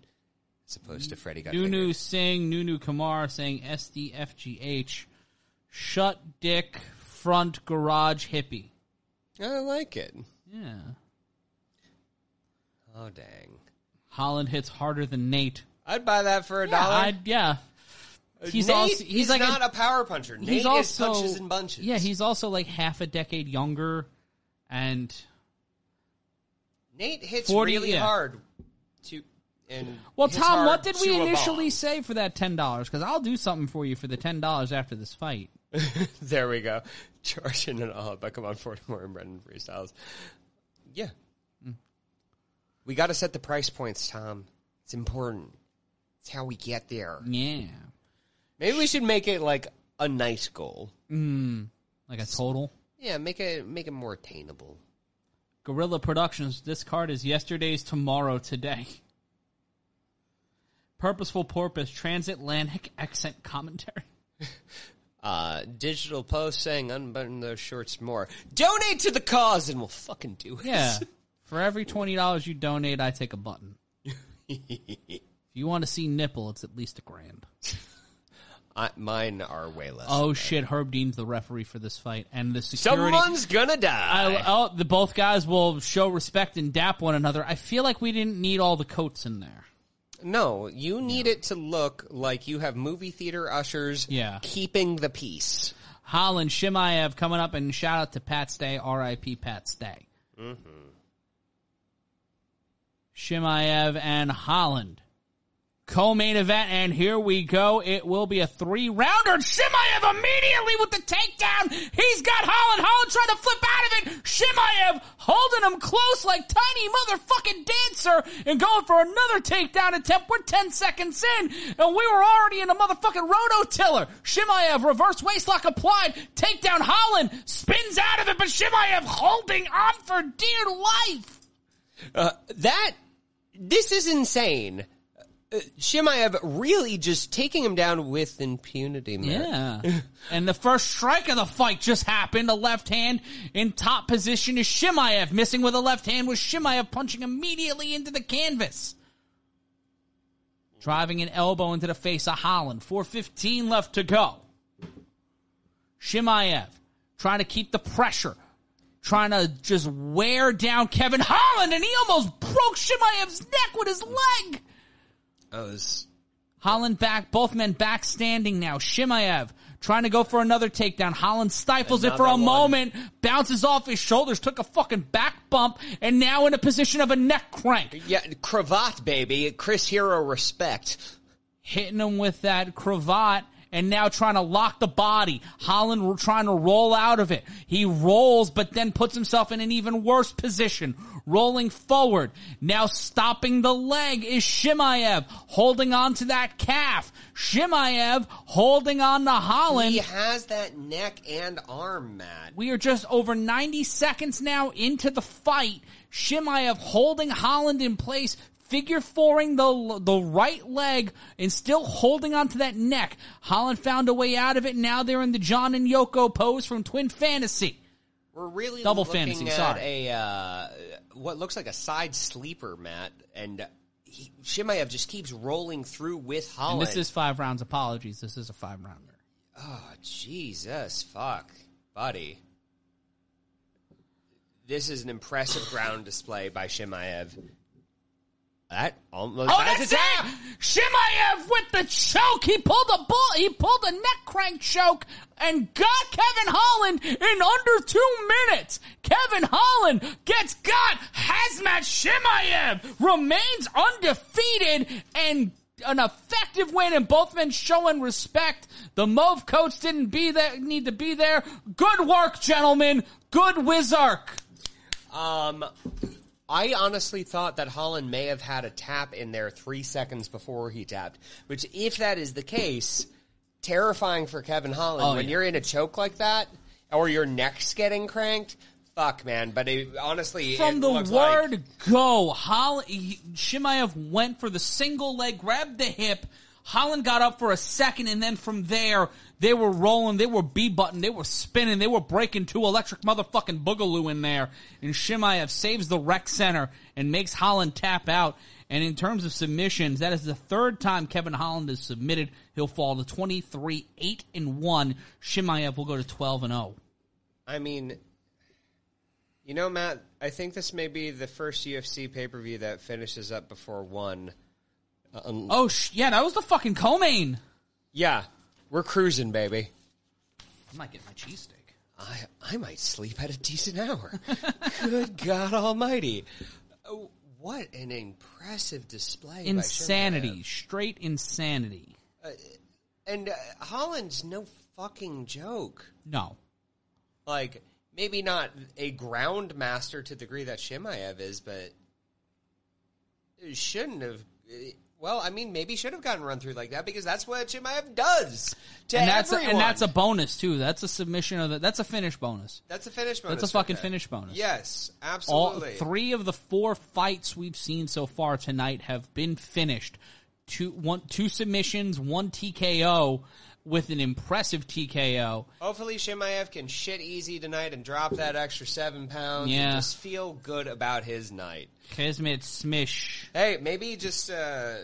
as opposed to Freddie got Nunu fingered. Singh, Nunu Kumar saying SDFGH. Shut dick, front garage hippie. I like it. Yeah. Oh dang! Holland hits harder than Nate. I'd buy that for a Yeah, dollar. I'd- yeah. Uh, he's Nate also he's is like not a, power puncher. he's Nate is also punches and bunches. Yeah, he's also like half a decade younger, and Nate hits 40, really yeah. hard. To and well, Tom, what did we initially say for that ten dollars? Because I'll do something for you for the ten dollars after this fight. *laughs* There we go. Charging and all, but come on, Fortmore and Brendan freestyles. Yeah, mm. we got to set the price points, Tom. It's important. It's how we get there. Yeah, Maybe we should make it like a nice goal. Mm. like a total. Yeah, make it make it more attainable. Gorilla Productions. This card is yesterday's tomorrow today. Purposeful Porpoise Transatlantic accent commentary. *laughs* Uh, digital post saying unbutton those shorts more. Donate to the cause and we'll fucking do it. Yeah. *laughs* For every twenty dollars you donate, I take a button. *laughs* if you want to see nipple, it's at least a grand. I, mine are way less. Oh shit! Herb Dean's the referee for this fight, and the security. Someone's gonna die. I, oh, the both guys will show respect and dap one another. I feel like we didn't need all the coats in there. no, you need it to look like you have movie theater ushers Yeah. keeping the peace. Holland Chimaev coming up, and shout out to Pat Stay, R.I.P. Pat Stay. Mm-hmm. Chimaev and Holland. Co-main event, and here we go. It will be a three-rounder. Chimaev immediately with the takedown. He's got Holland. Holland trying to flip out of it. Chimaev holding him close like tiny motherfucking dancer and going for another takedown attempt. We're 10 seconds in, and we were already in a motherfucking rototiller. Chimaev reverse waistlock applied. Takedown Holland spins out of it, but Chimaev holding on for dear life. Uh, that this is insane. Uh, Chimaev really just taking him down with impunity, man. Yeah. *laughs* and the first strike of the fight just happened. A left hand in top position is Chimaev. Missing with a left hand was Chimaev punching immediately into the canvas. Driving an elbow into the face of Holland. 4.15 left to go. Chimaev trying to keep the pressure. Trying to just wear down Kevin Holland and he almost broke Chimaev's neck with his leg. Oh, I was Holland back, both men back standing now. Chimaev trying to go for another takedown. Holland stifles it for a one. moment, bounces off his shoulders, took a fucking back bump, and now in a position of a neck crank. yeah, cravat baby, Chris Hero respect. Hitting him with that cravat. And now trying to lock the body. Holland trying to roll out of it. He rolls, but then puts himself in an even worse position. Rolling forward. Now stopping the leg is Chimaev. Holding on to that calf. Chimaev holding on to Holland. He has that neck and arm, Matt. We are just over 90 seconds now into the fight. Chimaev holding Holland in place, figure fouring the the right leg and still holding onto that neck. Holland found a way out of it. Now they're in the John and Yoko pose from Twin Fantasy. We're really Double looking fantasy, at sorry. a uh, what looks like a side sleeper, Matt, and he, Chimaev just keeps rolling through with And Holland. this is five rounds. Apologies. This is a five rounder. oh Jesus, fuck, buddy. This is an impressive ground display by Chimaev. That almost Oh, that's that's a tap. it! Chimaev with the choke. He pulled a bull. He pulled a neck crank choke and got Kevin Holland in under two minutes. Kevin Holland gets got. Khamzat Chimaev remains undefeated and an effective win and both men showing respect. The Mauve coach didn't be there, need to be there. Good work, gentlemen. Good Wizark. Um, I honestly thought that Holland may have had a tap in there three seconds before he tapped. Which, if that is the case, terrifying for Kevin Holland. Oh, when yeah. you're in a choke like that, or your neck's getting cranked, fuck, man. But it, honestly, From it the looks like- word go, Holland, Chimaev went for the single leg, grabbed the hip. Holland got up for a second, and then from there, they were rolling, they were B button, they were spinning, they were breaking two electric motherfucking boogaloo in there. And Chimaev saves the rec center and makes Holland tap out. And in terms of submissions, that is the third time Kevin Holland is submitted. He'll fall to 23, 8 and 1. Chimaev will go to 12 and oh. 0. I mean, you know, Matt, I think this may be the first UFC pay per view that finishes up before one. Uh, un- Oh, sh- yeah, that was the fucking co-main. yeah, we're cruising, baby. I might get my cheesesteak. I I might sleep at a decent hour. *laughs* Good God Almighty! Oh, what an impressive display! Insanity. Straight insanity. and uh, Holland's no fucking joke. No. Like maybe not a ground master to the degree that Chimaev is, but shouldn't have. Well, I mean, maybe should have gotten run through like that because that's what Chimaev does to and that's a, and that's a bonus too. That's a submission of the. That's a finish bonus. that's a finish bonus. That's a fucking right finish bonus. Yes, All absolutely. three of the four fights we've seen so far tonight have been finished. Two one two submissions, one TKO with an impressive TKO. Hopefully, Chimaev can shit easy tonight and drop that extra seven pounds Yeah. and just feel good about his night. Kismet Smish. Hey, maybe just uh,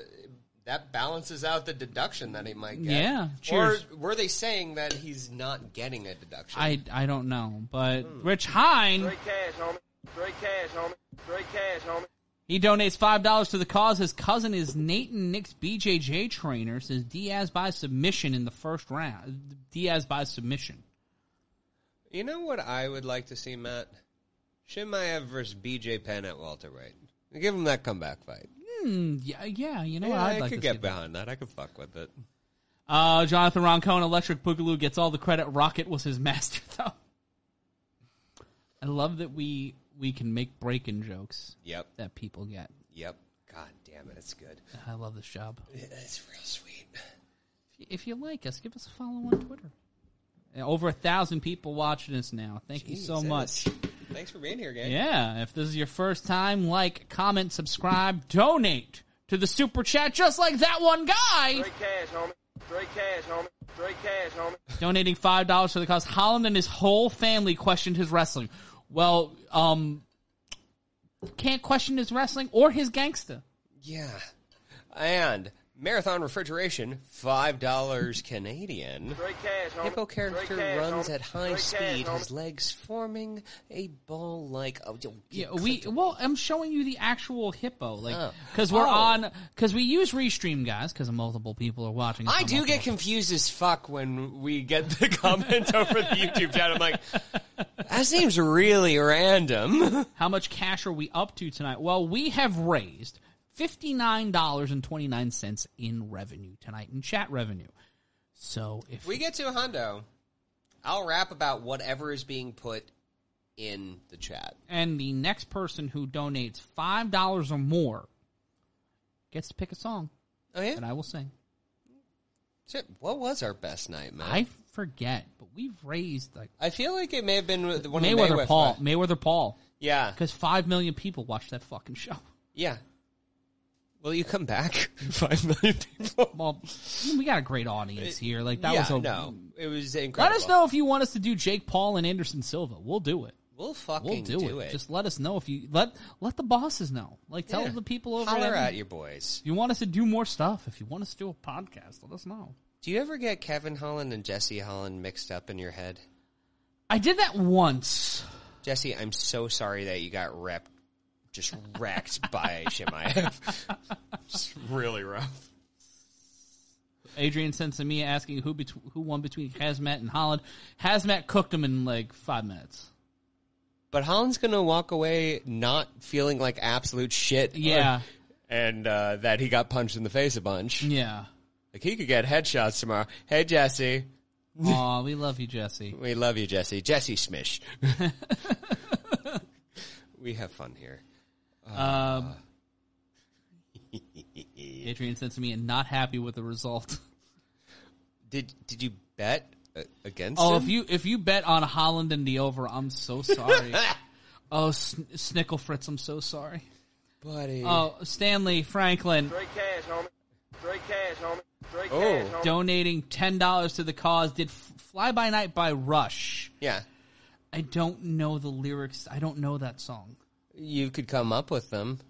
that balances out the deduction that he might get. Yeah, Or cheers. were they saying that he's not getting a deduction? I I don't know, but Hmm. Rich Hine Straight cash, homie. Straight cash, homie. Straight cash, homie. He donates five dollars to the cause. His cousin is Nathan Nick's BJJ trainer. Says Diaz by submission in the first round. Diaz by submission. You know what I would like to see, Matt? Chimaev versus BJ Penn at Walter welterweight. Give him that comeback fight. Hmm, yeah, yeah. You know, Yeah, what? I'd I like could get see that. behind that. I could fuck with it. Uh, Jonathan Roncone, Electric Boogaloo gets all the credit. Rocket was his *laughs* master, though. I love that we we can make breaking jokes Yep. that people get. Yep. God damn it, it's good. I love this job. It's real sweet. If you like us, give us a follow on Twitter. Over a thousand people watching us now. Thank you so Jesus. much. Thanks for being here, gang. Yeah, if this is your first time, like, comment, subscribe, donate to the super chat, just like that one guy Straight cash, homie. Straight cash, homie. Straight cash, homie. donating five dollars for the cause. Holland and his whole family questioned his wrestling. Well, um, can't question his wrestling or his gangster. Yeah. And Marathon Refrigeration, $5 Canadian. Straight cash. Hippo Straight character cash, runs homie. at high Straight cash, speed, homie. his legs forming a ball like. Oh, Yeah, we well, I'm showing you the actual hippo, like Oh. because we're Oh. on because we use restream, guys, because multiple people are watching. I do get confused as fuck when we get the *laughs* comment over the YouTube chat. I'm like, that seems really random. How much cash are we up to tonight? Well, we have raised $59.29 in revenue tonight, in chat revenue. So if we get to a hundo, I'll rap about whatever is being put in the chat. and the next person who donates $5 or more gets to pick a song Oh yeah, And I will sing. Shit, what was our best night, man? I forget, but we've raised like I feel like it may have been one Mayweather Mayweather Paul, Mayweather Paul, Yeah, because 5 million people watched that fucking show. yeah. Will you come back? *laughs* Five million people. Well, we got a great audience here. Like that yeah, was a no, it was incredible. Let us know if you want us to do Jake Paul and Anderson Silva. We'll do it. We'll We'll fucking do, it. Just let us know if you let let the bosses know. Like tell Yeah. the people over holler there. at your boys. If you want us to do more stuff, if you want us to do a podcast, let us know. Do you ever get Kevin Holland and Jesse Holland mixed up in your head? I did that once. Jesse, I'm so sorry that you got rep, just wrecked by Chimaev. Just *laughs* really rough. Adrian sent to me asking who bet- who won between Khamzat and Holland. Khamzat cooked him in like five minutes. But Holland's gonna walk away not feeling like absolute shit. Yeah. and uh, that he got punched in the face a bunch. Yeah. Like he could get headshots tomorrow. Hey Jesse, Aw, we love you, Jesse. we love you, Jesse. Jesse Smish. *laughs* we have fun here. Um, Adrian sent to me and not happy with the result. Did did you bet uh, against Oh, him? if you if you bet on Holland and the over, I'm so sorry. *laughs* oh, Sn- Snickle Fritz, I'm so sorry. buddy. Oh, Stanley Franklin. Straight cash, homie. Straight cash, homie. Straight Oh. cash, homie. donating ten dollars to the cause. Did F- "Fly by Night" by Rush. Yeah. I don't know the lyrics. I don't know that song. You could come up with them.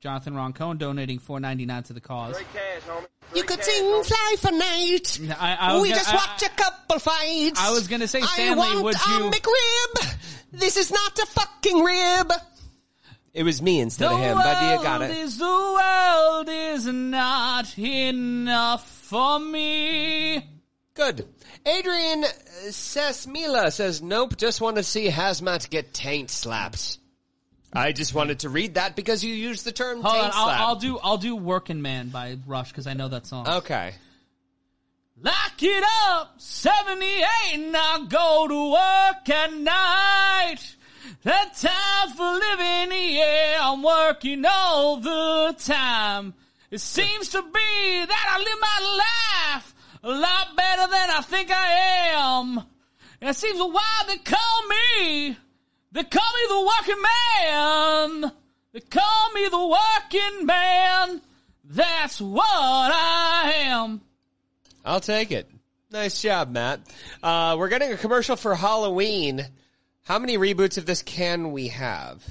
Jonathan Roncone donating four ninety nine to the cause. Cash. You could cash, sing homie. Fly for Night. I, I we gonna- just I- watched a couple fights. I was gonna say, I want would a you- McRib. This is not a fucking rib. It was me instead The of him, but you got world it. is the world is not enough for me. Good. Adrian Sesmila says, nope, just want to see Khamzat get taint slapped. I just wanted to read that because you used the term Hold on, taint I'll. I'll do I'll do "Working Man" by Rush because I know that song. okay. Lock it up, 78, now go to work at night. That time for living, yeah, I'm working all the time. It seems to be that I live my life a lot better than I think I am. And it seems why they call me, they call me the working man. They call me the working man. That's what I am. I'll take it. Nice job, Matt. Uh, we're getting a commercial for Halloween. How many reboots of this can we have?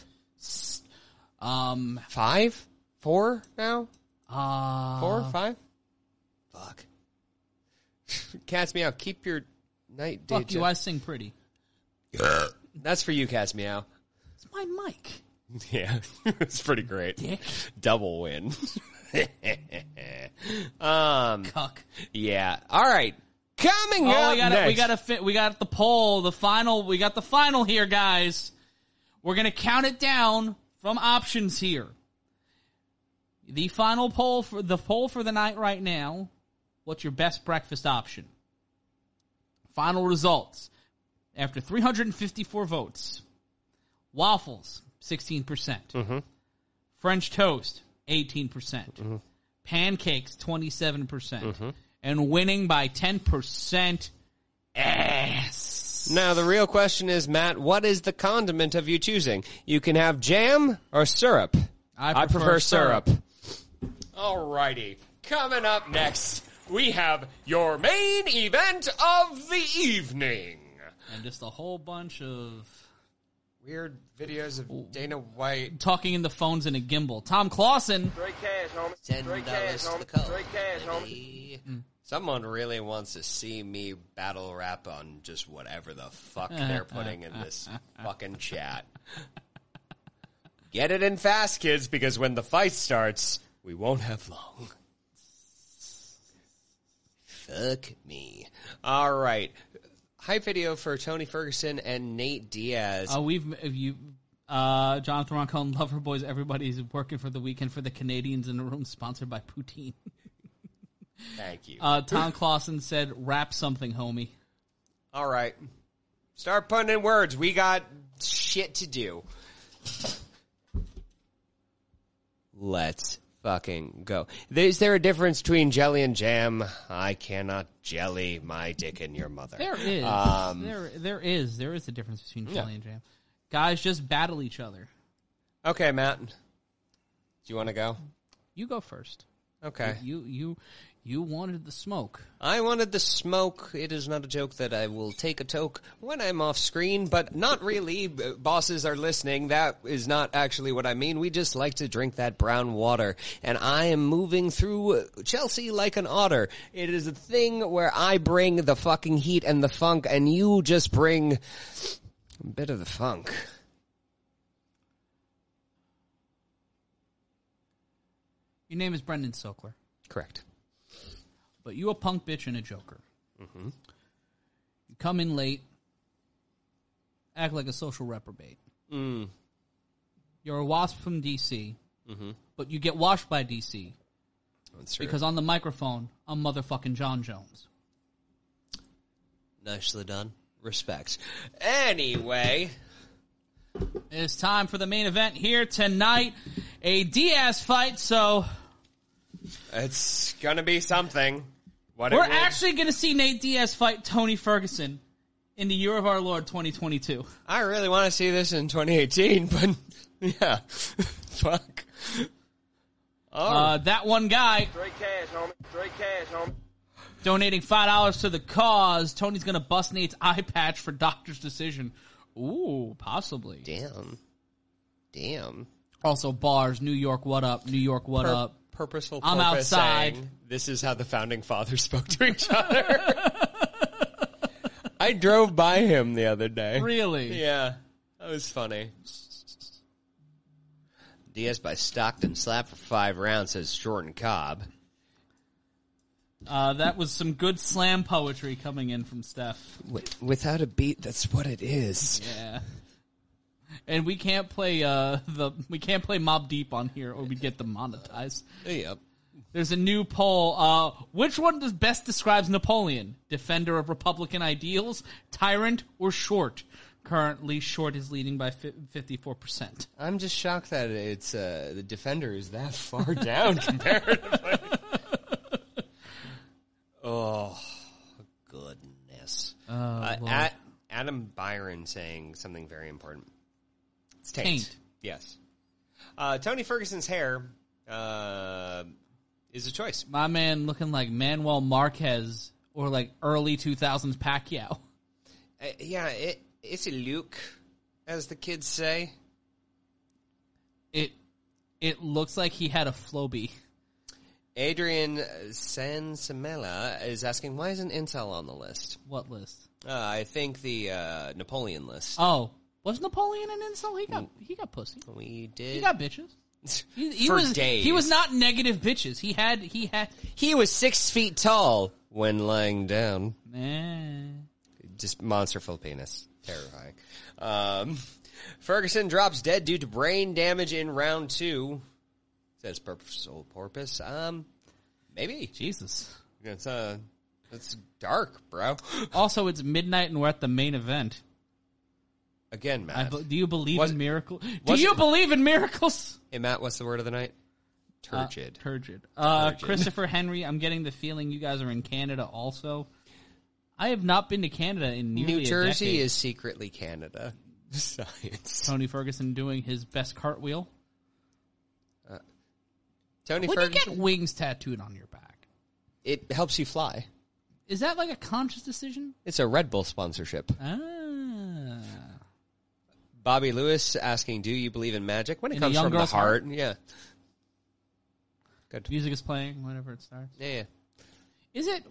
Um, Five? Four now? uh, Four? Five? Fuck. *laughs* Cats Meow, keep your night day Fuck you, job. I sing pretty. That's for you, Cats Meow. It's my mic. *laughs* Yeah, *laughs* it's pretty great. Dick. Double win. um, Cuck. yeah. All right. Coming Oh, up we got next. we got to fit. We got the poll, the final. We got the final here, guys. We're gonna count it down from options here. The final poll for the poll for the night right now. What's your best breakfast option? Final results after 354 votes. Waffles, 16%. percent mm-hmm. French toast, 18%. percent mm-hmm. Pancakes, 27%. percent mm-hmm. And winning by 10%, ass. Now the real question is, Matt, what is the condiment of you choosing? You can have jam or syrup. I prefer syrup. All righty, Coming up next, we have your main event of the evening. And just a whole bunch of Weird videos of Dana White. talking in the phones in a gimbal. Tom Clausen. Straight cash, homie. Ten Straight cash, dollars to homie. the call. Straight cash, homie. baby. Someone really wants to see me battle rap on just whatever the fuck they're putting in this *laughs* fucking chat. Get it in fast, kids, because when the fight starts, we won't have long. Fuck me. All right. Hype video for Tony Ferguson and Nate Diaz. Uh, we've if you uh, Jonathan Roncone, Lover Boys. Everybody's working for the weekend for the Canadians in the room, sponsored by Poutine. *laughs* Thank you. Uh, Tom Clausen said, "Rap something, homie." All right. Start putting in words. We got shit to do. Let's fucking go. Is there a difference between jelly and jam? I cannot jelly my dick in your mother. There is, Um, there, there is, there is a difference between jelly and jam. Guys just battle each other. Okay, Matt. Do you want to go? You go first. Okay. You, you, you wanted the smoke. I wanted the smoke. It is not a joke that I will take a toke when I'm off screen, but not really. Bosses are listening. That is not actually what I mean. We just like to drink that brown water. And I am moving through Chelsea like an otter. It is a thing where I bring the fucking heat and the funk, and you just bring a bit of the funk. Your name is Brendan Sokler, Correct. But you a punk bitch and a joker. Mm-hmm. You come in late, act like a social reprobate. Mm. You're a wasp from DC, but you get washed by DC That's true. because on the microphone, I'm motherfucking Jon Jones. Nicely done. Respects. Anyway. It's time for the main event here tonight. A Diaz fight, so It's gonna be something. What we're will- actually going to see Nate Diaz fight Tony Ferguson in the year of our Lord 2022. I really want to see this in 2018, *laughs* but yeah, *laughs* fuck. Uh, that one guy Straight cash, homie. Straight cash, homie. donating five dollars to the cause. Tony's gonna bust Nate's eye patch for doctor's decision. Ooh, possibly. Damn. Damn. Also, bars. New York, what up? New York, what Pur- up? Purposeful I'm outside. saying, This is how the founding fathers *laughs* spoke to each other. *laughs* I drove by him the other day. Really? Yeah, that was funny. Diaz by Stockton slap for five rounds says Jordan Cobb. Uh, that was some good slam poetry coming in from Steph. Without a beat, that's what it is. Yeah. And we can't play uh the we can't play Mobb Deep on here or we get demonetized. Yep. There's a new poll. Uh, which one does best describes Napoleon? Defender of Republican ideals, tyrant, or short? Currently, short is leading by fifty-four percent. I'm just shocked that it's uh, the defender is that far *laughs* down comparatively. *laughs* oh goodness! uh, at Adam Byron saying something very important. It's taint. Taint. Yes. Uh, Tony Ferguson's hair uh, is a choice. My man looking like Manuel Marquez or like early two thousands Pacquiao. Uh, yeah, it, it's a look, as the kids say. It it looks like he had a Flowbee. Adrian Sansamela is asking, why isn't Intel on the list? What list? Uh, I think the uh, Napoleon list. Oh, was Napoleon an insult? He got he got pussy. we did. He got bitches. *laughs* He, he For was days. he was not negative bitches. He had he had He was six feet tall when lying down. man. Just monster full penis. Terrifying. Um, Ferguson drops dead due to brain damage in round two. Says purposeful porpoise. Um, maybe. Jesus. It's uh, it's dark, bro. *gasps* Also, it's midnight and we're at the main event. Again, Matt. be- do you believe Was- in miracles? Do was you believe in miracles? hey, Matt, what's the word of the night? Uh, Turgid. turgid. Uh, Turgid. Christopher Henry, I'm getting the feeling you guys are in Canada also. I have not been to Canada in nearly New a Jersey decade. is secretly Canada. *laughs* Science. Tony Ferguson doing his best cartwheel. Tony When you Ferguson. get wings tattooed on your back, it helps you fly. is that like a conscious decision? It's a Red Bull sponsorship. Ah. Bobby Lewis asking, "Do you believe in magic?" When it In comes young from the girl's heart, heart? yeah, good. Music is playing whenever it starts. Yeah, yeah. Is it?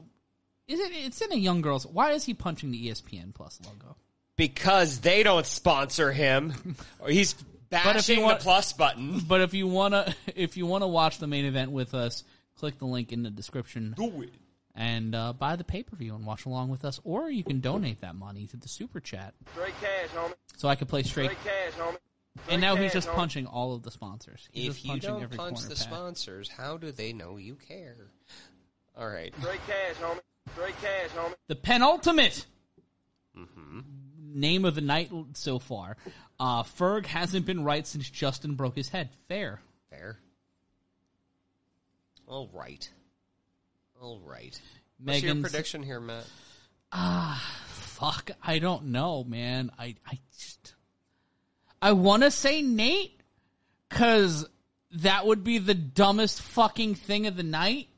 Is it? It's in a young girl's. Why is he punching the ESPN Plus logo? Because they don't sponsor him, or *laughs* he's bashing if you want- the plus button. But if you wanna, *laughs* if you wanna watch the main event with us, click the link in the description Do it. And uh, buy the pay per view and watch along with us, or you can donate that money to the super chat Straight cash, homie. so I can play straight. Straight cash, homie. And now he's just homie. punching all of the sponsors. He's If you don't every punch the pad. sponsors, how do they know you care? All right. Straight cash, homie. Straight cash, homie. The penultimate Mm-hmm. name of the night so far. Uh, Ferg hasn't been right since Justin broke his head. Fair. Fair. All right. All right. What's Megan's your prediction here, Matt? Ah, fuck. I don't know, man. I I just I want to say Nate because that would be the dumbest fucking thing of the night.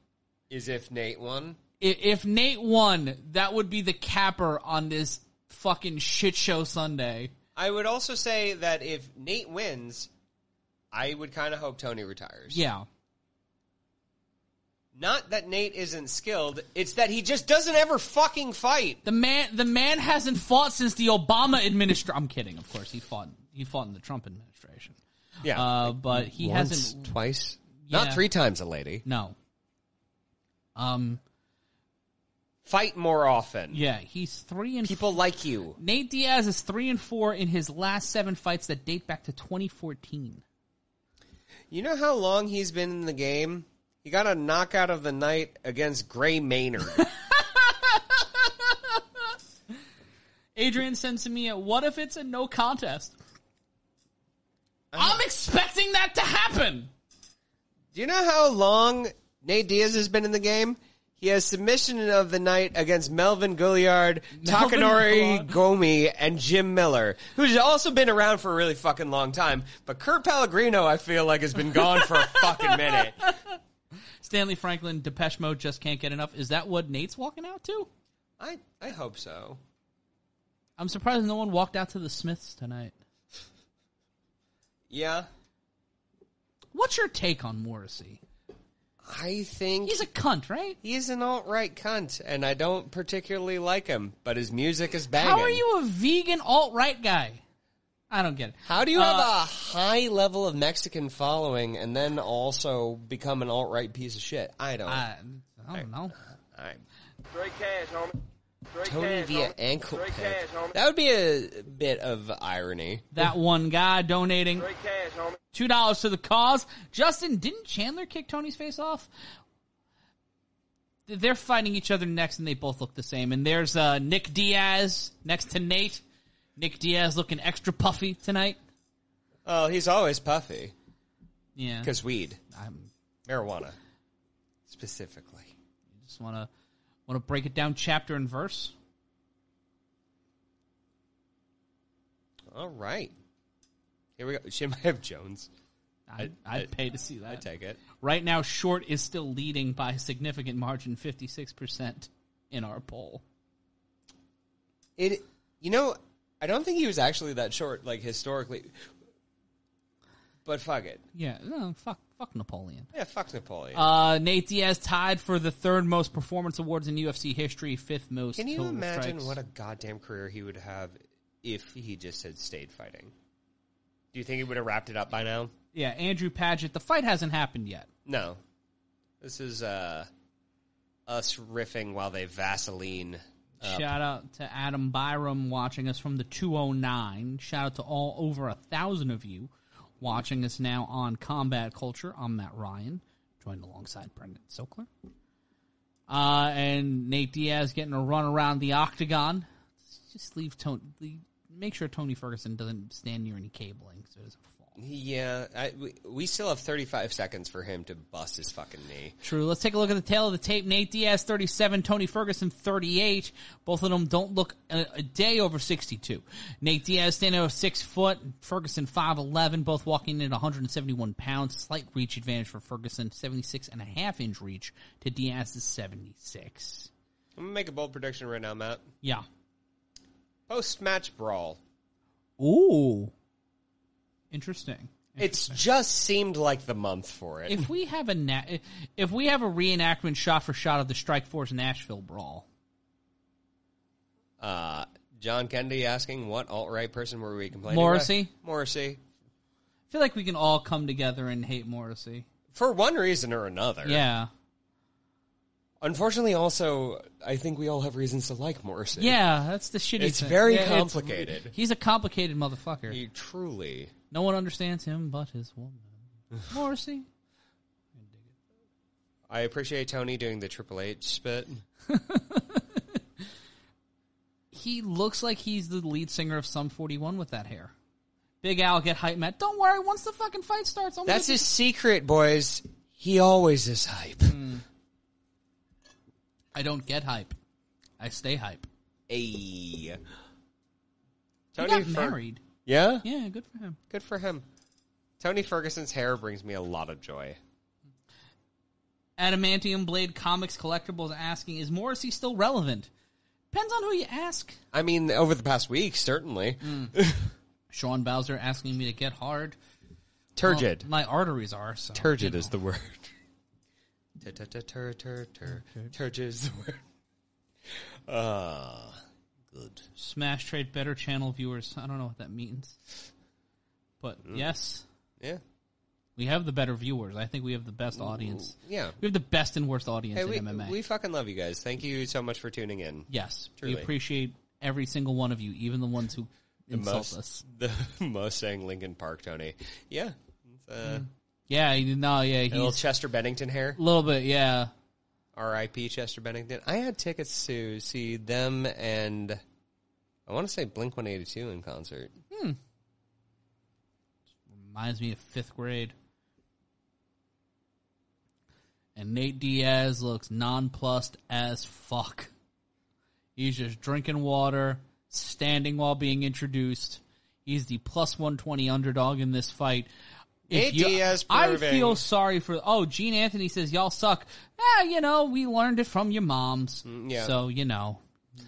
Is if Nate won? I- If Nate won, that would be the capper on this fucking shit show Sunday. I would also say that if Nate wins, I would kind of hope Tony retires. Yeah. Not that Nate isn't skilled, it's that he just doesn't ever fucking fight. The man, the man hasn't fought since the Obama administration. I'm kidding, of course. He fought. He fought in the Trump administration. Yeah. Uh, but he Once, hasn't. twice. Yeah. Not three times a lady. No. Um. Fight more often. Yeah, he's three and People like you. Nate Diaz is three and four in his last seven fights that date back to 2014. You know how long he's been in the game? He got a knockout of the night against Gray Maynard. *laughs* Adrian sends to me, "What if it's a no contest?" I'm expecting that to happen. Do you know how long Nate Diaz has been in the game? He has submission of the night against Melvin *laughs* Melvin Takanori Gomi, and Jim Miller, who's also been around for a really fucking long time. But Kurt Pellegrino, I feel like, has been gone for a fucking minute. *laughs* Stanley Franklin, Depeche Mode just can't get enough. Is that what Nate's walking out to? I, I hope so. I'm surprised no one walked out to the Smiths tonight. Yeah. What's your take on Morrissey? I think He's a cunt, right? he's an alt-right cunt, and I don't particularly like him, but his music is banging. How are you a vegan alt right guy? I don't get it. How do you have Uh, a high level of Mexican following and then also become an alt-right piece of shit? I don't. I, I don't know. I, Straight cash, homie. Straight Tony cash, via homie. ankle Straight pick. cash, homie. That would be a bit of irony. That one guy donating Straight cash, homie. two dollars to the cause. Justin, didn't Chandler kick Tony's face off? They're fighting each other next, and they both look the same. And there's uh, Nick Diaz next to Nate. Nick Diaz looking extra puffy tonight. Oh, he's always puffy Yeah, because weed, I'm marijuana, specifically. You just want to want to break it down chapter and verse. All right, here we go. *laughs* Jim have Jones. I'd, I'd I- pay to see that. I take it. Right now, Short is still leading by a significant margin, fifty six percent in our poll. It, you know, I don't think he was actually that short, like historically. But fuck it. Yeah, no, fuck, fuck Napoleon. Yeah, fuck Napoleon. Uh, Nate Diaz tied for the third most performance awards in UFC history, fifth most. Can you total imagine strikes. what a goddamn career he would have if he just had stayed fighting? Do you think he would have wrapped it up by now? Yeah, Andrew Paget. The fight hasn't happened yet. No. This is uh, us riffing while they Vaseline. Shout out to Adam Byram watching us from the 209. Shout out to all over a thousand of you watching us now on Combat Culture. I'm Matt Ryan, joined alongside Brendan Sokler. Uh, and Nate Diaz getting a run around the octagon. Just leave Tony. Leave, make sure Tony Ferguson doesn't stand near any cabling so it doesn't. Yeah, I, we, we still have 35 seconds for him to bust his fucking knee. True. Let's take a look at the tail of the tape. Nate Diaz, 37. Tony Ferguson, 38. Both of them don't look a, a day over 62. Nate Diaz standing over 6 foot. Ferguson, 5'11. Both walking in at 171 pounds. Slight reach advantage for Ferguson. 76 and a half inch reach to Diaz's 76. I'm gonna make a bold prediction right now, Matt. Yeah. Post match brawl. Ooh. Interesting. It's just seemed like the month for it. If we have a na- if we have a reenactment shot for shot of the Strikeforce Nashville brawl, Uh, John Kennedy asking what alt right person were we complaining about. Morrissey? with? Morrissey. I feel like we can all come together and hate Morrissey. For one reason or another. Yeah. Unfortunately, also, I think we all have reasons to like Morrissey. Yeah, that's the shitty It's thing. very Yeah, it's- complicated. he's a complicated motherfucker. He truly. No one understands him but his woman. *laughs* Morrissey. I appreciate Tony doing the Triple H spit. *laughs* He looks like he's the lead singer of Sum 41 with that hair. Big Al get hype, Matt. Don't worry, once the fucking fight starts, I'm That's his secret, boys. He always is hype. Hmm. I don't get hype. I stay hype. Hey. He Tony got Fer- married. Yeah? Yeah, good for him. Good for him. Tony Ferguson's hair brings me a lot of joy. Adamantium Blade Comics Collectibles asking, is Morrissey still relevant? Depends on who you ask. I mean, over the past week, certainly. *laughs* Sean Bowser asking me to get hard. Turgid. Well, my arteries are, so. Turgid is the word. *laughs* Tur- tur- tur- tur- tur- tur- Turgid is the word. Ah, *laughs* good. Smash Trade better channel viewers. I don't know what that means. But mm. yes, Yeah. we have the better viewers. I think we have the best audience. Mm, yeah. We have the best and worst audience Hey, in we, MMA. we fucking love you guys. Thank you so much for tuning in. yes, Truly. we appreciate every single one of you, even the ones who insult most, us. *laughs* The most saying Linkin Park, Tony. Yeah. Uh, mm. Yeah, no, yeah, a little Chester Bennington hair. a little bit, yeah. R.I.P. Chester Bennington. I had tickets to see them and I want to say Blink 182 in concert. Hmm. Reminds me of fifth grade. and Nate Diaz looks nonplussed as fuck. He's just drinking water, standing while being introduced. He's the plus 120 underdog in this fight. If Nate Diaz I proving- feel sorry for. Oh, Gene Anthony says y'all suck. Ah, you know we learned it from your moms. Mm, yeah. So you know,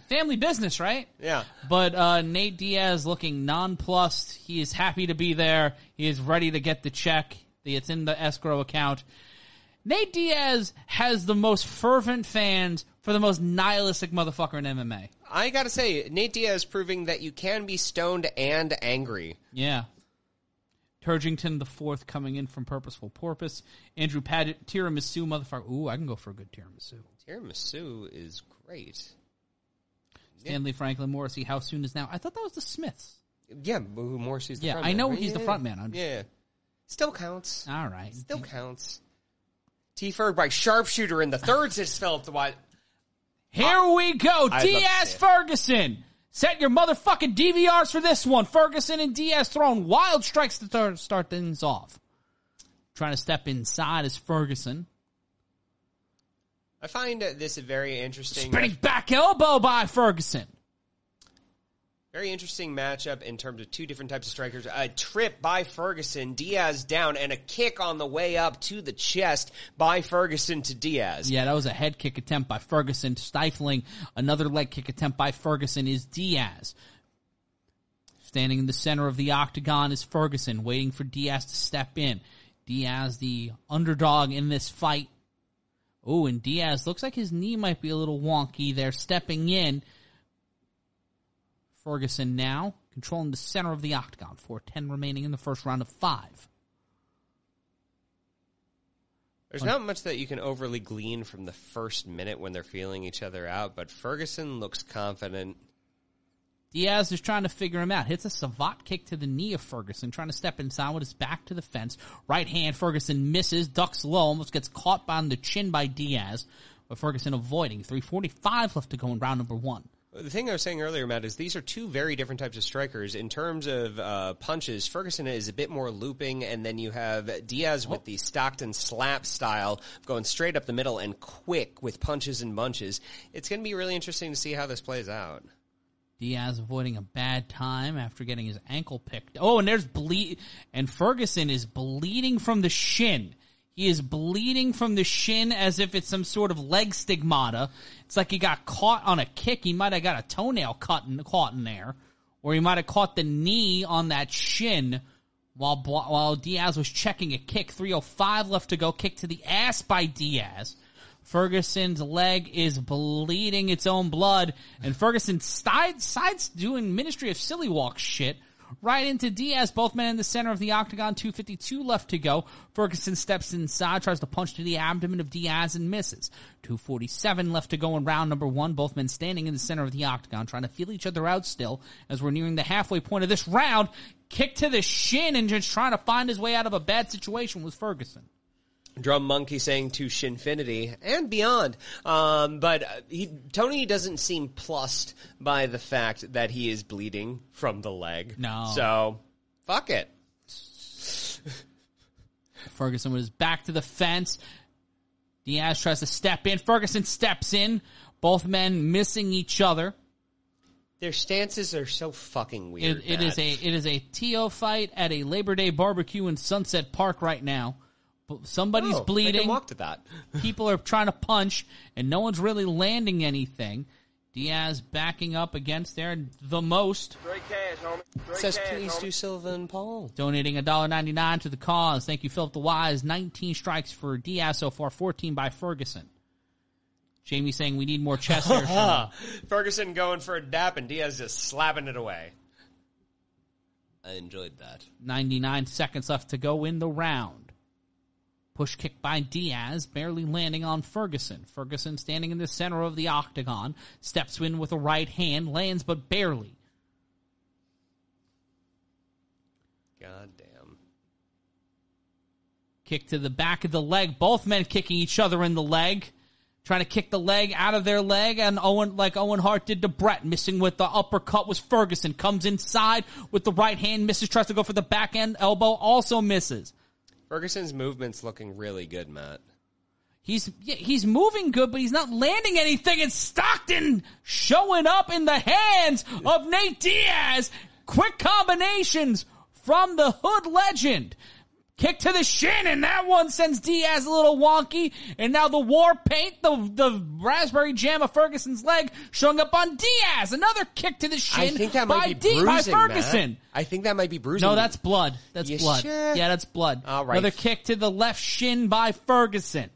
family business, right? Yeah. But uh, Nate Diaz looking nonplussed. He is happy to be there. He is ready to get the check. It's in the escrow account. Nate Diaz has the most fervent fans for the most nihilistic motherfucker in MMA. I gotta say, Nate Diaz proving that you can be stoned and angry. Yeah. Turgington the fourth coming in from Purposeful Porpoise. Andrew Padgett, tiramisu motherfucker. Ooh, I can go for a good tiramisu. Tiramisu is great. Stanley Franklin Morrissey, how soon is now? I thought that was the Smiths. Yeah, who Morrissey's the Yeah, front I man, know right? he's the Yeah, front man. I'm Yeah. Still counts. All right. Still counts. T Ferg by sharpshooter in the third just fell to what Here we go. I'd love to Diaz see it. Ferguson. Set your motherfucking DVRs for this one. Ferguson and Diaz throwing wild strikes to start things off. Trying to step inside is Ferguson. I find this a very interesting Spinning back elbow by Ferguson. Very interesting matchup in terms of two different types of strikers. A trip by Ferguson, Diaz down, and a kick on the way up to the chest by Ferguson to Diaz. Yeah, that was a head kick attempt by Ferguson, stifling another leg kick attempt by Ferguson is Diaz. Standing in the center of the octagon is Ferguson, waiting for Diaz to step in. Diaz, the underdog in this fight. Oh, and Diaz looks like his knee might be a little wonky there, stepping in. Ferguson now controlling the center of the octagon. 4-10 remaining in the first round of five. There's not much that you can overly glean from the first minute when they're feeling each other out, but Ferguson looks confident. Diaz is trying to figure him out. Hits a savate kick to the knee of Ferguson, trying to step inside with his back to the fence. Right hand, Ferguson misses, ducks low, almost gets caught on the chin by Diaz, but Ferguson avoiding. 345 left to go in round number one. The thing I was saying earlier, Matt, is these are two very different types of strikers. In terms of uh, punches, Ferguson is a bit more looping, and then you have Diaz with the Stockton slap style, going straight up the middle and quick with punches and bunches. It's going to be really interesting to see how this plays out. Diaz avoiding a bad time after getting his ankle picked. Oh, and there's bleed, and Ferguson is bleeding from the shin. He is bleeding from the shin as if it's some sort of leg stigmata. It's like he got caught on a kick. He might have got a toenail cut in, caught in there, or he might have caught the knee on that shin while while Diaz was checking a kick. 305 left to go. Kick to the ass by Diaz. Ferguson's leg is bleeding its own blood, and Ferguson side, sides doing Ministry of Silly Walk shit right into Diaz. Both men in the center of the octagon. 252 left to go. Ferguson steps inside, tries to punch to the abdomen of Diaz and misses. 247 left to go in round number one. Both men standing in the center of the octagon, trying to feel each other out still as we're nearing the halfway point of this round. Kick to the shin and just trying to find his way out of a bad situation was Ferguson. Drum Monkey saying to Shinfinity and beyond. Um, but uh, he, Tony doesn't seem plussed by the fact that he is bleeding from the leg. No. So, fuck it. *laughs* Ferguson with his back to the fence. Diaz tries to step in. Ferguson steps in. Both men missing each other. Their stances are so fucking weird. It, it is a it is a TO fight at a Labor Day barbecue in Sunset Park right now. But Somebody's Oh, I bleeding. can walk to that. *laughs* People are trying to punch, and no one's really landing anything. Diaz backing up against there the most, Straight cash, homie. Straight Says cash, please homie. do Silva and Paul. donating $1.99 to the cause. Thank you, Philip the Wise. 19 strikes for Diaz so far, 14 by Ferguson. Jamie saying we need more chest hair. *laughs* Ferguson going for a dap and Diaz just slapping it away. I enjoyed that. 99 seconds left to go in the round. Push kick by Diaz, barely landing on Ferguson. Ferguson standing in the center of the octagon, steps in with a right hand, lands but barely. God damn. Kick to the back of the leg. Both men kicking each other in the leg. Trying to kick the leg out of their leg, and Owen, like Owen Hart did to Bret, missing with the uppercut was Ferguson. Comes inside with the right hand, misses, tries to go for the back end elbow, also misses. Ferguson's movement's looking really good, Matt. He's yeah, he's moving good, but he's not landing anything. And Stockton showing up in the hands of Nate Diaz. Quick combinations from the Hood legend. Kick to the shin, and that one sends Diaz a little wonky. And now the war paint, the the raspberry jam of Ferguson's leg, showing up on Diaz. Another kick to the I shin think that by might be D- by Ferguson. Matt. I think that might be bruising. No, that's blood. That's You blood. sure? Yeah, that's blood. All right. Another kick to the left shin by Ferguson.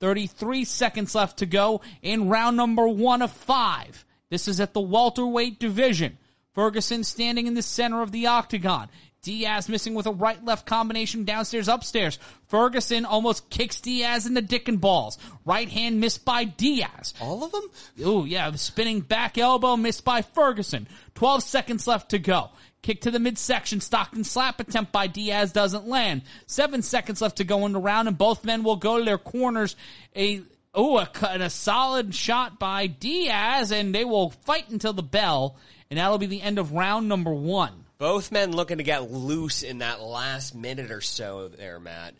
33 seconds left to go in round number one of five. This is at the welterweight division. Ferguson standing in the center of the octagon. Diaz missing with a right left combination downstairs upstairs. Ferguson almost kicks Diaz in the dick and balls. Right hand missed by Diaz. all of them. Ooh, yeah, spinning back elbow missed by Ferguson. 12 seconds left to go. Kick to the midsection. Stockton slap attempt by Diaz doesn't land. Seven seconds left to go in the round, and both men will go to their corners. A oh, a, cut- and a solid shot by Diaz, and they will fight until the bell, and that'll be the end of round number one. Both men looking to get loose in that last minute or so there, Matt.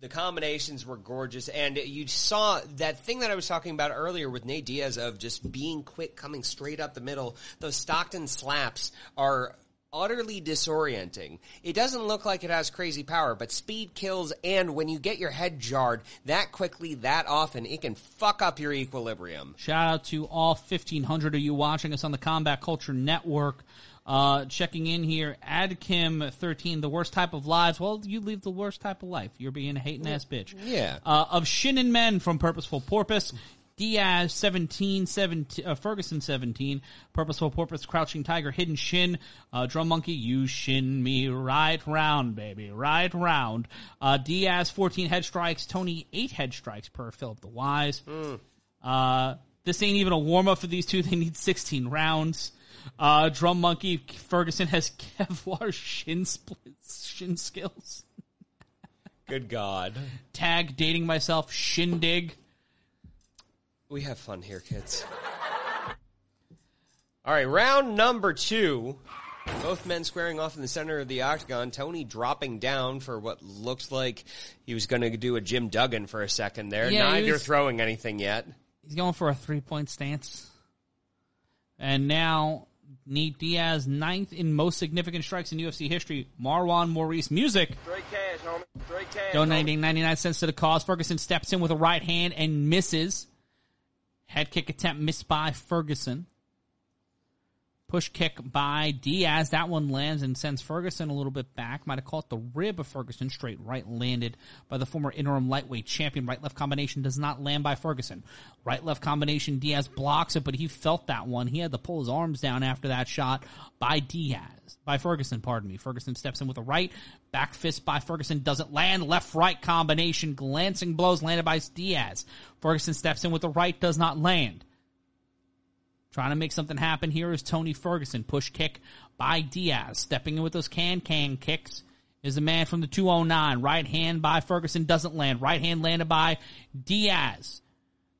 The combinations were gorgeous, and you saw that thing that I was talking about earlier with Nate Diaz of just being quick, coming straight up the middle. Those Stockton slaps are utterly disorienting. It doesn't look like it has crazy power, but speed kills, and when you get your head jarred that quickly, that often, it can fuck up your equilibrium. Shout out to all 1,500 of you watching us on the Combat Culture Network. Uh, checking in here, Adkim13, the worst type of lives. Well, you live the worst type of life. You're being a hating ass bitch. Yeah. Uh, of Shin and Men from Purposeful Porpoise. Diaz 17, 17 uh, Ferguson 17, Purposeful Porpoise, Crouching Tiger, Hidden Shin, uh, Drum Monkey, you shin me right round, baby, right round. Uh, Diaz 14 head strikes, Tony 8 head strikes per Philip the Wise. Uh, this ain't even a warm up for these two. They need 16 rounds. Uh, Drum Monkey Ferguson has *laughs* Kevlar shin splits, shin skills. Good God. Tag dating myself shindig. We have fun here, kids. All right, round number two. Both men squaring off in the center of the octagon. Tony dropping down for what looks like he was going to do a Jim Duggan for a second there. Yeah, he Neither was- throwing anything yet. He's going for a three point stance. And now Nate Diaz, ninth in most significant strikes in UFC history. Marwan Maurice music cash, cash. donating 99 cents to the cause. Ferguson steps in with a right hand and misses. Head kick attempt missed by Ferguson. Push kick by Diaz. That one lands and sends Ferguson a little bit back. Might have caught the rib of Ferguson. Straight right landed by the former interim lightweight champion. Right left combination does not land by Ferguson. Right left combination. Diaz blocks it, but he felt that one. He had to pull his arms down after that shot by Diaz. By Ferguson, pardon me. Ferguson steps in with a right. Back fist by Ferguson doesn't land. Left right combination. Glancing blows landed by Diaz. Ferguson steps in with the right. Does not land. Trying to make something happen here is Tony Ferguson. Push kick by Diaz. Stepping in with those can can kicks is the man from the 209. Right hand by Ferguson doesn't land. Right hand landed by Diaz.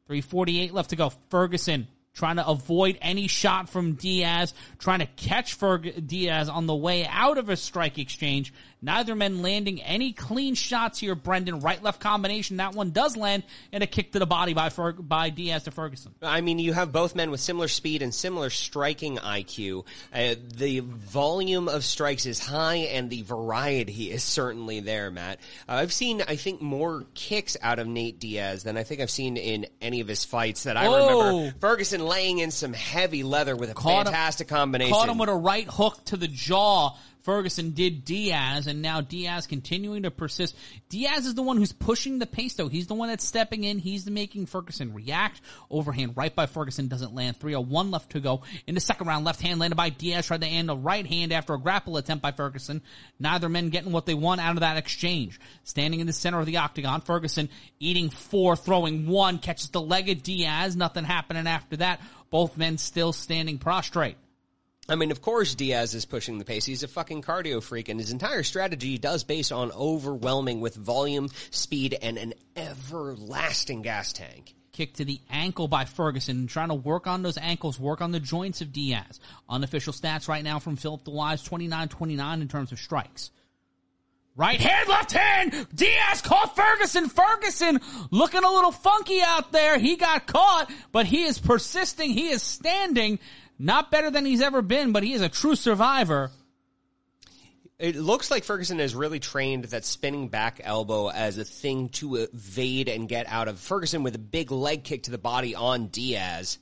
348 left to go. Ferguson trying to avoid any shot from Diaz, trying to catch Ferg- Diaz on the way out of a strike exchange. Neither men landing any clean shots here, Brendan. Right left combination. That one does land and a kick to the body by by Diaz to Ferguson. I mean, you have both men with similar speed and similar striking IQ. Uh, the volume of strikes is high, and the variety is certainly there, Matt. Uh, I've seen, I think, more kicks out of Nate Diaz than I think I've seen in any of his fights that I Oh. remember. Ferguson laying in some heavy leather with a Caught him- fantastic combination. Caught him with a right hook to the jaw. Ferguson did Diaz, and now Diaz continuing to persist. Diaz is the one who's pushing the pace, though. He's the one that's stepping in. He's making Ferguson react. Overhand right by Ferguson doesn't land. 301 left to go. In the second round, left hand landed by Diaz. Tried to end a right hand after a grapple attempt by Ferguson. Neither men getting what they want out of that exchange. Standing in the center of the octagon, Ferguson eating four, throwing one, catches the leg of Diaz. Nothing happening after that. Both men still standing prostrate. I mean, of course, Diaz is pushing the pace. He's a fucking cardio freak, and his entire strategy does base on overwhelming with volume, speed, and an everlasting gas tank. kick to the ankle by Ferguson, trying to work on those ankles, work on the joints of Diaz. Unofficial stats right now from Philip the Wise, 29-29 in terms of strikes. Right hand, left hand. Diaz caught Ferguson. Ferguson looking a little funky out there. He got caught, but he is persisting. He is standing. Not better than he's ever been, but he is a true survivor. It looks like Ferguson has really trained that spinning back elbow as a thing to evade and get out of. Ferguson with a big leg kick to the body on Diaz.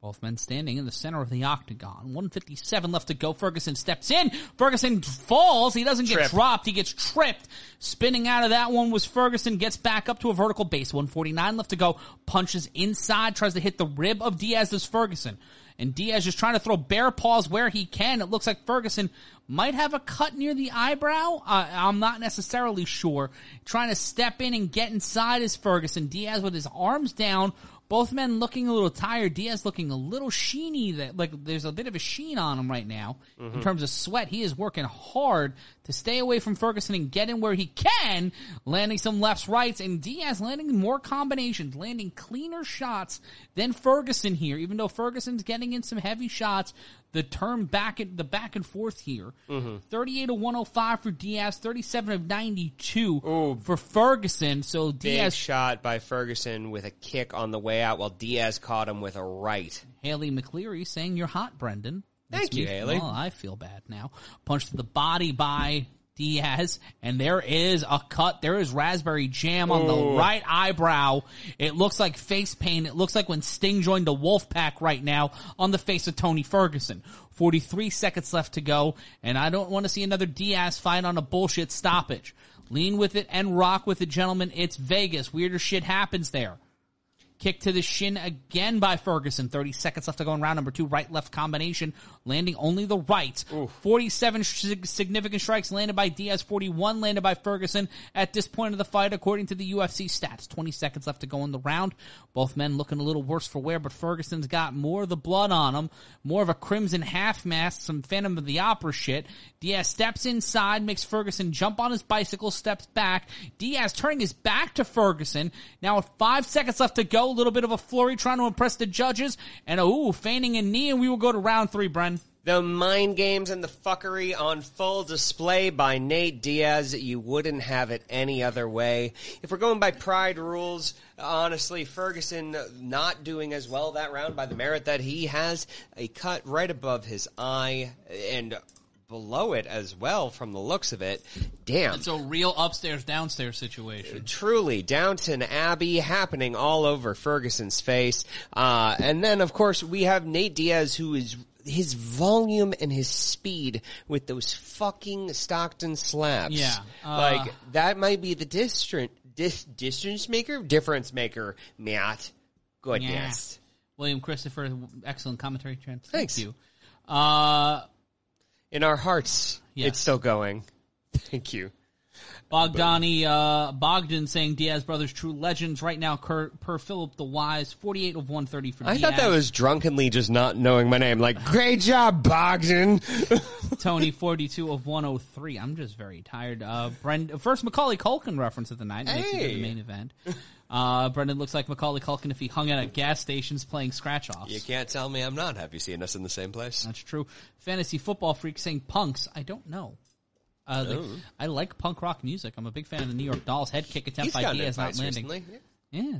Both men standing in the center of the octagon. 157 left to go. Ferguson steps in. Ferguson falls. He doesn't get Trip. dropped. He gets tripped. Spinning out of that one was Ferguson. Gets back up to a vertical base. 149 left to go. Punches inside. Tries to hit the rib of Diaz as Ferguson. And Diaz just trying to throw bear paws where he can. It looks like Ferguson might have a cut near the eyebrow. Uh, I'm not necessarily sure. Trying to step in and get inside is Ferguson. Diaz with his arms down. Both men looking a little tired. Diaz looking a little sheeny. That like there's a bit of a sheen on him right now in mm-hmm. terms of sweat. He is working hard to stay away from Ferguson and get in where he can, landing some lefts, rights, and Diaz landing more combinations, landing cleaner shots than Ferguson here. Even though Ferguson's getting in some heavy shots, the term back at the back and forth here. Mm-hmm. 38 of 105 for Diaz, 37 of 92 for Ferguson. So Diaz shot by Ferguson with a kick on the way out while Diaz caught him with a right. Haley McCleary saying you're hot, Brendan. Thank you, me- Haley. Well, I feel bad now. Punch to the body by Diaz, and there is a cut. There is raspberry jam on the oh. right eyebrow. It looks like face paint. It looks like when Sting joined the Wolfpack right now on the face of Tony Ferguson. 43 seconds left to go, and I don't want to see another Diaz fight on a bullshit stoppage. Lean with it and rock with it, gentlemen. It's Vegas. Weirder shit happens there. Kick to the shin again by Ferguson. 30 seconds left to go in round number two. Right left combination, landing only the right. 47 sig- significant strikes landed by Diaz, 41 landed by Ferguson at this point of the fight, according to the UFC stats. 20 seconds left to go in the round. Both men looking a little worse for wear, but Ferguson's got more of the blood on him, more of a crimson half mask, some Phantom of the Opera shit. Diaz steps inside, makes Ferguson jump on his bicycle, steps back. Diaz turning his back to Ferguson. Now with five seconds left to go, a little bit of a flurry trying to impress the judges, and a, ooh, feigning a knee, and we will go to round three, Bren. The mind games and the fuckery on full display by Nate Diaz. You wouldn't have it any other way. If we're going by pride rules, honestly, Ferguson not doing as well that round by the merit that he has a cut right above his eye and below it as well from the looks of it. Damn. It's a real upstairs downstairs situation. Truly, Downton Abbey happening all over Ferguson's face. Uh, and then, of course, we have Nate Diaz, who is his volume and his speed with those fucking Stockton slaps. Yeah, uh, like that might be the distance dis- distance maker, difference maker. Matt, goodness. William Christopher, excellent commentary, Trent. Thanks. Thank you. Uh, In our hearts, Yes. it's still going. *laughs* Thank you. Bogdani, uh, Bogdan saying Diaz brothers true legends right now per, per Philip the Wise, 48 of 130 for I Diaz. thought that was drunkenly just not knowing my name. Like, great job, Bogdan. *laughs* Tony, 42 of 103. I'm just very tired. Uh, Brend- first Macaulay Culkin reference of the night. Makes it to the main event. *laughs* Uh, Brendan looks like Macaulay Culkin if he hung out at gas stations playing scratch offs. You can't tell me I'm not happy seeing us in the same place. That's true. Fantasy football freak saying punks. I don't know. Uh, like, Oh. I like punk rock music. I'm a big fan of the New York Dolls head kick attempt He's by Diaz not landing. recently. Yeah.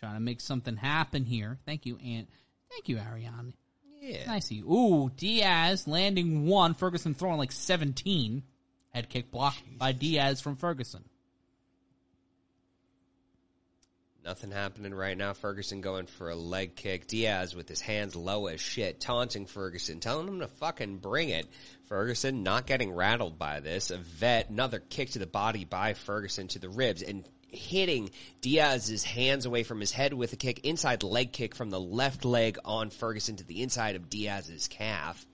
Trying to make something happen here. Thank you, Aunt. Thank you, Ariane. Yeah. Nice. of you. Ooh, Diaz landing one. Ferguson throwing like 17. Head kick blocked by Diaz from Ferguson. Nothing happening right now. Ferguson going for a leg kick. Diaz with his hands low as shit, taunting Ferguson, telling him to fucking bring it. Ferguson not getting rattled by this. A vet, another kick to the body by Ferguson to the ribs and hitting Diaz's hands away from his head with a kick, inside leg kick from the left leg on Ferguson to the inside of Diaz's calf.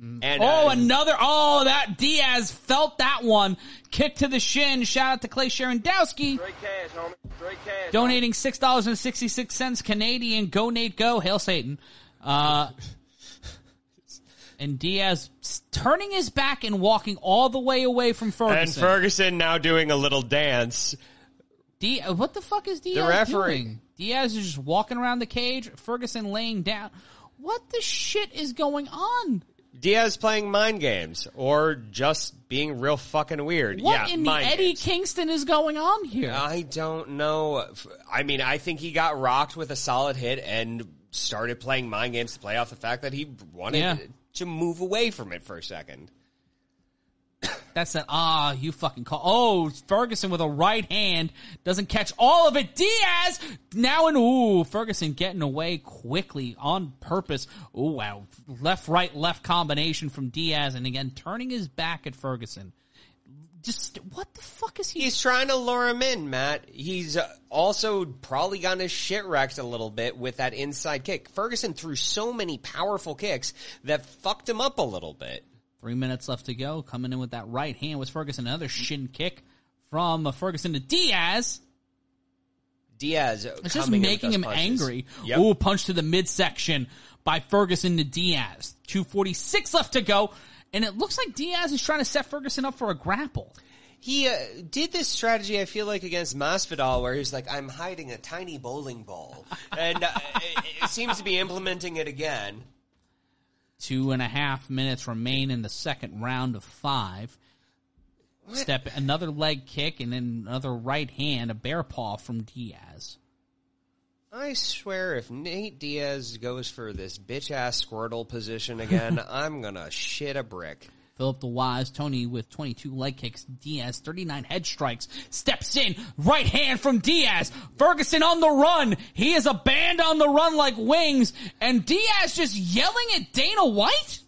And, Oh, uh, another. Oh, that Diaz felt that one. Kick to the shin. Shout out to Clay Sherendowski. Straight cash, homie. Straight cash. Donating six dollars and sixty six cents Canadian. Go Nate, go! Hail Satan! Uh, and Diaz turning his back and walking all the way away from Ferguson. and Ferguson now doing a little dance. Di- what the fuck is Diaz referee- doing? Diaz is just walking around the cage. Ferguson laying down. What the shit is going on? Diaz playing mind games or just being real fucking weird. What yeah, in the Eddie games. Kingston is going on here? I don't know. I mean, I think he got rocked with a solid hit and started playing mind games to play off the fact that he wanted Yeah. to move away from it for a second. That's that. Ah, you fucking call. Oh, Ferguson with a right hand doesn't catch all of it. Diaz now and ooh, Ferguson getting away quickly on purpose. Ooh, wow, left, right, left combination from Diaz, and again turning his back at Ferguson. Just what the fuck is he? He's trying to lure him in, Matt. He's uh, also probably gotten his shit wrecked a little bit with that inside kick. Ferguson threw so many powerful kicks that fucked him up a little bit. Three minutes left to go. Coming in with that right hand was Ferguson. Another shin kick from uh, Ferguson to Diaz. Diaz It's just coming in with making him punches. angry. Yep. Ooh, punch to the midsection by Ferguson to Diaz. 246 left to go. And it looks like Diaz is trying to set Ferguson up for a grapple. He uh, did this strategy, I feel like, against Masvidal, where he's like, "I'm hiding a tiny bowling ball," and uh, it, it seems to be implementing it again. Two and a half minutes remain in the second round of five. Step another leg kick and then another right hand, a bear paw from Diaz. I swear, if Nate Diaz goes for this bitch ass Squirtle position again, *laughs* I'm gonna shit a brick. Philip the Wise, Tony with 22 leg kicks, Diaz 39 head strikes, steps in, right hand from Diaz, Ferguson on the run, he is a band on the run like wings, and Diaz just yelling at Dana White?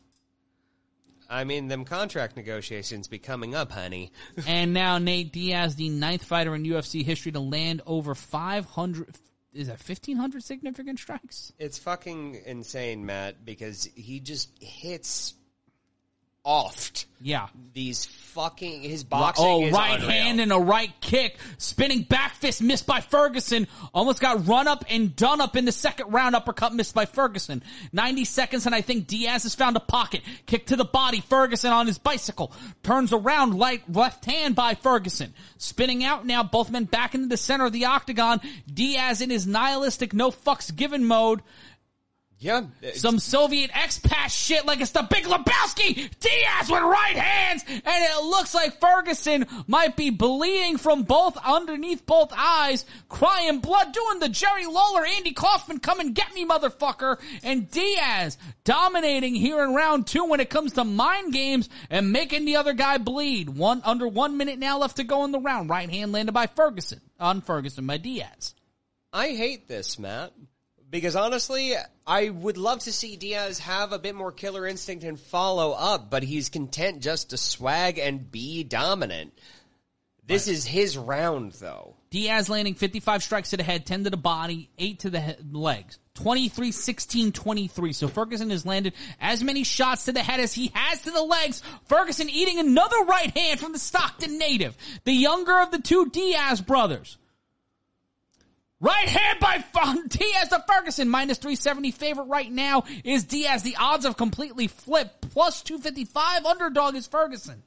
I mean, them contract negotiations be coming up, honey. *laughs* and now Nate Diaz, the ninth fighter in UFC history to land over 500, is that 1500 significant strikes? It's fucking insane, Matt, because he just hits oft. Yeah. These fucking his boxing. Oh, right unreal. hand and a right kick. Spinning back fist missed by Ferguson. Almost got run up and done up in the second round. Uppercut missed by Ferguson. 90 seconds and I think Diaz has found a pocket. Kick to the body. Ferguson on his bicycle. Turns around light left hand by Ferguson. Spinning out now. Both men back into the center of the octagon. Diaz in his nihilistic no fucks given mode. Yeah, Some Soviet expat shit like it's the Big Lebowski. Diaz with right hands, and it looks like Ferguson might be bleeding from both underneath both eyes, crying blood, doing the Jerry Lawler, Andy Kaufman, come and get me, motherfucker. And Diaz dominating here in round two when it comes to mind games and making the other guy bleed. One under one minute now left to go in the round. Right hand landed by Ferguson on Ferguson by Diaz. I hate this, Matt. Because honestly, I would love to see Diaz have a bit more killer instinct and follow up, but he's content just to swag and be dominant. This is his round, though. Diaz landing 55 strikes to the head, 10 to the body, 8 to the he- legs. 23, 16, 23. So Ferguson has landed as many shots to the head as he has to the legs. Ferguson eating another right hand from the Stockton native, the younger of the two Diaz brothers. Right hand by *laughs* Diaz to Ferguson, minus 370 favorite right now is Diaz. The odds have completely flipped. Plus 255 underdog is Ferguson.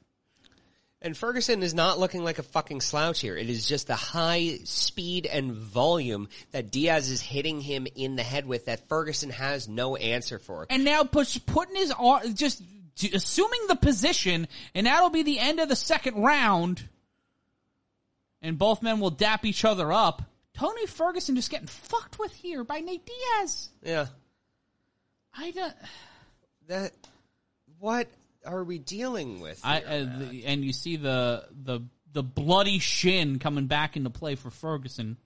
And Ferguson is not looking like a fucking slouch here. It is just the high speed and volume that Diaz is hitting him in the head with that Ferguson has no answer for. and now push, putting his arm, just assuming the position, and that'll be the end of the second round. And both men will dap each other up. Tony Ferguson just getting fucked with here by Nate Diaz. Yeah. I don't. That, what are we dealing with? I uh, the, and you see the the the bloody shin coming back into play for Ferguson.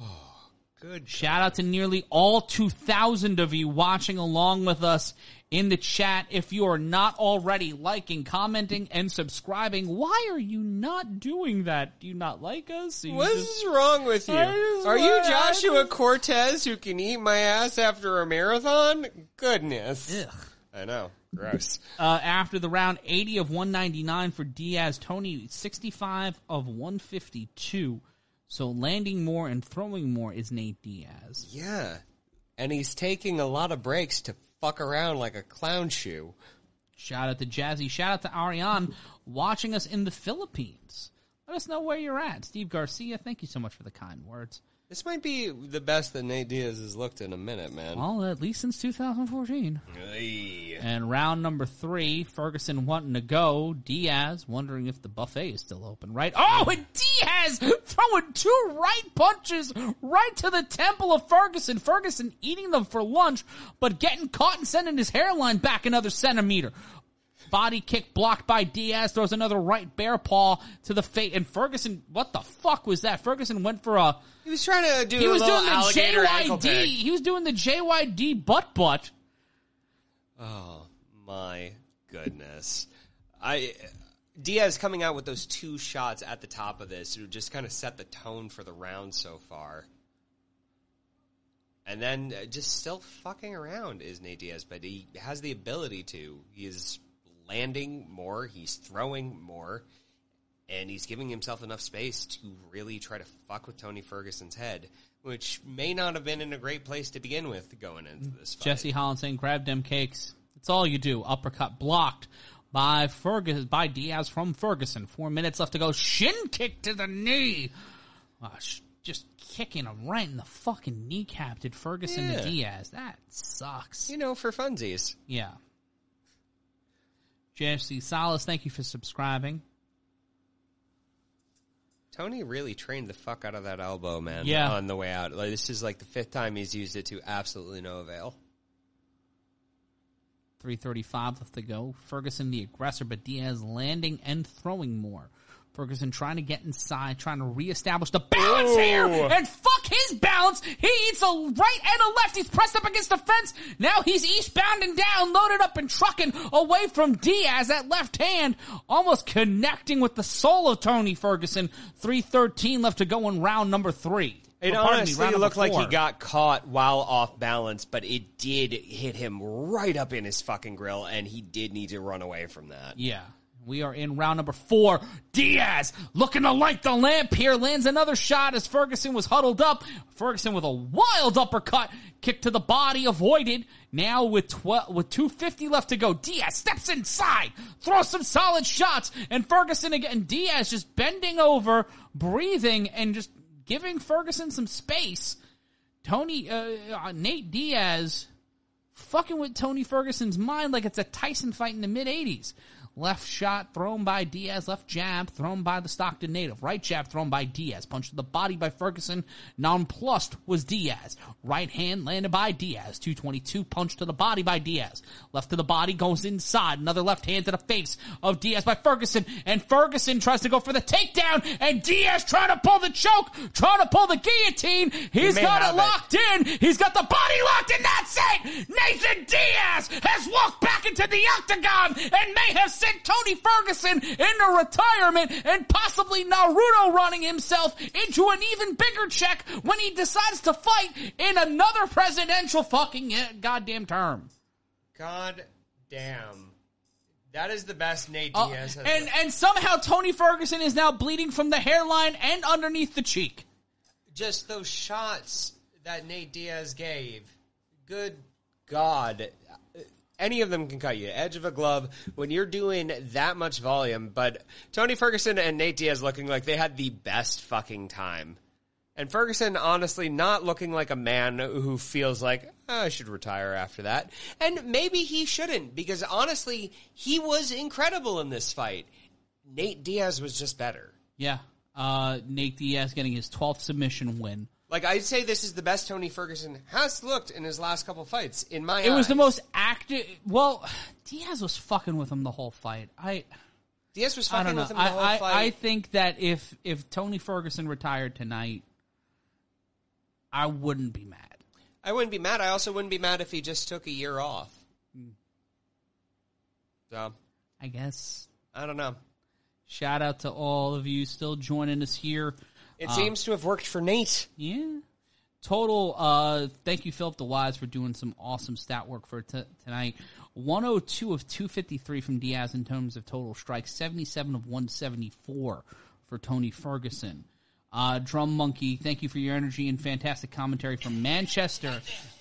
Oh, *sighs* good Shout out to nearly all 2,000 of you watching along with us in the chat. If you are not already liking, commenting, and subscribing, why are you not doing that? Do you not like us? What is wrong with you? Are you Joshua Cortez who can eat my ass after a marathon? Goodness. Ugh. I know. Gross. Uh, after the round, 80 of 199 for Diaz. Tony, 65 of 152. So landing more and throwing more is Nate Diaz. yeah. And he's taking a lot of breaks to fuck around like a clown shoe. Shout out to Jazzy. Shout out to Ariane watching us in the Philippines. Let us know where you're at. Steve Garcia, thank you so much for the kind words. This might be the best that Nate Diaz has looked in a minute, man. Well, at least since 2014. Hey. And round number three, Ferguson wanting to go. Diaz wondering if the buffet is still open, right? Oh, and Diaz throwing two right punches right to the temple of Ferguson. Ferguson eating them for lunch, but getting caught and sending his hairline back another centimeter. Body kick blocked by Diaz, throws another right bear paw to the face. And Ferguson, what the fuck was that? Ferguson went for a, He was trying to do he a was doing the JYD, he was doing the JYD butt butt. Oh my goodness. I Diaz coming out with those two shots at the top of this who just kind of set the tone for the round so far. And then uh, just still fucking around is Nate Diaz, but he has the ability to. He is landing more, he's throwing more, and he's giving himself enough space to really try to fuck with Tony Ferguson's head, which may not have been in a great place to begin with going into this fight. Jesse Holland saying, "Grab them cakes." That's all you do. Uppercut blocked by Ferguson by Diaz from Ferguson. Four minutes left to go. Shin kick to the knee. Uh, sh- just kicking him right in the fucking kneecap. Did Ferguson Yeah. to Diaz? That sucks. you know, for funsies. Yeah. JFC Salas, thank you for subscribing. Tony really trained the fuck out of that elbow, man. Yeah. On the way out, like this is like the fifth time he's used it to absolutely no avail. 335 left to go. Ferguson the aggressor, but Diaz landing and throwing more. Ferguson trying to get inside, trying to reestablish the balance here, and fuck his balance. He eats a right and a left. He's pressed up against the fence. Now he's eastbound and down, loaded up and trucking away from Diaz. That left hand almost connecting with the soul of Tony Ferguson. 313 left to go in round number three. It Or, pardon me, honestly looked like he got caught while off balance, but it did hit him right up in his fucking grill, and he did need to run away from that. Yeah. We are in round number four. Diaz looking to light the lamp here. Lands another shot as Ferguson was huddled up. Ferguson with a wild uppercut. Kick to the body avoided. Now with 12, with 250 left to go. Diaz steps inside. Throws some solid shots. And Ferguson again. Diaz just bending over, breathing, and just giving Ferguson some space. Tony, uh, uh, Nate Diaz fucking with Tony Ferguson's mind like it's a Tyson fight in the mid 80s. Left shot thrown by Diaz. Left jab thrown by the Stockton native. Right jab thrown by Diaz. Punch to the body by Ferguson. Nonplussed was Diaz. Right hand landed by Diaz. 222 punch to the body by Diaz. Left to the body goes inside. Another left hand to the face of Diaz by Ferguson. And Ferguson tries to go for the takedown. And Diaz trying to pull the choke. Trying to pull the guillotine. He's may got it. locked in. He's got the body locked in. that's it. Nathan Diaz has walked back into the octagon and may have sent Tony Ferguson into retirement and possibly Naruto running himself into an even bigger check when he decides to fight in another presidential fucking uh, goddamn term. God damn. That is the best Nate Uh, Diaz has. and and somehow Tony Ferguson is now bleeding from the hairline and underneath the cheek. just those shots that Nate Diaz gave. Good God. Any of them can cut you. Edge of a glove when you're doing that much volume. But Tony Ferguson and Nate Diaz looking like they had the best fucking time. And Ferguson honestly not looking like a man who feels like, "Oh, I should retire after that. And maybe he shouldn't because honestly, he was incredible in this fight. Nate Diaz was just better. Yeah. Uh, Nate Diaz getting his 12th submission win. Like I'd say this is the best Tony Ferguson has looked in his last couple fights. In my It was the most active. Well, Diaz was fucking with him the whole fight. I Diaz was I fucking don't know. with him the I, whole I, fight. I think that if if Tony Ferguson retired tonight, I wouldn't be mad. I wouldn't be mad. I also wouldn't be mad if he just took a year off. Hmm. So I guess. I don't know. Shout out to all of you still joining us here. It seems to have worked for Nate. Yeah. Total, uh, thank you, Philip the DeWise, for doing some awesome stat work for t- tonight. 102 of 253 from Diaz in terms of total strikes, 77 of 174 for Tony Ferguson. Uh, Drum Monkey, thank you for your energy and fantastic commentary from Manchester.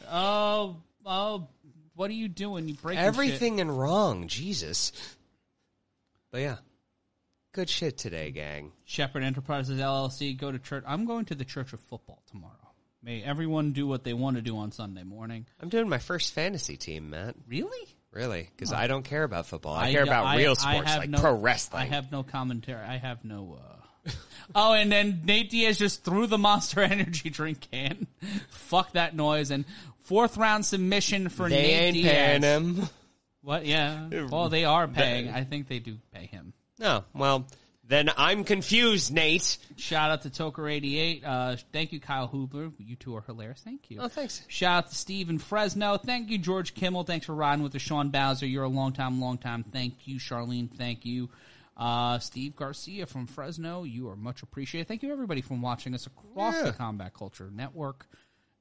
Oh, oh, what are you doing? You breaking shit. Everything in wrong, Jesus. But yeah, good shit today, gang. Shepherd Enterprises LLC, go to church. I'm going to the Church of Football tomorrow. May everyone do what they want to do on Sunday morning. I'm doing my first fantasy team, Matt. Really? Really? Because I don't care about football. I, care about I- real I sports have like no- pro wrestling. I have no commentary. I have no. uh *laughs* Oh, and then Nate Diaz just threw the Monster *laughs* Energy drink can. Fuck that noise and fourth round submission for they Nate ain't Diaz. paying him. What? Yeah. Well, they are paying. I think they do pay him. No. Well, then I'm confused, Nate. Shout out to Toker88. Uh, thank you, Kyle Hubler. You two are hilarious. Thank you. Oh, thanks. Shout out to Steve in Fresno. Thank you, George Kimmel. Thanks for riding with us, Sean Bowser. You're a long time, long time. Thank you, Charlene. Thank you. Uh, Steve Garcia from Fresno. You are much appreciated. Thank you, everybody, from watching us across Yeah. the Combat Culture Network.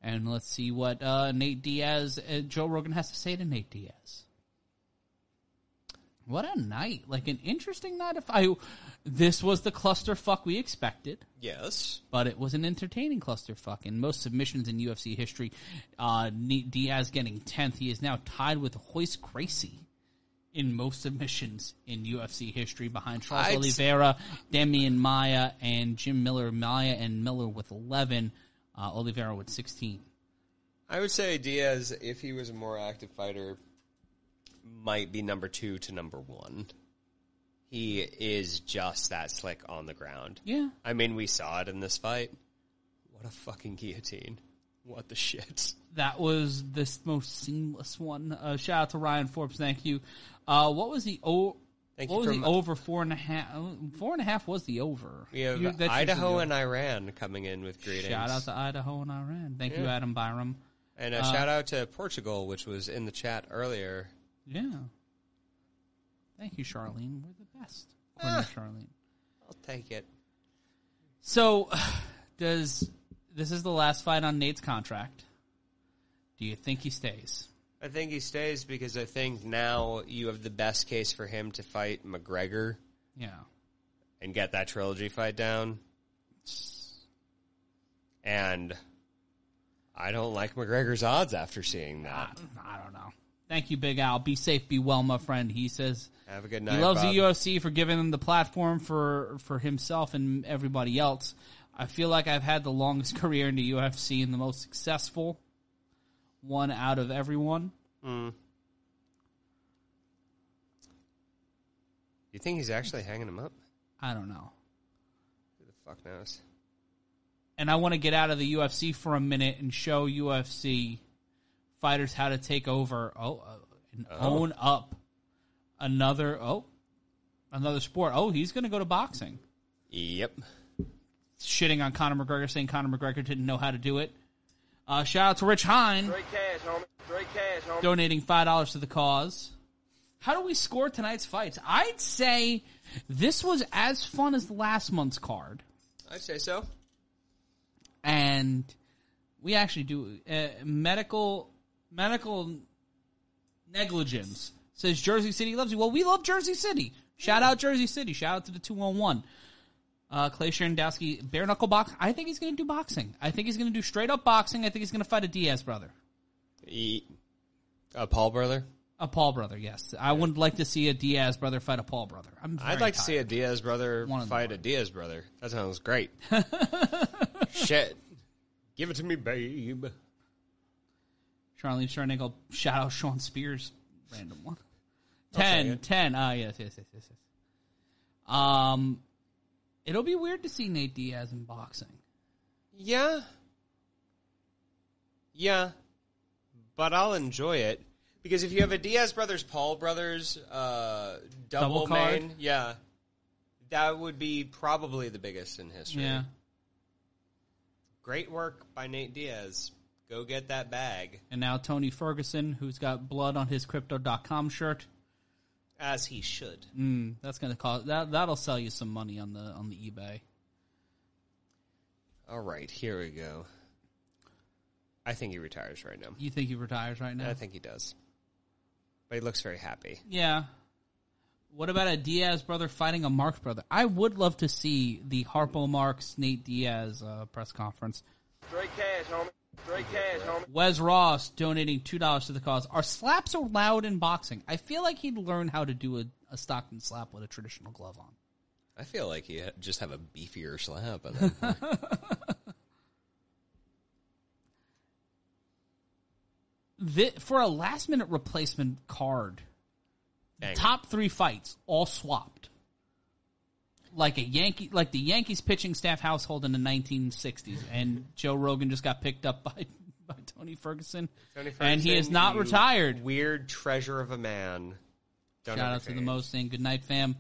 And let's see what uh, Nate Diaz, uh, Joe Rogan has to say to Nate Diaz. What a night! Like an interesting night. If I, this was the clusterfuck we expected Yes. but it was an entertaining clusterfuck. In most submissions in UFC history, uh, Diaz getting 10th. He is now tied with Royce Gracie in most submissions in UFC history behind Charles I'd Oliveira, Demian Maia, and Jim Miller. Maia and Miller with 11, uh, Oliveira with 16. I would say Diaz, if he was a more active fighter, might be number two to number one. He is just that slick on the ground. Yeah. I mean, we saw it in this fight. What a fucking guillotine. What the shit. That was the most seamless one. Uh, shout out to Ryan Forbes. Thank you. Uh, what was the o- Thank what you was the over four and a half? Four and a half was the over. We have You- Idaho and Iran coming in with greetings. Shout out to Idaho and Iran. Thank you, Adam Byram. and a uh, shout out to Portugal, which was in the chat earlier. Yeah. Thank you, Charlene. We're the best. Ah. According to Charlene. I'll take it. So, *sighs* does this is the last fight on Nate's contract? Do you think he stays? I think he stays because I think now you have the best case for him to fight McGregor Yeah. and get that trilogy fight down. And I don't like McGregor's odds after seeing that. I don't know. Thank you, Big Al. Be safe, be well, my friend. He says Have a good night. he loves Bob. the UFC for giving him the platform for for himself and everybody else. I feel like I've had the longest *laughs* career in the UFC and the most successful one out of everyone. Mm. You think he's actually hanging him up? I don't know. Who the fuck knows? and I want to get out of the UFC for a minute and show UFC fighters how to take over. Oh, uh, and own up another. Oh, another sport. Oh, he's going to go to boxing. Yep. Shitting on Conor McGregor, saying Conor McGregor didn't know how to do it. Uh, shout out to Rich Hine Straight cash, homie. Straight cash, homie. donating five dollars to the cause. How do we score tonight's fights? I'd say this was as fun as last month's card. I'd say so. and we actually do uh, medical medical negligence says Jersey City loves you. Well, we love Jersey City. Shout out Jersey City. Shout out to the two on one. Uh, Clay Sherendowski, bare knuckle box. I think he's going to do boxing. I think he's going to do straight up boxing. I think he's going to fight a Diaz brother, E- uh, Paul brother. a Paul brother. Yes, I would like to see a Diaz brother fight a Paul brother. I'm. I'd like to see a Diaz brother fight a Diaz brother. That sounds great. *laughs* Shit. *laughs* Give it to me, babe. Charlene Shernickle, shout out Sean Spears, random one. *laughs* 10, it. 10. Ah, yes, yes, yes, yes, yes. Um, it'll be weird to see Nate Diaz in boxing. Yeah. Yeah. But I'll enjoy it. Because if you have a Diaz brothers, Paul brothers, uh, double, Double card? main, yeah, that would be probably the biggest in history. Yeah. Great work by Nate Diaz. Go get that bag. And now Tony Ferguson, who's got blood on his Crypto.com shirt. As he should. Mm, that's gonna cost that. That'll sell you some money on the on the eBay. All right, here we go. I think he retires right now. You think he retires right now? I think he does. But he looks very happy. Yeah. What about a Diaz brother fighting a Marx brother? I would love to see the Harpo Marx Nate Diaz uh, press conference. Straight cash, homie. Straight cash, homie. Wes Ross donating two dollars to the cause. Are slaps allowed in boxing? I feel like he'd learn how to do a, a Stockton slap with a traditional glove on. I feel like he just have a beefier slap. At that point. *laughs* thi- for a last minute replacement card, Bang. top three fights all swapped. Like a Yankee, like the Yankees pitching staff household in the 1960s, and Joe Rogan just got picked up by *laughs* by Tony Ferguson, Tony and he is not retired. Weird treasure of a man. Don't Shout out to the thing. Good night, fam.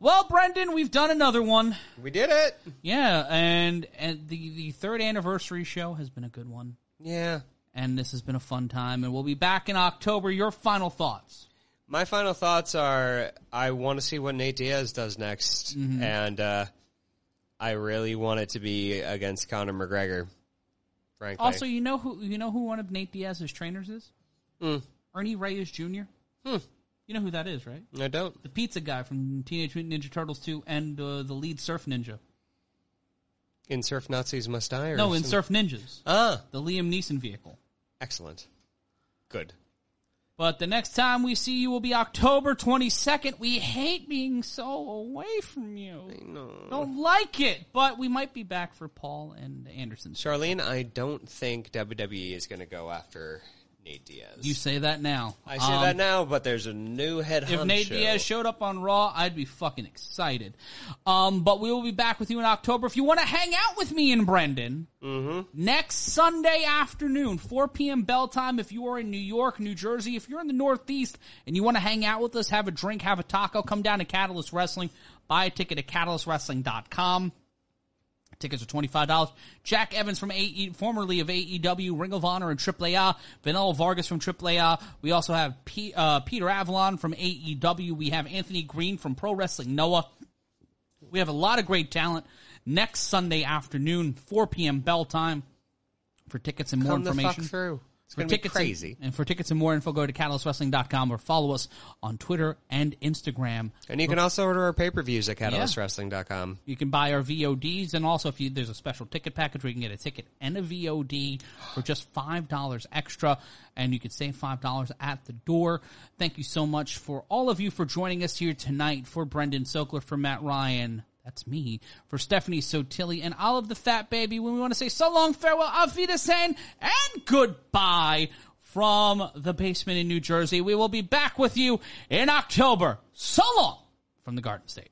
Well, Brendan, we've done another one. We did it. Yeah, and and the the third anniversary show has been a good one, Yeah. and this has been a fun time. And we'll be back in October. Your final thoughts? My final thoughts are: I want to see what Nate Diaz does next, Mm-hmm. and uh, I really want it to be against Conor McGregor. Frankly, Also, you know who you know who one of Nate Diaz's trainers is? Ernie Reyes Jr. You know who that is, right? I don't. The pizza guy from Teenage Mutant Ninja Turtles 2 and uh, the lead Surf Ninja. In Surf Nazis Must Die. Or No, in some- Surf Ninjas, Ah, the Liam Neeson vehicle. excellent. Good. But the next time we see you will be October 22nd. We hate being so away from you. I know. Don't like it, but we might be back for Paul and Anderson. Charlene, I don't think WWE is going to go after Nate Diaz. You say that now. I say Um, that now, but there's a new head If Nate honcho. Diaz showed up on Raw, I'd be fucking excited. Um, but we will be back with you in October. If you want to hang out with me and Brendan, next Sunday afternoon, 4 p.m. bell time, if you are in New York, New Jersey, if you're in the Northeast and you want to hang out with us, have a drink, have a taco, come down to Catalyst Wrestling, buy a ticket at catalystwrestling.com. Tickets are twenty five dollars. Jack Evans from AE, formerly of AEW, Ring of Honor, and AAA. Vanilla Vargas from AAA. We also have P, uh, Peter Avalon from AEW. We have Anthony Green from Pro Wrestling Noah. We have a lot of great talent. Next Sunday afternoon, four p.m. bell time. For tickets and more Come information. It's for going to be tickets crazy. And, and for tickets and more info, go to catalystwrestling.com or follow us on Twitter and Instagram. And you can also order our pay-per-views at catalystwrestling.com. You can buy our VODs, and also if you, there's a special ticket package where you can get a ticket and a VOD for just five dollars extra, and you can save five dollars at the door. Thank you so much for all of you for joining us here tonight. For Brendan Sokler, for Matt Ryan, that's me. For Stephanie Sotilli and all of the Fat Baby, when we want to say so long, farewell, auf Wiedersehen, and goodbye from the basement in New Jersey. We will be back with you in October. So long from the Garden State.